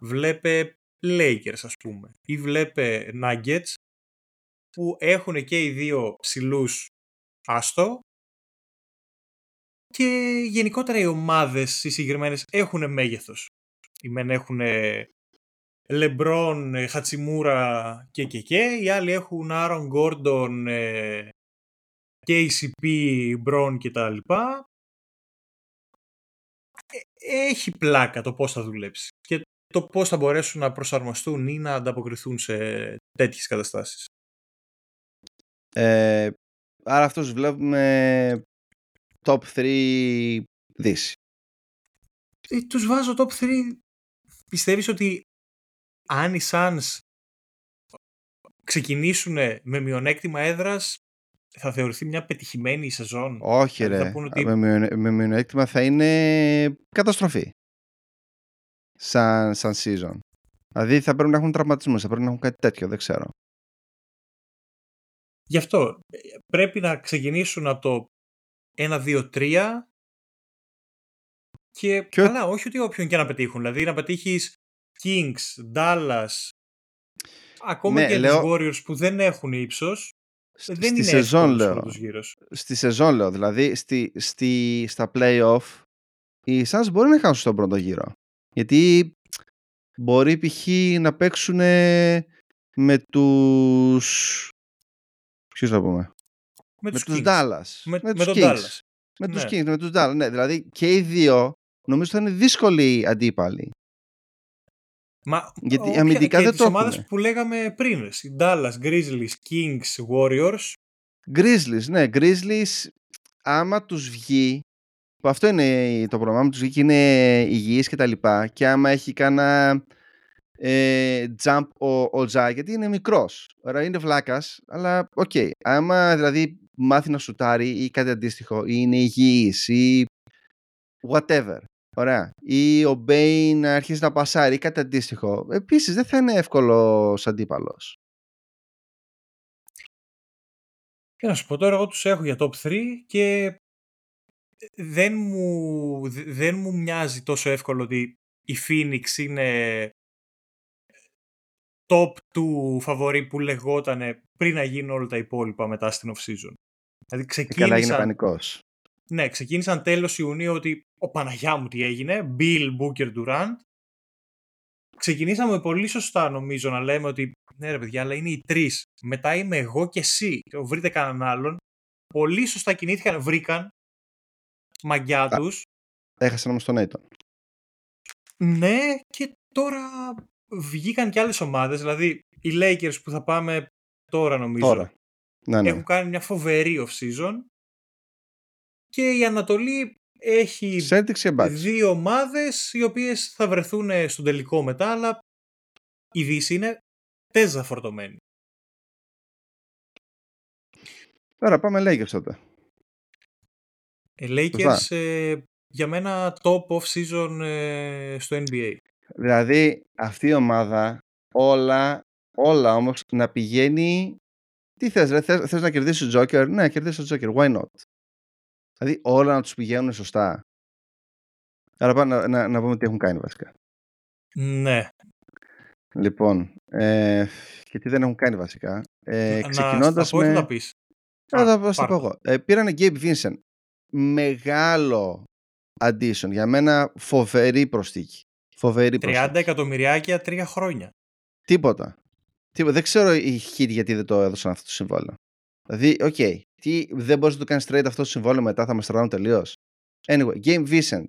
βλέπε Lakers ας πούμε ή βλέπε Nuggets που έχουν και οι δύο ψηλούς άστο και γενικότερα οι ομάδες οι συγκεκριμένες έχουν μέγεθος. Οι μεν έχουν Λεμπρόν, Χατσιμούρα και και και. Οι άλλοι έχουν Άρον Γκόρντον, KCP, Μπρόν και τα λοιπά. Ε, έχει πλάκα το πώς θα δουλέψει και το πώς θα μπορέσουν να προσαρμοστούν ή να ανταποκριθούν σε τέτοιες καταστάσεις. Ε, άρα αυτούς βλέπουμε top 3 δύση. Ε, τους βάζω top 3. Πιστεύεις ότι αν οι Suns ξεκινήσουν με μειονέκτημα έδρας θα θεωρηθεί μια πετυχημένη σεζόν. Όχι δηλαδή ρε, ότι... με, μειονέκτημα θα είναι καταστροφή. Σαν, σαν season. Δηλαδή θα πρέπει να έχουν τραυματισμούς, θα πρέπει να έχουν κάτι τέτοιο, δεν ξέρω. Γι' αυτό πρέπει να ξεκινήσουν από το 1-2-3 και, και καλά, όχι ότι όποιον και να πετύχουν. Δηλαδή να πετύχεις Kings, Dallas, ακόμα ναι, και λέω... τους Warriors που δεν έχουν ύψος, δεν στη είναι σεζόν, λέω. Στη σεζόν λέω, δηλαδή στη, στη, στα play-off οι Suns μπορεί να χάσουν στον πρώτο γύρο. Γιατί μπορεί π.χ. να παίξουν με τους... Ποιους θα πούμε. Με, με τους, Dallas. Με, με, με τους Dallas. Με τους ναι. Kings, με τους Dallas. Ναι, δηλαδή και οι δύο νομίζω θα είναι δύσκολοι αντίπαλοι. Μα, Γιατί όποια, αμυντικά δεν το έχουν. ομάδες που λέγαμε πριν. Οι Dallas, Grizzlies, Kings, Warriors. Grizzlies, ναι. Grizzlies, άμα τους βγει, που αυτό είναι το πρόβλημα, άμα τους βγει και είναι υγιείς και τα λοιπά, και άμα έχει κάνα ε, jump ο, ο Τζα, γιατί είναι μικρός. Ωραία, είναι βλάκας, αλλά ok. Okay. Άμα δηλαδή μάθει να σουτάρει ή κάτι αντίστοιχο, ή είναι υγιής ή whatever, Ωραία. Ή ο Μπέιν να αρχίσει να πασάρει ή κάτι αντίστοιχο. Επίσης δεν θα είναι εύκολος αντίπαλος. Και να σου πω τώρα, εγώ τους έχω για top 3 και δεν μου, δεν μου μοιάζει τόσο εύκολο ότι η Phoenix είναι top του φαβορή που λεγόταν πριν να γίνουν όλα τα υπόλοιπα μετά στην off-season. Δηλαδή ξεκίνησαν... Καλά έγινε πανικός. Ναι, ξεκίνησαν τέλος Ιουνίου ότι ο Παναγιά μου τι έγινε, Bill Booker Durant. Ξεκινήσαμε πολύ σωστά νομίζω να λέμε ότι ναι ρε παιδιά, αλλά είναι οι τρεις. Μετά είμαι εγώ και εσύ. Βρείτε κανέναν άλλον. Πολύ σωστά κινήθηκαν, βρήκαν μαγιά τους. Έχασαν όμως τον Aiton. Ναι, και τώρα βγήκαν και άλλες ομάδες, δηλαδή οι Lakers που θα πάμε τώρα νομίζω τώρα. Ναι, ναι. έχουν κάνει μια φοβερή off-season και η Ανατολή έχει δύο ομάδες οι οποίες θα βρεθούν στον τελικό μετά, αλλά η Δύση είναι τέζα φορτωμένη. Τώρα πάμε Lakers τότε. Ε, Lakers ε, για μένα top off-season ε, στο NBA. Δηλαδή αυτή η ομάδα όλα, όλα όμως να πηγαίνει... Τι θες ρε, θες, θες να κερδίσεις ο Joker, ναι, να κερδίσεις ο Joker, why not; Δηλαδή όλα να τους πηγαίνουν σωστά. Άρα πάμε να, να, πούμε τι έχουν κάνει βασικά. Ναι. Λοιπόν, ε, και τι δεν έχουν κάνει βασικά. Ε, να ξεκινώντας πω, με... να πεις. Α, θα, θα πω εγώ. Ε, πήρανε Gabe Vincent. Μεγάλο addition. Για μένα φοβερή προσθήκη. Φοβερή 30 εκατομμυριάκια τρία χρόνια. Τίποτα. Τίποτα. Δεν ξέρω οι Heat γιατί δεν το έδωσαν αυτό το συμβόλαιο. Δηλαδή, ok, okay, δεν μπορείς να το κάνεις straight αυτό το συμβόλαιο μετά, θα μας τραβάνε τελείως. Anyway, Game Vincent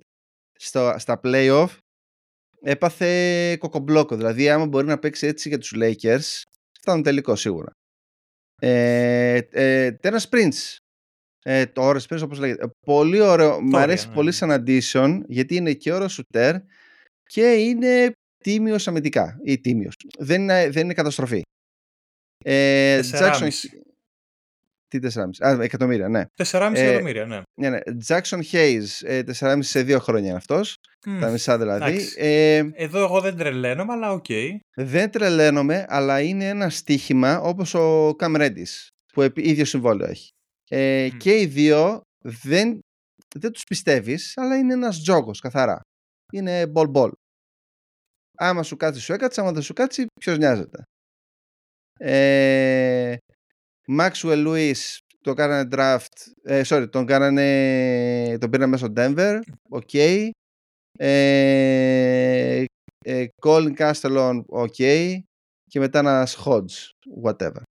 στο, στα playoff έπαθε κοκομπλόκο. Δηλαδή, άμα μπορεί να παίξει έτσι για τους Lakers, φτάνουν τελικό σίγουρα. Ε, ε, Prince. Ε, το Όρες Prince, όπως λέγεται. Πολύ ωραίο. Μ' αρέσει ναι. πολύ σαν addition, γιατί είναι και ωραίος σουτέρ και είναι τίμιος αμυντικά ή τίμιος. Δεν είναι, δεν είναι καταστροφή. Ε, Jackson... Τι 4,5. Α, εκατομμύρια, ναι. 4,5 ε, εκατομμύρια, ναι. ναι, ναι. Jackson Hayes, 4,5 ε, σε δύο χρόνια είναι αυτός. Mm, τα μισά δηλαδή. Ε, Εδώ εγώ δεν τρελαίνομαι, αλλά ok. Okay. Δεν τρελαίνομαι, αλλά είναι ένα στοίχημα όπως ο Cam Reddish, που ίδιο συμβόλαιο έχει. Ε, mm. Και οι δύο δεν, δεν τους πιστεύεις, αλλά είναι ένας τζόγος καθαρά. Είναι Bol Bol. Άμα σου κάτσει, σου έκατσε. Άμα δεν σου κάτσει, ποιος νοιάζεται. Ε, Maxwell Lewis το κάνανε draft. Ε, sorry, τον κάνανε. Τον πήραν μέσω Denver. Οκ. Okay. Ε, ε, Colin Castellon, οκ. Okay. Και μετά ένας Hodge, whatever.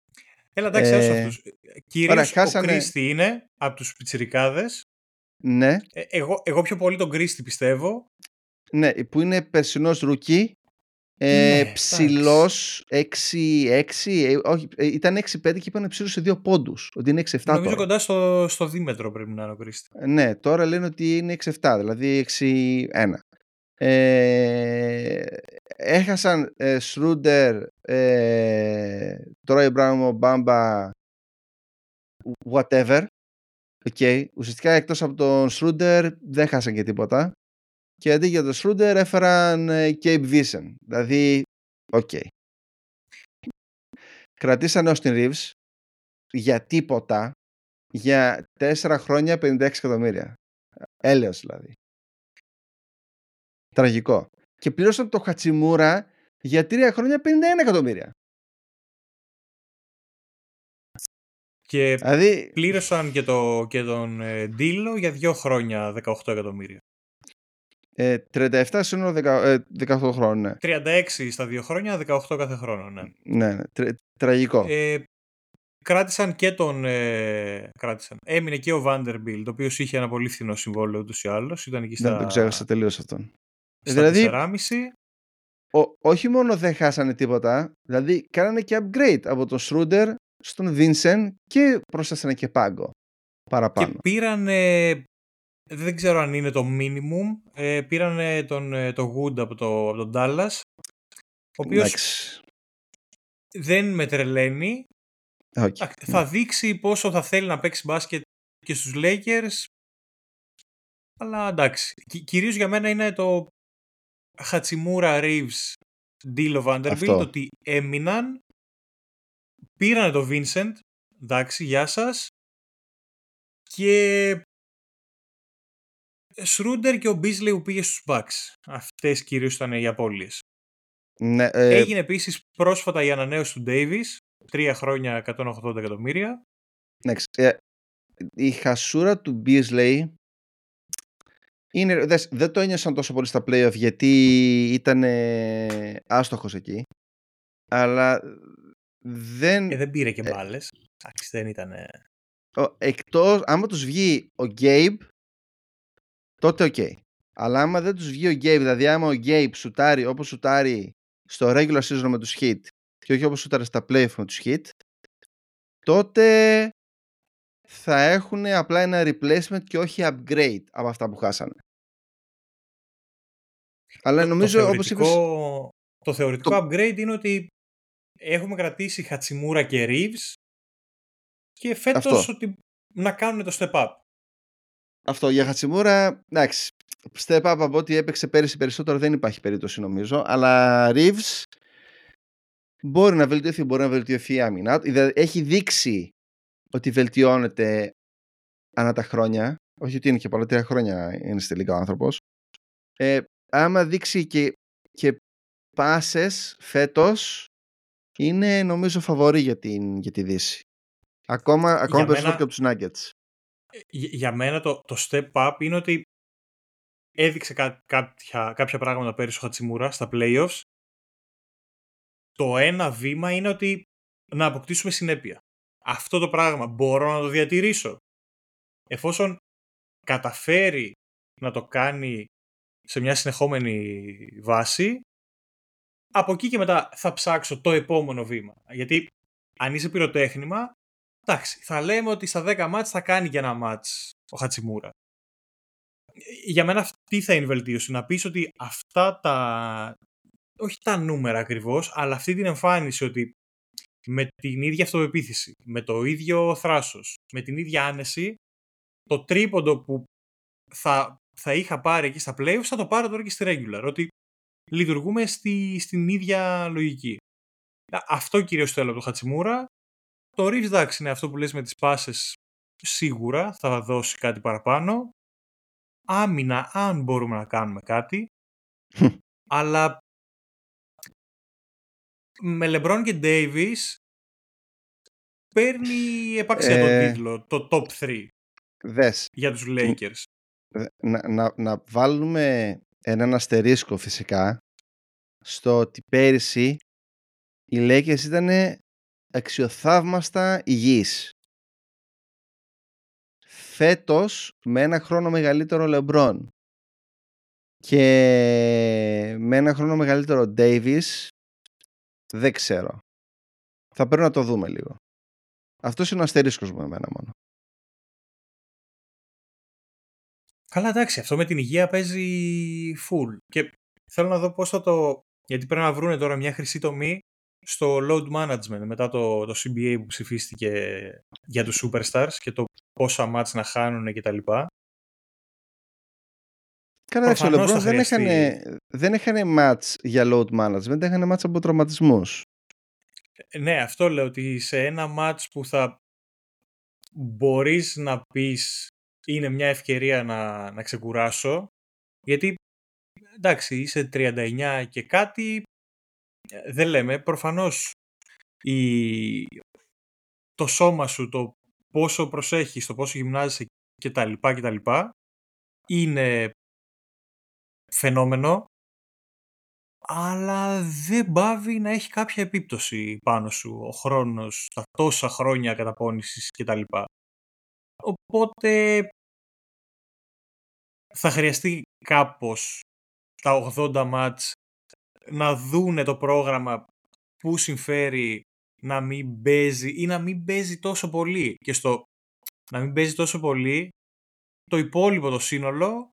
Έλα, εντάξει, ε, αυτούς. Κυρίως ο Christie είναι από τους πιτσιρικάδες. Ναι. Ε, εγώ, εγώ πιο πολύ τον Christie πιστεύω. Ναι, που είναι περσινός rookie. Ε, ναι, ψηλός 6-6, ε, όχι, ε, ήταν 6-5 και είπαν ψηλό σε 2 πόντους. Ότι είναι 6-7. Νομίζω τώρα. κοντά στο, στο δίμετρο πρέπει να είναι ο Κρίστη. Ε, ναι, τώρα λένε ότι είναι 6-7, δηλαδή 6-1. Ε, έχασαν ε, Σρούντερ, ε, Τρόι Μπράουμο, Μπάμπα, whatever. Okay. Ουσιαστικά εκτός από τον Σρούντερ δεν χάσαν και τίποτα και αντί για το Σρούντερ έφεραν Gabe Vincent. Δηλαδή, OK. Okay. Κρατήσανε Austin Reaves για τίποτα για 4 χρόνια 56 εκατομμύρια. Έλεος δηλαδή. Τραγικό. Και πλήρωσαν το Χατσιμούρα για 3 χρόνια 51 εκατομμύρια. Και δηλαδή... πλήρωσαν και, το, και τον Ντίλο για 2 χρόνια 18 εκατομμύρια. 37 ε, σύνολο 18 ε, χρόνων, ναι. 36 στα δύο χρόνια, 18 κάθε χρόνο, ναι. Ναι, ναι. τραγικό. Ε, κράτησαν και τον... Ε, κράτησαν. Έμεινε και ο Vanderbilt, ο οποίος είχε ένα πολύ φθηνό συμβόλαιο ούτως ή άλλως. Ήταν εκεί ναι, στα... Δεν τον ξέχασα τελείως αυτόν. Στα δηλαδή, 4,5. όχι μόνο δεν χάσανε τίποτα, δηλαδή κάνανε και upgrade από τον Schroeder στον Vincent και πρόσθεσαν και πάγκο παραπάνω. Και πήραν δεν ξέρω αν είναι το minimum. Ε, πήραν τον, ε, το Wood από, το, από τον Dallas, ο οποίος δεν με τρελαίνει. Okay. Θα δείξει πόσο θα θέλει να παίξει μπάσκετ και στους Lakers. Αλλά εντάξει. κυρίως για μένα είναι το Hachimura Reeves Deal of Vanderbilt, ότι έμειναν, πήραν το Vincent, εντάξει, γεια σας, και Σρούντερ και ο Μπίσλεϊ που πήγε στους Bucks. Αυτές κυρίως ήταν οι απώλειες. Ναι, ε, Έγινε επίσης πρόσφατα η ανανέωση του Davis, τρία χρόνια 180 εκατομμύρια. ναι, ε, η χασούρα του Beasley είναι, δες, δεν το ένιωσαν τόσο πολύ στα playoff γιατί ήταν ε, άστοχος εκεί. Αλλά δεν... Ε, δεν πήρε και μπάλες. Εντάξει, δεν ήταν... ο- εκτός, άμα τους βγει ο Gabe, τότε οκ. Αλλά άμα δεν τους βγει ο Gabe, δηλαδή άμα ο Gabe σουτάρει όπως σουτάρει στο regular season με τους Heat και όχι όπως σουτάρει στα playoff με τους Heat, τότε θα έχουν απλά ένα replacement και όχι upgrade από αυτά που χάσανε. Αλλά Το- νομίζω το όπως είπες... θεωρητικό, το θεωρητικό το- upgrade είναι ότι έχουμε κρατήσει Χατσιμούρα και Reeves και φέτος Αυτό. ότι να κάνουν το step up. Αυτό για Χατσιμούρα, εντάξει. Step up από ό,τι έπαιξε πέρυσι περισσότερο δεν υπάρχει περίπτωση νομίζω. Αλλά Reeves μπορεί να βελτιωθεί, μπορεί να βελτιωθεί η άμυνα. του. Είδα- Έχει δείξει ότι βελτιώνεται ανά τα χρόνια. Όχι ότι είναι και πολλά, τρία χρόνια είναι στη λίγα ο άνθρωπος. Ε, άμα δείξει και, και πάσες φέτος, είναι νομίζω φαβορή για, την, για τη Δύση. Ακόμα, ακόμα Για περισσότερο μένα- και από τους Nuggets. Ε, Για για μένα το, το step up είναι ότι έδειξε κά, κάποια, κάποια πράγματα πέρυσι ο Χατσιμούρα στα playoffs. Το ένα βήμα είναι ότι να αποκτήσουμε συνέπεια. Αυτό το πράγμα μπορώ να το διατηρήσω. Εφόσον καταφέρει να το κάνει σε μια συνεχόμενη βάση, από εκεί και μετά θα ψάξω το επόμενο βήμα. Γιατί αν είσαι πυροτέχνημα, εντάξει, θα λέμε ότι στα 10 μάτς θα κάνει και ένα μάτς ο Χατσιμούρα. Για μένα αυτή θα είναι η βελτίωση. Να πεις ότι αυτά τα... Όχι τα νούμερα ακριβώς, αλλά αυτή την εμφάνιση ότι με την ίδια αυτοπεποίθηση, με το ίδιο θράσος, με την ίδια άνεση, το τρίποντο που θα, θα είχα πάρει εκεί στα playoffs θα το πάρω τώρα και στη regular. Ότι λειτουργούμε στη, στην ίδια λογική. Α, Αυτό κυρίως θέλω από το Χατσιμούρα. Το Reeves εντάξει είναι αυτό που λες με τις πάσες σίγουρα θα δώσει κάτι παραπάνω. Άμυνα αν μπορούμε να κάνουμε κάτι. αλλά με LeBron και Davis παίρνει επάξια Ε, το τίτλο, το top 3 Δες, για τους Lakers. Ε, να, να, να βάλουμε έναν αστερίσκο φυσικά στο ότι πέρυσι οι Lakers ήταν αξιοθαύμαστα υγιείς. Φέτος με ένα χρόνο μεγαλύτερο LeBron και με ένα χρόνο μεγαλύτερο Davis δεν ξέρω. Θα πρέπει να το δούμε λίγο. Αυτός είναι ο αστερίσκος μου εμένα μόνο. Καλά, εντάξει, αυτό με την υγεία παίζει full. Και θέλω να δω πώς θα το... Γιατί πρέπει να βρούνε τώρα μια χρυσή τομή στο load management μετά το, το CBA που ψηφίστηκε για τους superstars και το πόσα μάτς να χάνουν και τα λοιπά. Καλά, εντάξει, ο Προφανώς LeBron θα δεν χρειαστεί. έχανε, δεν έχανε match για load management, έχανε match από τραυματισμούς. Ε, Ναι, αυτό λέω ότι σε ένα μάτς που θα μπορείς να πεις είναι μια ευκαιρία να, να ξεκουράσω γιατί εντάξει είσαι 39 και κάτι ε, δεν λέμε προφανώς η, το σώμα σου το πόσο προσέχεις το πόσο γυμνάζεσαι και τα λοιπά και τα λοιπά είναι φαινόμενο αλλά δεν πάβει να έχει κάποια επίπτωση πάνω σου ο χρόνος, τα τόσα χρόνια καταπώνησης και τα λοιπά. Οπότε θα χρειαστεί κάπως τα 80 μάτς να δούνε το πρόγραμμα που συμφέρει να μην παίζει ή να μην παίζει τόσο πολύ. Και στο να μην παίζει τόσο πολύ, το υπόλοιπο το σύνολο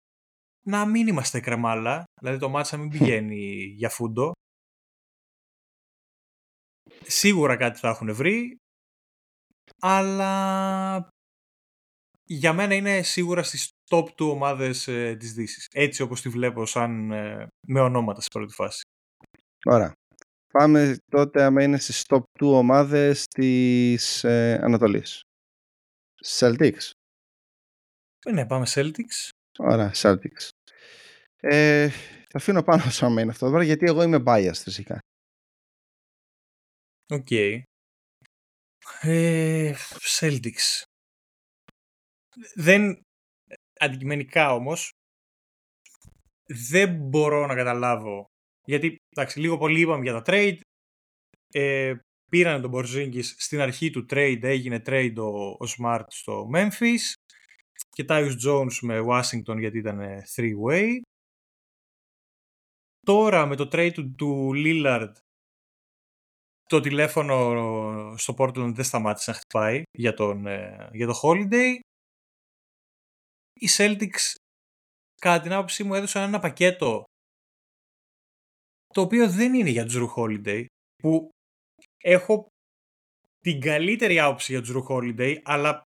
να μην είμαστε κρεμάλα, δηλαδή το μάτς να μην πηγαίνει για φούντο. Σίγουρα κάτι θα έχουν βρει, αλλά για μένα είναι σίγουρα στις top 2 ομάδες ε, της Δύσης. Έτσι όπως τη βλέπω σαν ε, με ονόματα σε πρώτη φάση. Ωραία. Πάμε τότε άμα είναι στις top 2 ομάδες της ε, Ανατολής. Celtics. Ε, Ναι, πάμε Celtics. Ωραία, Celtics. Ε, θα αφήνω πάνω στο είναι αυτό τώρα γιατί εγώ είμαι biased φυσικά. OK. Okay. Ε, Celtics. Δεν, αντικειμενικά όμως, δεν μπορώ να καταλάβω. Γιατί, εντάξει, λίγο πολύ είπαμε για τα trade. Ε, πήραν τον Porzingis στην αρχή του trade, έγινε trade ο, ο Smart στο Memphis και Tyus Jones με Washington γιατί ήταν three-way. Τώρα με το trade του, του Lillard το τηλέφωνο στο Portland δεν σταμάτησε να χτυπάει για, τον, ε, για το Holiday. Οι Celtics κατά την άποψή μου έδωσαν ένα πακέτο το οποίο δεν είναι για Drew Holiday που έχω την καλύτερη άποψη για Drew Holiday αλλά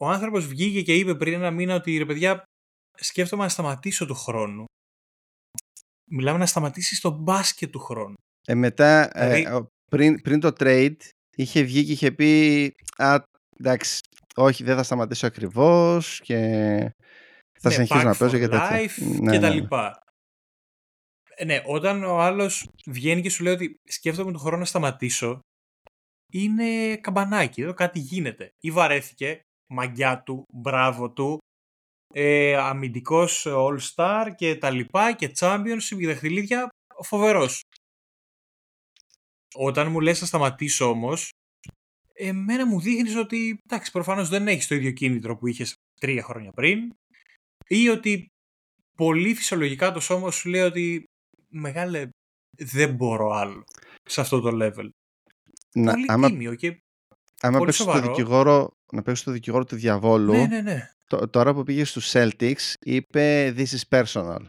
ο άνθρωπος βγήκε και είπε πριν ένα μήνα ότι ρε παιδιά σκέφτομαι να σταματήσω του χρόνου. Μιλάμε να σταματήσεις στο μπάσκετ του χρόνου. Ε, μετά, ε, δηλαδή... πριν, πριν το trade, είχε βγει και είχε πει «Α, εντάξει, όχι, δεν θα σταματήσω ακριβώς και θα ναι, συνεχίσω να παίζω και τέτοια». Ναι, και τα ναι, ναι. λοιπά. Ε, ναι, όταν ο άλλος βγαίνει και σου λέει ότι σκέφτομαι τον χρόνο να σταματήσω, είναι καμπανάκι, εδώ κάτι γίνεται. Ή βαρέθηκε, μαγιά του, μπράβο του, ε, αμυντικός all-star και τα λοιπά και championship και δαχτυλίδια, φοβερός. Όταν μου λες να σταματήσω όμως, εμένα μου δείχνεις ότι εντάξει, προφανώς δεν έχεις το ίδιο κίνητρο που είχες τρία χρόνια πριν ή ότι πολύ φυσιολογικά το σώμα σου λέει ότι μεγάλε δεν μπορώ άλλο σε αυτό το level. Να, πολύ άμα, τίμιο και άμα πολύ σοβαρό. Το δικηγόρο, να παίξεις το δικηγόρο του διαβόλου, ναι, ναι, ναι. τώρα που πήγε στους Celtics είπε this is personal.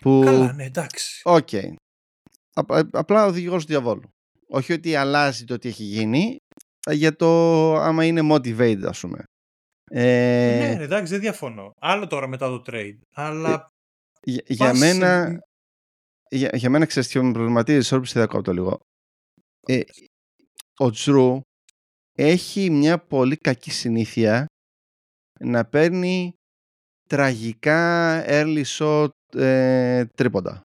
Που... Καλά, ναι, εντάξει. OK. Okay. Απλά ο δικηγόρος του διαβόλου. Όχι ότι αλλάζει το τι έχει γίνει, για το άμα είναι motivated, ας πούμε. Ε... Ναι, εντάξει, δεν διαφωνώ. Άλλο τώρα μετά το trade. Αλλά. Για, για μένα. Για, για μένα ξέρεις και με προβληματίζει, σε διακόπτω το λίγο. Ε, ο Τζρου έχει μια πολύ κακή συνήθεια να παίρνει τραγικά early shot ε, τρίποντα.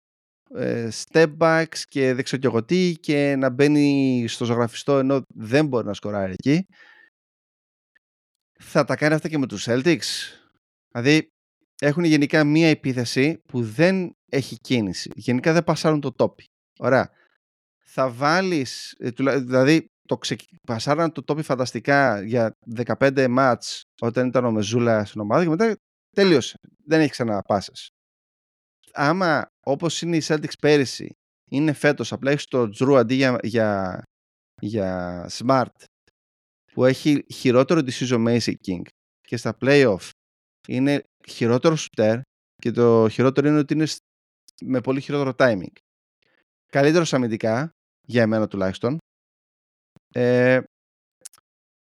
Ε, step backs και δεν ξέρω και εγώ τι και να μπαίνει στο ζωγραφιστό ενώ δεν μπορεί να σκοράρει εκεί. Θα τα κάνει αυτά και με τους Celtics. Δηλαδή έχουν γενικά μία επίθεση που δεν έχει κίνηση. Γενικά δεν πασάρουν το τόπι. Ωραία. Θα βάλεις, ε, δηλαδή το ξε... πασάραν το τόπι φανταστικά για 15 μάτς όταν ήταν ο Μεζούλα στην ομάδα και μετά τελείωσε. Δεν έχεις ξανά πάσες άμα όπως είναι η Celtics πέρυσι είναι φέτος απλά έχεις το Drew αντί για, για, για Smart που έχει χειρότερο decision making και στα playoff είναι χειρότερο shooter και το χειρότερο είναι ότι είναι με πολύ χειρότερο timing. Καλύτερος αμυντικά, για εμένα τουλάχιστον. Ε,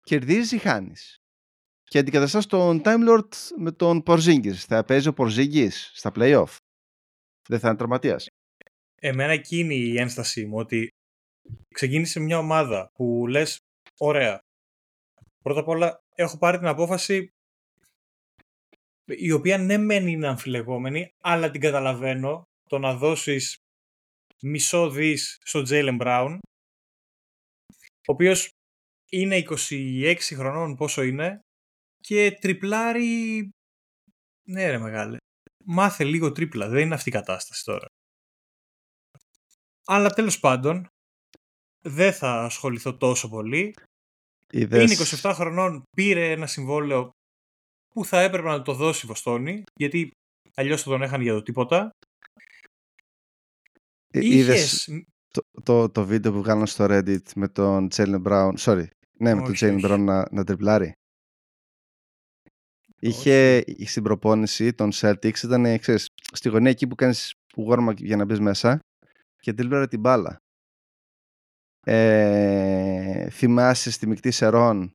κερδίζεις ή χάνεις. Και αντικαταστάς τον Time Lord με τον Porzingis. Θα παίζει ο Porzingis στα playoff δεν θα είναι τραυματίας. Εμένα εκείνη η ένστασή μου ότι ξεκίνησε μια ομάδα που λες, ωραία. Πρώτα απ' όλα έχω πάρει την απόφαση η οποία ναι μεν είναι αμφιλεγόμενη, αλλά την καταλαβαίνω το να δώσεις μισό δις στο Τζέιλεν Μπράουν, ο οποίος είναι 26 χρονών πόσο είναι και τριπλάρει ναι ρε μεγάλε μάθε λίγο τρίπλα. Δεν είναι αυτή η κατάσταση τώρα. Αλλά τέλος πάντων, δεν θα ασχοληθώ τόσο πολύ. Είναι 27 χρονών, πήρε ένα συμβόλαιο που θα έπρεπε να το δώσει η Βοστόνη, γιατί αλλιώς θα τον έχανε για το τίποτα. Ε, είδες το, το, το, βίντεο που βγάλαν στο Reddit με τον Jalen Brown, sorry, ναι, με τον Jalen Brown να, να τριπλάρει. Είχε στην προπόνηση των Celtics, ήταν ξέρεις, στη γωνία εκεί που κάνεις warm για να μπεις μέσα και τίλπερα την μπάλα. Ε, θυμάσαι στη μεικτή Σερών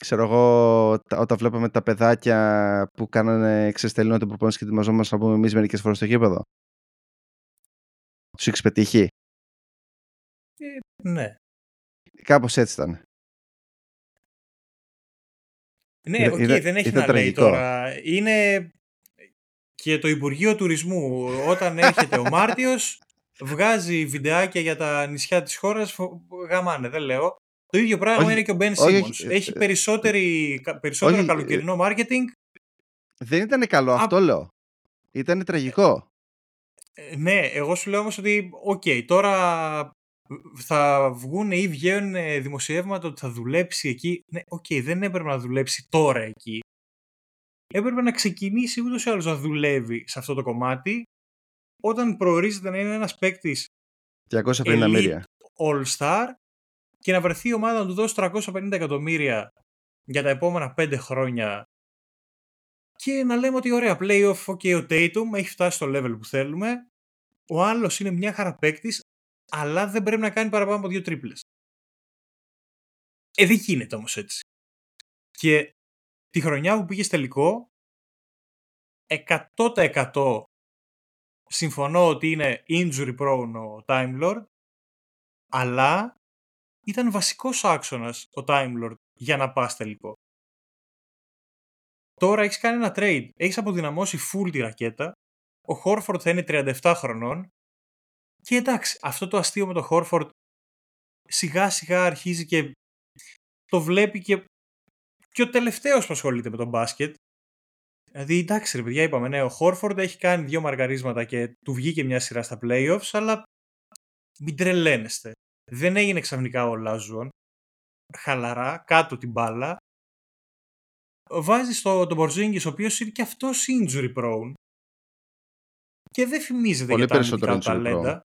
ξέρω εγώ, όταν βλέπαμε τα παιδάκια που κάνανε ξεστελίνο την προπόνηση και ετοιμαζόμαστε να πούμε εμείς μερικές φορές στο γήπεδο. Σου έχει πετύχει; Ε, ναι. Κάπως έτσι ήταν. Ναι, οκ, okay, δεν έχει να τραγικό. λέει τώρα. Είναι και το Υπουργείο Τουρισμού. Όταν έρχεται ο Μάρτιος, βγάζει βιντεάκια για τα νησιά της χώρας, γαμάνε, δεν λέω. Το ίδιο πράγμα όχι, είναι και ο Μπεν Σίμονς. Έχει περισσότερη, περισσότερο όχι, καλοκαιρινό μάρκετινγκ. Δεν ήταν καλό, αυτό λέω. Ήταν τραγικό. Ε, ναι, εγώ σου λέω όμως ότι, OK, okay, τώρα θα βγουν ή βγαίνουν δημοσιεύματα ότι θα δουλέψει εκεί. Ναι, OK, okay, δεν έπρεπε να δουλέψει τώρα εκεί. Έπρεπε να ξεκινήσει ούτως ή άλλως να δουλεύει σε αυτό το κομμάτι όταν προορίζεται να είναι ένας παίκτης 250 All Star και να βρεθεί η ομάδα να του δώσει 350 εκατομμύρια για τα επόμενα 5 χρόνια και να λέμε ότι ωραία, playoff, ok, ο Tatum έχει φτάσει στο level που θέλουμε, ο άλλος είναι μια χαρά παίκτης, αλλά δεν πρέπει να κάνει παραπάνω από δύο τρίπλες. Ε, δεν γίνεται όμως έτσι. Και τη χρονιά που πήγες τελικό, 100% συμφωνώ ότι είναι injury prone ο Time Lord, αλλά ήταν βασικός άξονας ο Time Lord για να πας τελικό. Τώρα έχεις κάνει ένα trade, έχεις αποδυναμώσει full τη ρακέτα, ο Χόρφορντ θα είναι 37 χρονών και εντάξει, αυτό το αστείο με το Χόρφορντ σιγά σιγά αρχίζει και το βλέπει και, και ο τελευταίος που ασχολείται με τον μπάσκετ Δηλαδή, εντάξει, ρε παιδιά, είπαμε, ναι, ο Χόρφορντ έχει κάνει δύο μαργαρίσματα και του βγήκε μια σειρά στα playoffs, αλλά μην τρελαίνεστε. Δεν έγινε ξαφνικά ο Λάζουον. Χαλαρά, κάτω την μπάλα. Βάζει το, τον Μπορζίνγκη, ο οποίος είναι και αυτός injury prone. Και δεν φημίζεται Πολύ για τα ταλέντα.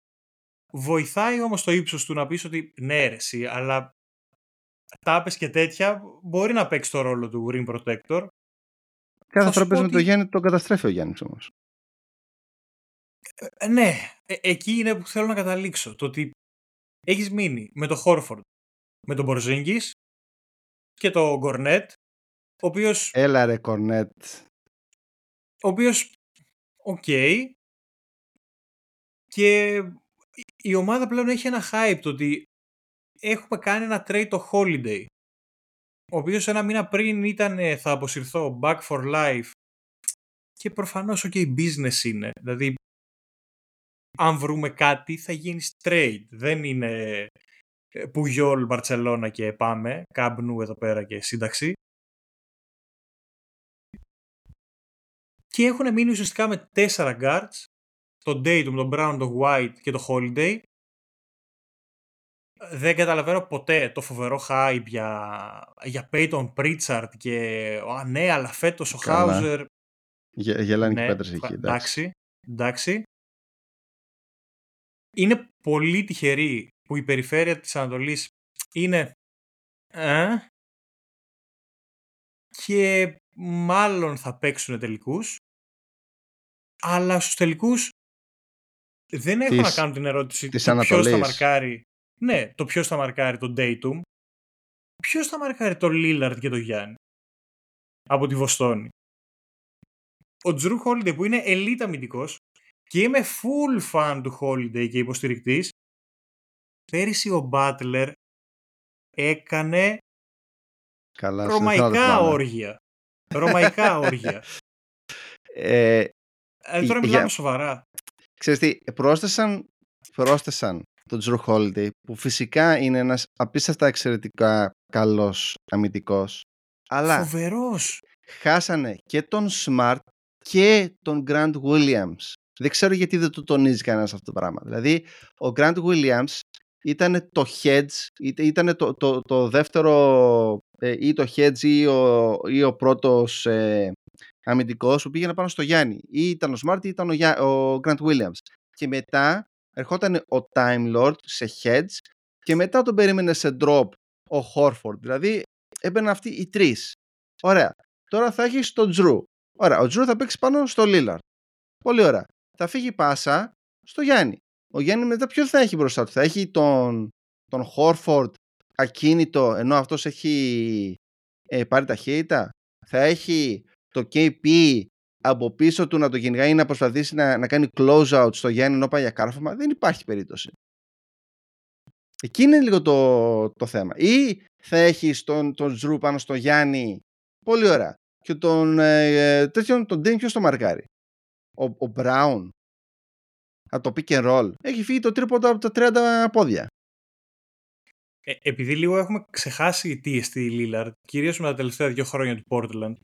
Βοηθάει όμως το ύψος του να πεις ότι ναι, ρε, εσύ, αλλά τάπες και τέτοια μπορεί να παίξει το ρόλο του rim protector. Κάθε φορά παίζει με το Γιάννη, τον καταστρέφει ο Γιάννης όμως. Ε, ε, ναι, ε, εκεί είναι που θέλω να καταλήξω. Το ότι έχεις μείνει με τον Χόρφορντ, με τον Πορζίνγκις και τον Κορνέτ, ο οποίο. Έλα ρε, Κορνέτ. Ο οποίος. Οκ. Και η ομάδα πλέον έχει ένα hype το ότι έχουμε κάνει ένα trade το holiday ο οποίος ένα μήνα πριν ήταν θα αποσυρθώ back for life και προφανώς ok business είναι δηλαδή αν βρούμε κάτι θα γίνει trade δεν είναι Πουγιόλ, Μπαρτσελώνα και πάμε. Κάμπνου εδώ πέρα και σύνταξη. Και έχουν μείνει ουσιαστικά με τέσσερα guards. Τον Dayton, τον Brown, τον White και τον Holiday. Δεν καταλαβαίνω ποτέ το φοβερό hype για, για Peyton Pritchard και α, ναι, αλλά φέτος ο Χάουζερ γελάνε ναι, και πέτρες εκεί εντάξει, εντάξει είναι πολύ τυχερή που η περιφέρεια της Ανατολής είναι ε, και μάλλον θα παίξουν τελικούς αλλά στους τελικούς δεν έχω να κάνω την ερώτηση της ποιος θα μαρκάρει ναι, το ποιος θα μαρκάρει τον Dayton. Ποιος θα μαρκάρει τον Lillard και τον Γιάννη από τη Βοστόνη. Ο Τζρου Holiday που είναι elite αμυντικός και είμαι full fan του Holiday και υποστηρικτής. Πέρυσι ο Butler έκανε Καλά, ρωμαϊκά όργια. Ρωμαϊκά όργια. Ε, ε, τώρα μιλάμε σοβαρά. Ξέρεις τι, πρόσθεσαν, πρόσθεσαν τον Τζρου Holiday που φυσικά είναι ένας απίστευτα εξαιρετικά καλός αμυντικός αλλά Φοβερός. χάσανε και τον Smart και τον Grant Williams δεν ξέρω γιατί δεν το τονίζει κανένας αυτό το πράγμα δηλαδή ο Grant Williams ήταν το hedge ήταν το, το, το δεύτερο ε, ή το hedge ή ο, ή ο πρώτος ε, αμυντικός που πήγαινε πάνω στο Γιάννη ή ήταν ο Smart ή ήταν ο, ο Grant Williams και μετά ερχόταν ο Time Lord σε heads και μετά τον περίμενε σε drop ο Horford. Δηλαδή έμπαιναν αυτοί οι τρεις. Ωραία. Τώρα θα έχεις τον Drew. Ωραία. Ο Drew θα παίξει πάνω στο Lillard. Πολύ ωραία. Θα φύγει πάσα στο Γιάννη. Ο Γιάννη μετά ποιο θα έχει μπροστά του. Θα έχει τον, τον Horford ακίνητο ενώ αυτός έχει ε, πάρει ταχύτητα; Θα έχει το KP από πίσω του να το κυνηγάει ή να προσπαθήσει να, να κάνει close out στο Γιάννη ενώ πάει για κάρφωμα, δεν υπάρχει περίπτωση. Εκεί είναι λίγο το, το θέμα. Ή θα έχει τον, τον Ζρου πάνω στο Γιάννη Πολύ ωραία. Και τον ε, τέτοιον τον Dame ποιος το μαρκάρει. Ο, ο Brown. Από το pick and roll. Έχει φύγει το τρίποντο από τα 30 πόδια. Ε, επειδή λίγο έχουμε ξεχάσει τι εστί Λίλαρντ, κυρίως με τα τελευταία δύο χρόνια του Portland,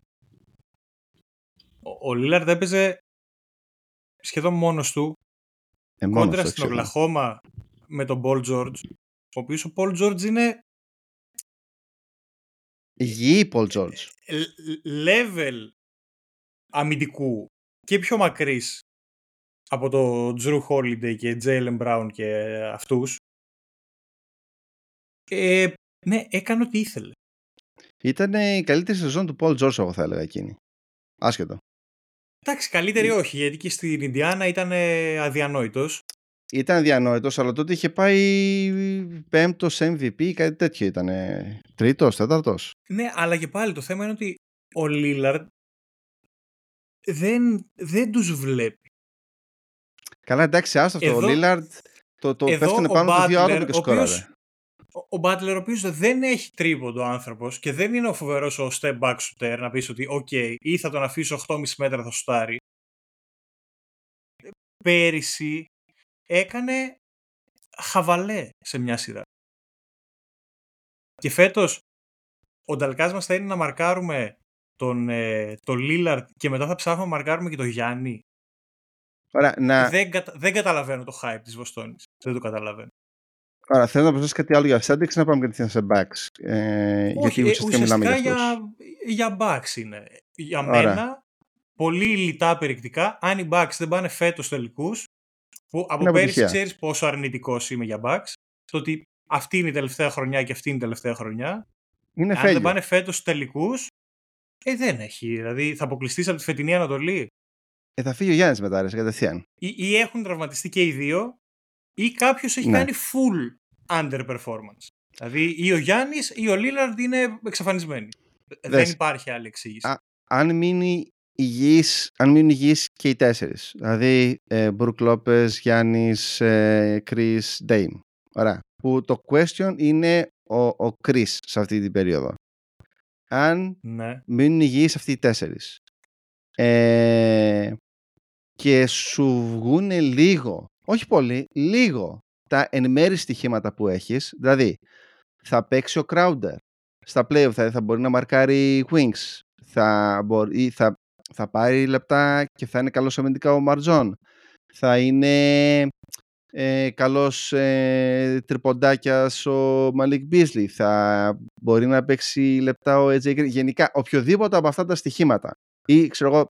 ο, ο Λίλαρντ έπαιζε σχεδόν μόνος του Ε, μόνος κόντρα του, στην ξέρω. Οκλαχώμα με τον Paul George, ο οποίος ο Paul George είναι Υγιή Paul George. l- level αμυντικού και πιο μακρύς από το Drew Holiday και Jalen Brown και αυτούς. Ε, ναι, έκανε ό,τι ήθελε. Ήταν η καλύτερη σεζόν του Paul George, εγώ θα έλεγα εκείνη. Άσχετο. Εντάξει, καλύτερη όχι, γιατί και στην Ινδιάνα ήταν ε, αδιανόητος. Ήταν διανόητος, αλλά τότε είχε πάει πέμπτος MVP, κάτι τέτοιο ήταν. Τρίτος, τέταρτος. Ναι, αλλά και πάλι το θέμα είναι ότι ο Λίλαρντ δεν, δεν τους βλέπει. Καλά, εντάξει, άστο αυτό. Ο Εδώ- Λίλαρντ το, το εδώ πέφτουνε ο πάνω του δύο Butler, άτομα και ο οποίος- σκόραρε. Ο, ο Butler, ο οποίος δεν έχει τρίποντο άνθρωπος και δεν είναι ο φοβερός ο step back shooter να πεις ότι οκ, ή θα τον αφήσω 8,5 μέτρα θα σουτάρει. Πέρυσι έκανε χαβαλέ σε μια σειρά. Και φέτος ο νταλκάς μας θα είναι να μαρκάρουμε τον, ε, τον Lillard και μετά θα ψάχνουμε να μαρκάρουμε και τον Γιάννη. Ωραία, να, Δεν, κατα- δεν καταλαβαίνω το hype της Βοστόνης. Δεν το καταλαβαίνω. ωραία, θέλω να προσθέσω κάτι άλλο για Celtics να πάμε κατευθείαν σε backs. Ε, γιατί ε, ουσιαστικά μιλάμε για αυτούς. για, για Bucks είναι. Για Ωραία. μένα, πολύ λιτά περιεκτικά. Αν οι Bucks δεν πάνε φέτος τελικούς, που από Είναι πέρυσι αποτυχία. ξέρεις πόσο αρνητικός είμαι για Bucks, το ότι αυτή είναι η τελευταία χρονιά και αυτή είναι η τελευταία χρονιά. Είναι Αν δεν failure. πάνε φέτος τελικούς, ε, δεν έχει. Δηλαδή θα αποκλειστείς από τη φετινή Ανατολή. Ε, θα φύγει ο Γιάννης μετά, ρε, κατευθείαν. Ή, ή έχουν τραυματιστεί και οι δύο, ή κάποιος έχει Ναι. κάνει full underperformance. Δηλαδή ή ο Γιάννης ή ο Λίλαρντ είναι εξαφανισμένοι. Δεν Δες. υπάρχει άλλη εξήγηση. Α, Αν μείνει υγιής, αν μείνουν υγιείς και οι τέσσερις. Δηλαδή, ε, Μπρουκ Λόπες, Γιάννης, ε, Chris, Dame. Ωραία. Που το question είναι ο, ο Chris σε αυτή την περίοδο. Αν Ναι. μείνουν υγιείς αυτοί οι τέσσερις. Ε, και σου βγουν λίγο, όχι πολύ, λίγο τα εν μέρη στοιχήματα που έχεις, δηλαδή θα παίξει ο Crowder. Στα playoff, θα, θα μπορεί να μαρκάρει wings, θα, μπορεί, θα, θα πάρει λεπτά και θα είναι καλός αμυντικά ο Μαρτζόν, θα είναι ε, καλός ε, τριποντάκιας ο Μαλίκ Μπίσλι, θα μπορεί να παίξει λεπτά ο AJ Green. Γενικά, οποιοδήποτε από αυτά τα στοιχήματα ή ξέρω εγώ,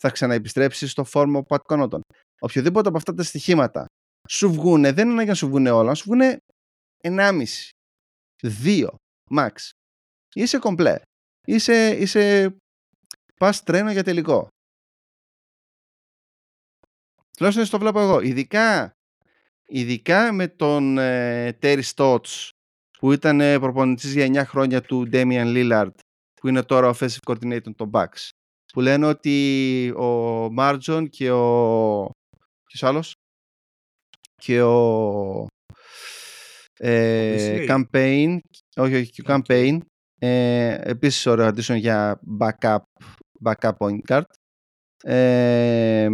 θα ξαναεπιστρέψεις στο φόρμα ο Πατ Connaughton. Οποιοδήποτε από αυτά τα στοιχήματα σου βγούνε, δεν είναι ανάγκη να σου βγούνε όλα, να σου βγούνε 1,5, 2, max. Είσαι κομπλέ. Είσαι, είσαι πας τρένο για τελικό. Τουλάχιστον έτσι το βλέπω εγώ. Ειδικά, ειδικά με τον ε, Terry Stotts που ήταν ε, προπονητής για 9 χρόνια του Damian Lillard που είναι τώρα offensive coordinator των Bucks που λένε ότι ο MarJon και ο ποιος άλλος; Και ο ε, Beasley. Cam Payne όχι όχι και ο OK. Cam Payne ε, επίσης ωραίο addition για backup backup point guard ε,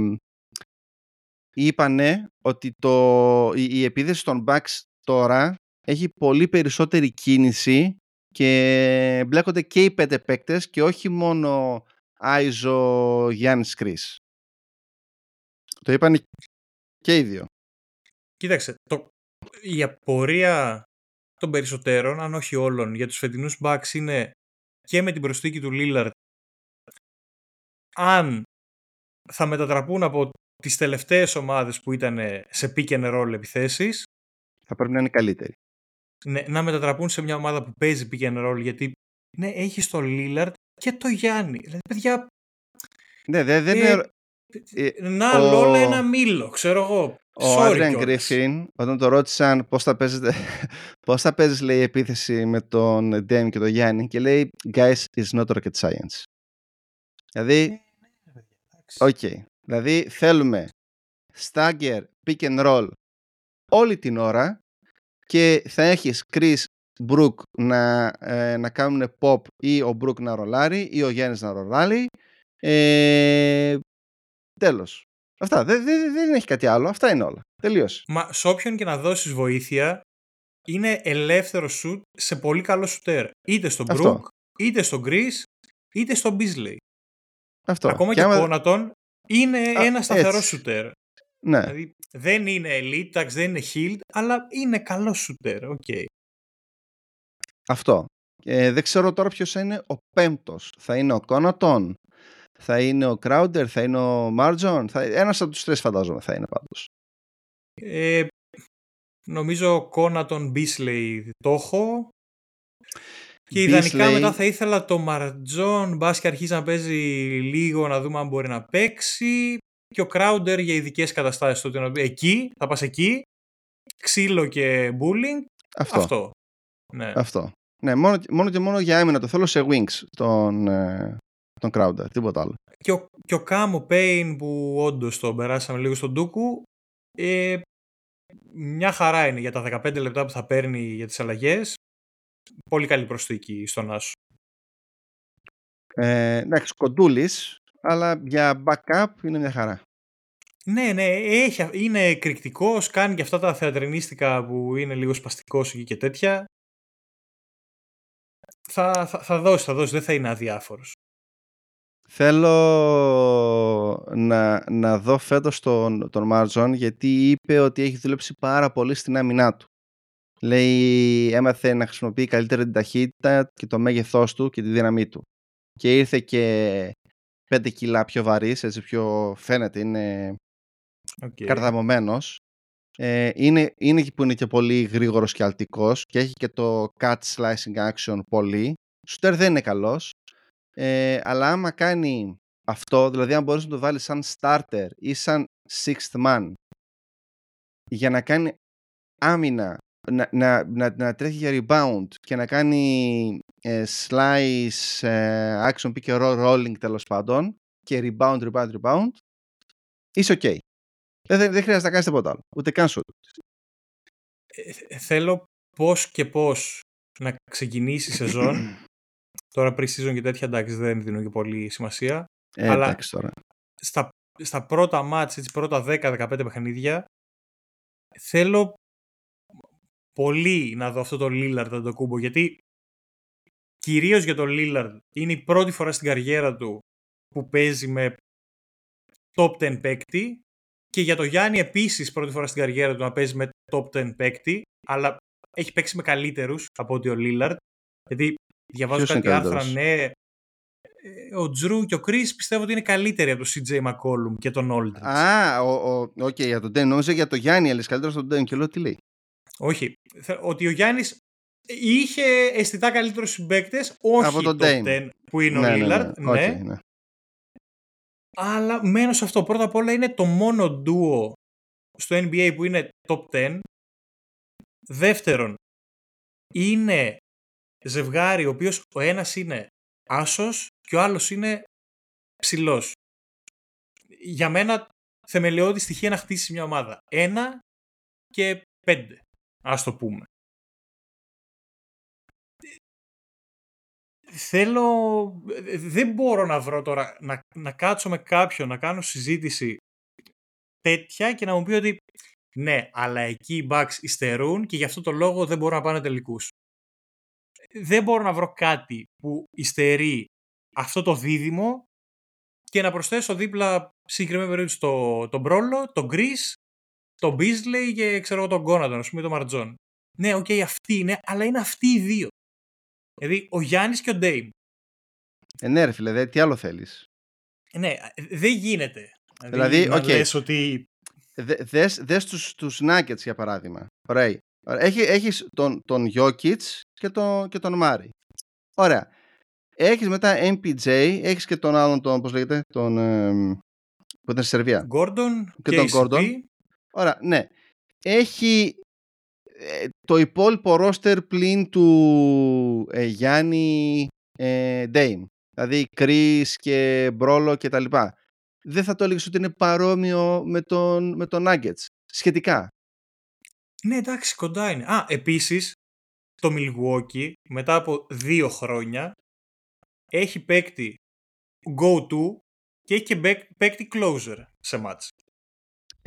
είπανε ότι το, η, η επίθεση των Bucks τώρα έχει πολύ περισσότερη κίνηση και μπλέκονται και οι πέντε παίκτες και όχι μόνο Άιζο Γιάννης Κρίς. Το είπαν και οι δύο. Κοίταξε, το, η απορία των περισσότερων, αν όχι όλων, για τους φετινούς Bucks είναι και με την προσθήκη του Lillard αν θα μετατραπούν από τις τελευταίες ομάδες που ήταν σε pick and roll επιθέσεις Θα πρέπει να είναι καλύτεροι. ναι, να μετατραπούν σε μια ομάδα που παίζει pick and roll γιατί ναι, έχεις το Lillard και το Γιάννη. Δηλαδή, παιδιά, Ναι, δε- δεν Ε, είναι... ε, να ο- λόλα ένα μήλο, ξέρω εγώ. Ο Sorry Adrian κιόλας. Griffin, όταν το ρώτησαν πώς θα παίζετε, πώς θα παίζεις, λέει, επίθεση με τον Dame και τον Γιάννη και λέει, guys, it's not rocket science. Δηλαδή, Οκ. Δηλαδή θέλουμε stagger, pick and roll όλη την ώρα και θα έχεις Khris Μπρουκ να, ε, να κάνουν pop ή ο Μπρουκ να ρολάρει ή ο Γιάννης να ρολάρει. Ε, τέλος. Αυτά. Δεν, δεν, δεν έχει κάτι άλλο. Αυτά είναι όλα. Τελείωσε. Μα σε όποιον και να δώσεις βοήθεια, είναι ελεύθερο σουτ σε πολύ καλό σουτέρ. Είτε στον Αυτό. Μπρουκ, είτε στον Κρις, είτε στον Μπίζλεϊ. Αυτό. Ακόμα και, άμα- ο Κόνατον είναι Α, ένα σταθερό έτσι. σουτέρ. Ναι. Δηλαδή δεν είναι elite, εντάξει, δεν είναι Hield, αλλά είναι καλό σουτέρ. Οκ. Αυτό. Ε, δεν ξέρω τώρα ποιος θα είναι ο πέμπτος. Θα είναι ο Κόνατον, θα είναι ο Κράουντερ, θα είναι ο Μάρτζον. Θα... Ένας από τους τρεις φαντάζομαι θα είναι πάντως. Ε, νομίζω Κόνατον Μπίζλεϊ το έχω. Και ιδανικά Beasley- μετά θα ήθελα το Μαρτζόν, μπα και αρχίσει να παίζει λίγο να δούμε αν μπορεί να παίξει. Και ο Κράουντερ για ειδικές καταστάσεις. Τότε να- εκεί, θα πας εκεί. Ξύλο και bullying. Αυτό. Αυτό. Ναι. Αυτό. Ναι, μόνο, μόνο και μόνο για άμυνα το θέλω σε wings τον, ε, τον Crowder, τίποτα άλλο. Και ο, και ο Κάμο Πέιν που όντως τον περάσαμε λίγο στον Ντούκου. Ε, μια χαρά είναι για τα 15 λεπτά που θα παίρνει για τις αλλαγές. Πολύ καλή προσθήκη στον Άσο. Ε, εντάξει, κοντούλης, αλλά για backup είναι μια χαρά. Ναι, ναι, έχει, είναι εκρηκτικός, κάνει και αυτά τα θεατρινίστικα που είναι λίγο σπαστικός εκεί και τέτοια. Θα, θα, θα δώσει, θα δώσει, δεν θα είναι αδιάφορος. Θέλω να, να δω φέτος τον, τον Μάρτζον γιατί είπε ότι έχει δουλέψει πάρα πολύ στην άμυνά του. Λέει έμαθε να χρησιμοποιεί καλύτερα την ταχύτητα και το μέγεθός του και τη δύναμή του. Και ήρθε και 5 κιλά πιο βαρύς, έτσι πιο φαίνεται, είναι Okay. καρδαμωμένος. Ε, είναι, είναι και που είναι και πολύ γρήγορος και αλτικός και έχει και το cut slicing action πολύ. Σουτέρ δεν είναι καλός. Ε, αλλά άμα κάνει αυτό, δηλαδή αν μπορείς να το βάλεις σαν starter ή σαν sixth man για να κάνει άμυνα, να, να, να, να τρέχει για rebound και να κάνει ε, slice, ε, action pick and roll, rolling τέλος πάντων και rebound, rebound, rebound είσαι ok. Δεν, δεν, δεν χρειάζεται να κάνεις τίποτα άλλο. Ούτε καν σου. Ε, θέλω πώς και πώς να ξεκινήσει η σεζόν. Τώρα pre-season και τέτοια εντάξει δεν δίνω και πολύ σημασία. Ε, Αλλά- εντάξει τώρα. Στα, στα πρώτα μάτς, έτσι, πρώτα 10-15 παιχνίδια, θέλω πολύ να δω αυτό το Lillard το κούμπο, γιατί κυρίως για το Lillard είναι η πρώτη φορά στην καριέρα του που παίζει με top 10 παίκτη και για το Γιάννη επίσης πρώτη φορά στην καριέρα του να παίζει με top 10 παίκτη, αλλά έχει παίξει με καλύτερους από ότι ο Lillard, γιατί διαβάζω Ποιος είναι κάτι άρθρα, καλύτερος; ναι, ε, ο Jrue και ο Chris πιστεύω ότι είναι καλύτεροι από τον CJ McCollum και τον Aldridge. Α, ο, ο, οκ, για τον Ντέιμ. Νόμιζα για τον Γιάννη, αλλά καλύτερα στον Ντέιμ. Και λέω τι λέει. Όχι. Θε- Ότι ο Γιάννης είχε αισθητά καλύτερους συμπαίκτες, όχι Από τον top Dame. 10 που είναι ναι, ο ναι, Lillard. ναι. Ναι, Οκ, ναι. Αλλά μένω σε αυτό. Πρώτα απ' όλα είναι το μόνο ντουο στο NBA που είναι top 10. Δεύτερον, είναι ζευγάρι ο οποίος ο ένας είναι άσος και ο άλλος είναι ψηλός. Για μένα θεμελιώδη στοιχεία να χτίσει μια ομάδα. Ένα και πέντε, ας το πούμε. Θέλω, δεν μπορώ να βρω τώρα, να, να κάτσω με κάποιον, να κάνω συζήτηση τέτοια και να μου πει ότι ναι, αλλά εκεί οι Bucks υστερούν και γι' αυτό το λόγο δεν μπορούν να πάνε τελικούς. Δεν μπορώ να βρω κάτι που υστερεί αυτό το δίδυμο και να προσθέσω δίπλα συγκεκριμένη περίπτωση το, τον Μπρόλο, τον Γκρις, τον Beasley και ξέρω εγώ τον Γκόνατον, ας πούμε τον Μαρτζόν. Ναι, οκ, αυτοί είναι, αλλά είναι αυτοί οι δύο. Δηλαδή ο Γιάννης και ο Ντέιμ. Ε, ναι, ρε φίλε, δε, τι άλλο θέλεις. Ναι, δεν γίνεται. Δηλαδή, να οκ. λες ότι Δε, δες, δες τους, τους Nuggets για παράδειγμα. Ωραία. Έχει, έχεις τον, τον Jokic και τον, και τον Μάρι. Ωραία. Έχεις μετά MPJ, έχεις και τον άλλον, τον, πώς λέγεται, τον, εμ, που ήταν στη Σερβία. Gordon Και τον KCP, Gordon. Ωραία, ναι. Έχει ε, το υπόλοιπο ρόστερ πλην του ε, Γιάννη ε, Dame. Δηλαδή Chris και Μπρόλο και τα λοιπά. Δεν θα το έλεγες ότι είναι παρόμοιο με τον, με τον Nuggets. Σχετικά; Ναι, εντάξει, κοντά είναι. Α, επίσης, το Milwaukee μετά από δύο χρόνια έχει παίκτη go-to και έχει και παίκτη closer σε match.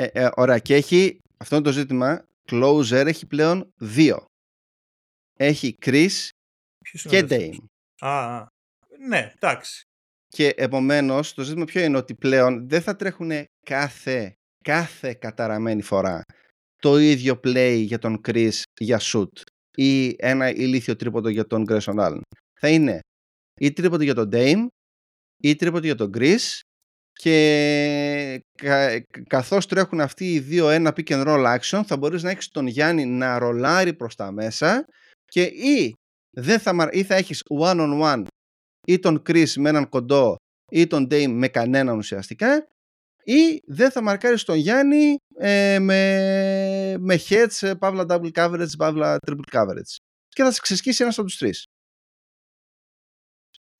Ε, ε, ωραία, και έχει, αυτό είναι το ζήτημα, closer έχει πλέον δύο. Έχει Chris και Dame. Α, ναι, εντάξει. Και επομένως το ζήτημα ποιο είναι ότι πλέον δεν θα τρέχουν κάθε, κάθε καταραμένη φορά το ίδιο play για τον Chris για shoot ή ένα ηλίθιο τρίποντο για τον Grayson Allen. Θα είναι ή τρίποντο για τον Dame ή τρίποντο για τον Chris και κα, καθώς τρέχουν αυτοί οι δύο ένα pick and roll action θα μπορείς να έχεις τον Γιάννη να ρολάρει προς τα μέσα και ή, δεν θα, ή θα έχεις one on one ή τον Chris με έναν κοντό ή τον Dame με κανέναν ουσιαστικά ή δεν θα μαρκάρεις τον Γιάννη ε, με, με heads, παύλα double coverage, παύλα triple coverage και θα σε ξεσκίσει ένας από τους τρεις.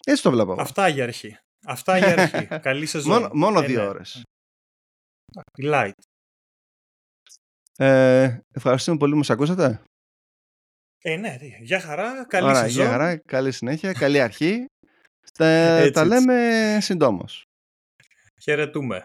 Έτσι το βλέπω. Αυτά για αρχή. Αυτά για αρχή. Καλή σεζόν. Μόνο, μόνο δύο ώρες. Light. Ε, ευχαριστούμε πολύ που μας ακούσατε. Ε, ναι, για χαρά, καλή Ωραία, σεζόν. Για χαρά, καλή συνέχεια, καλή αρχή. τα, τα λέμε συντόμως. Χαιρετούμε.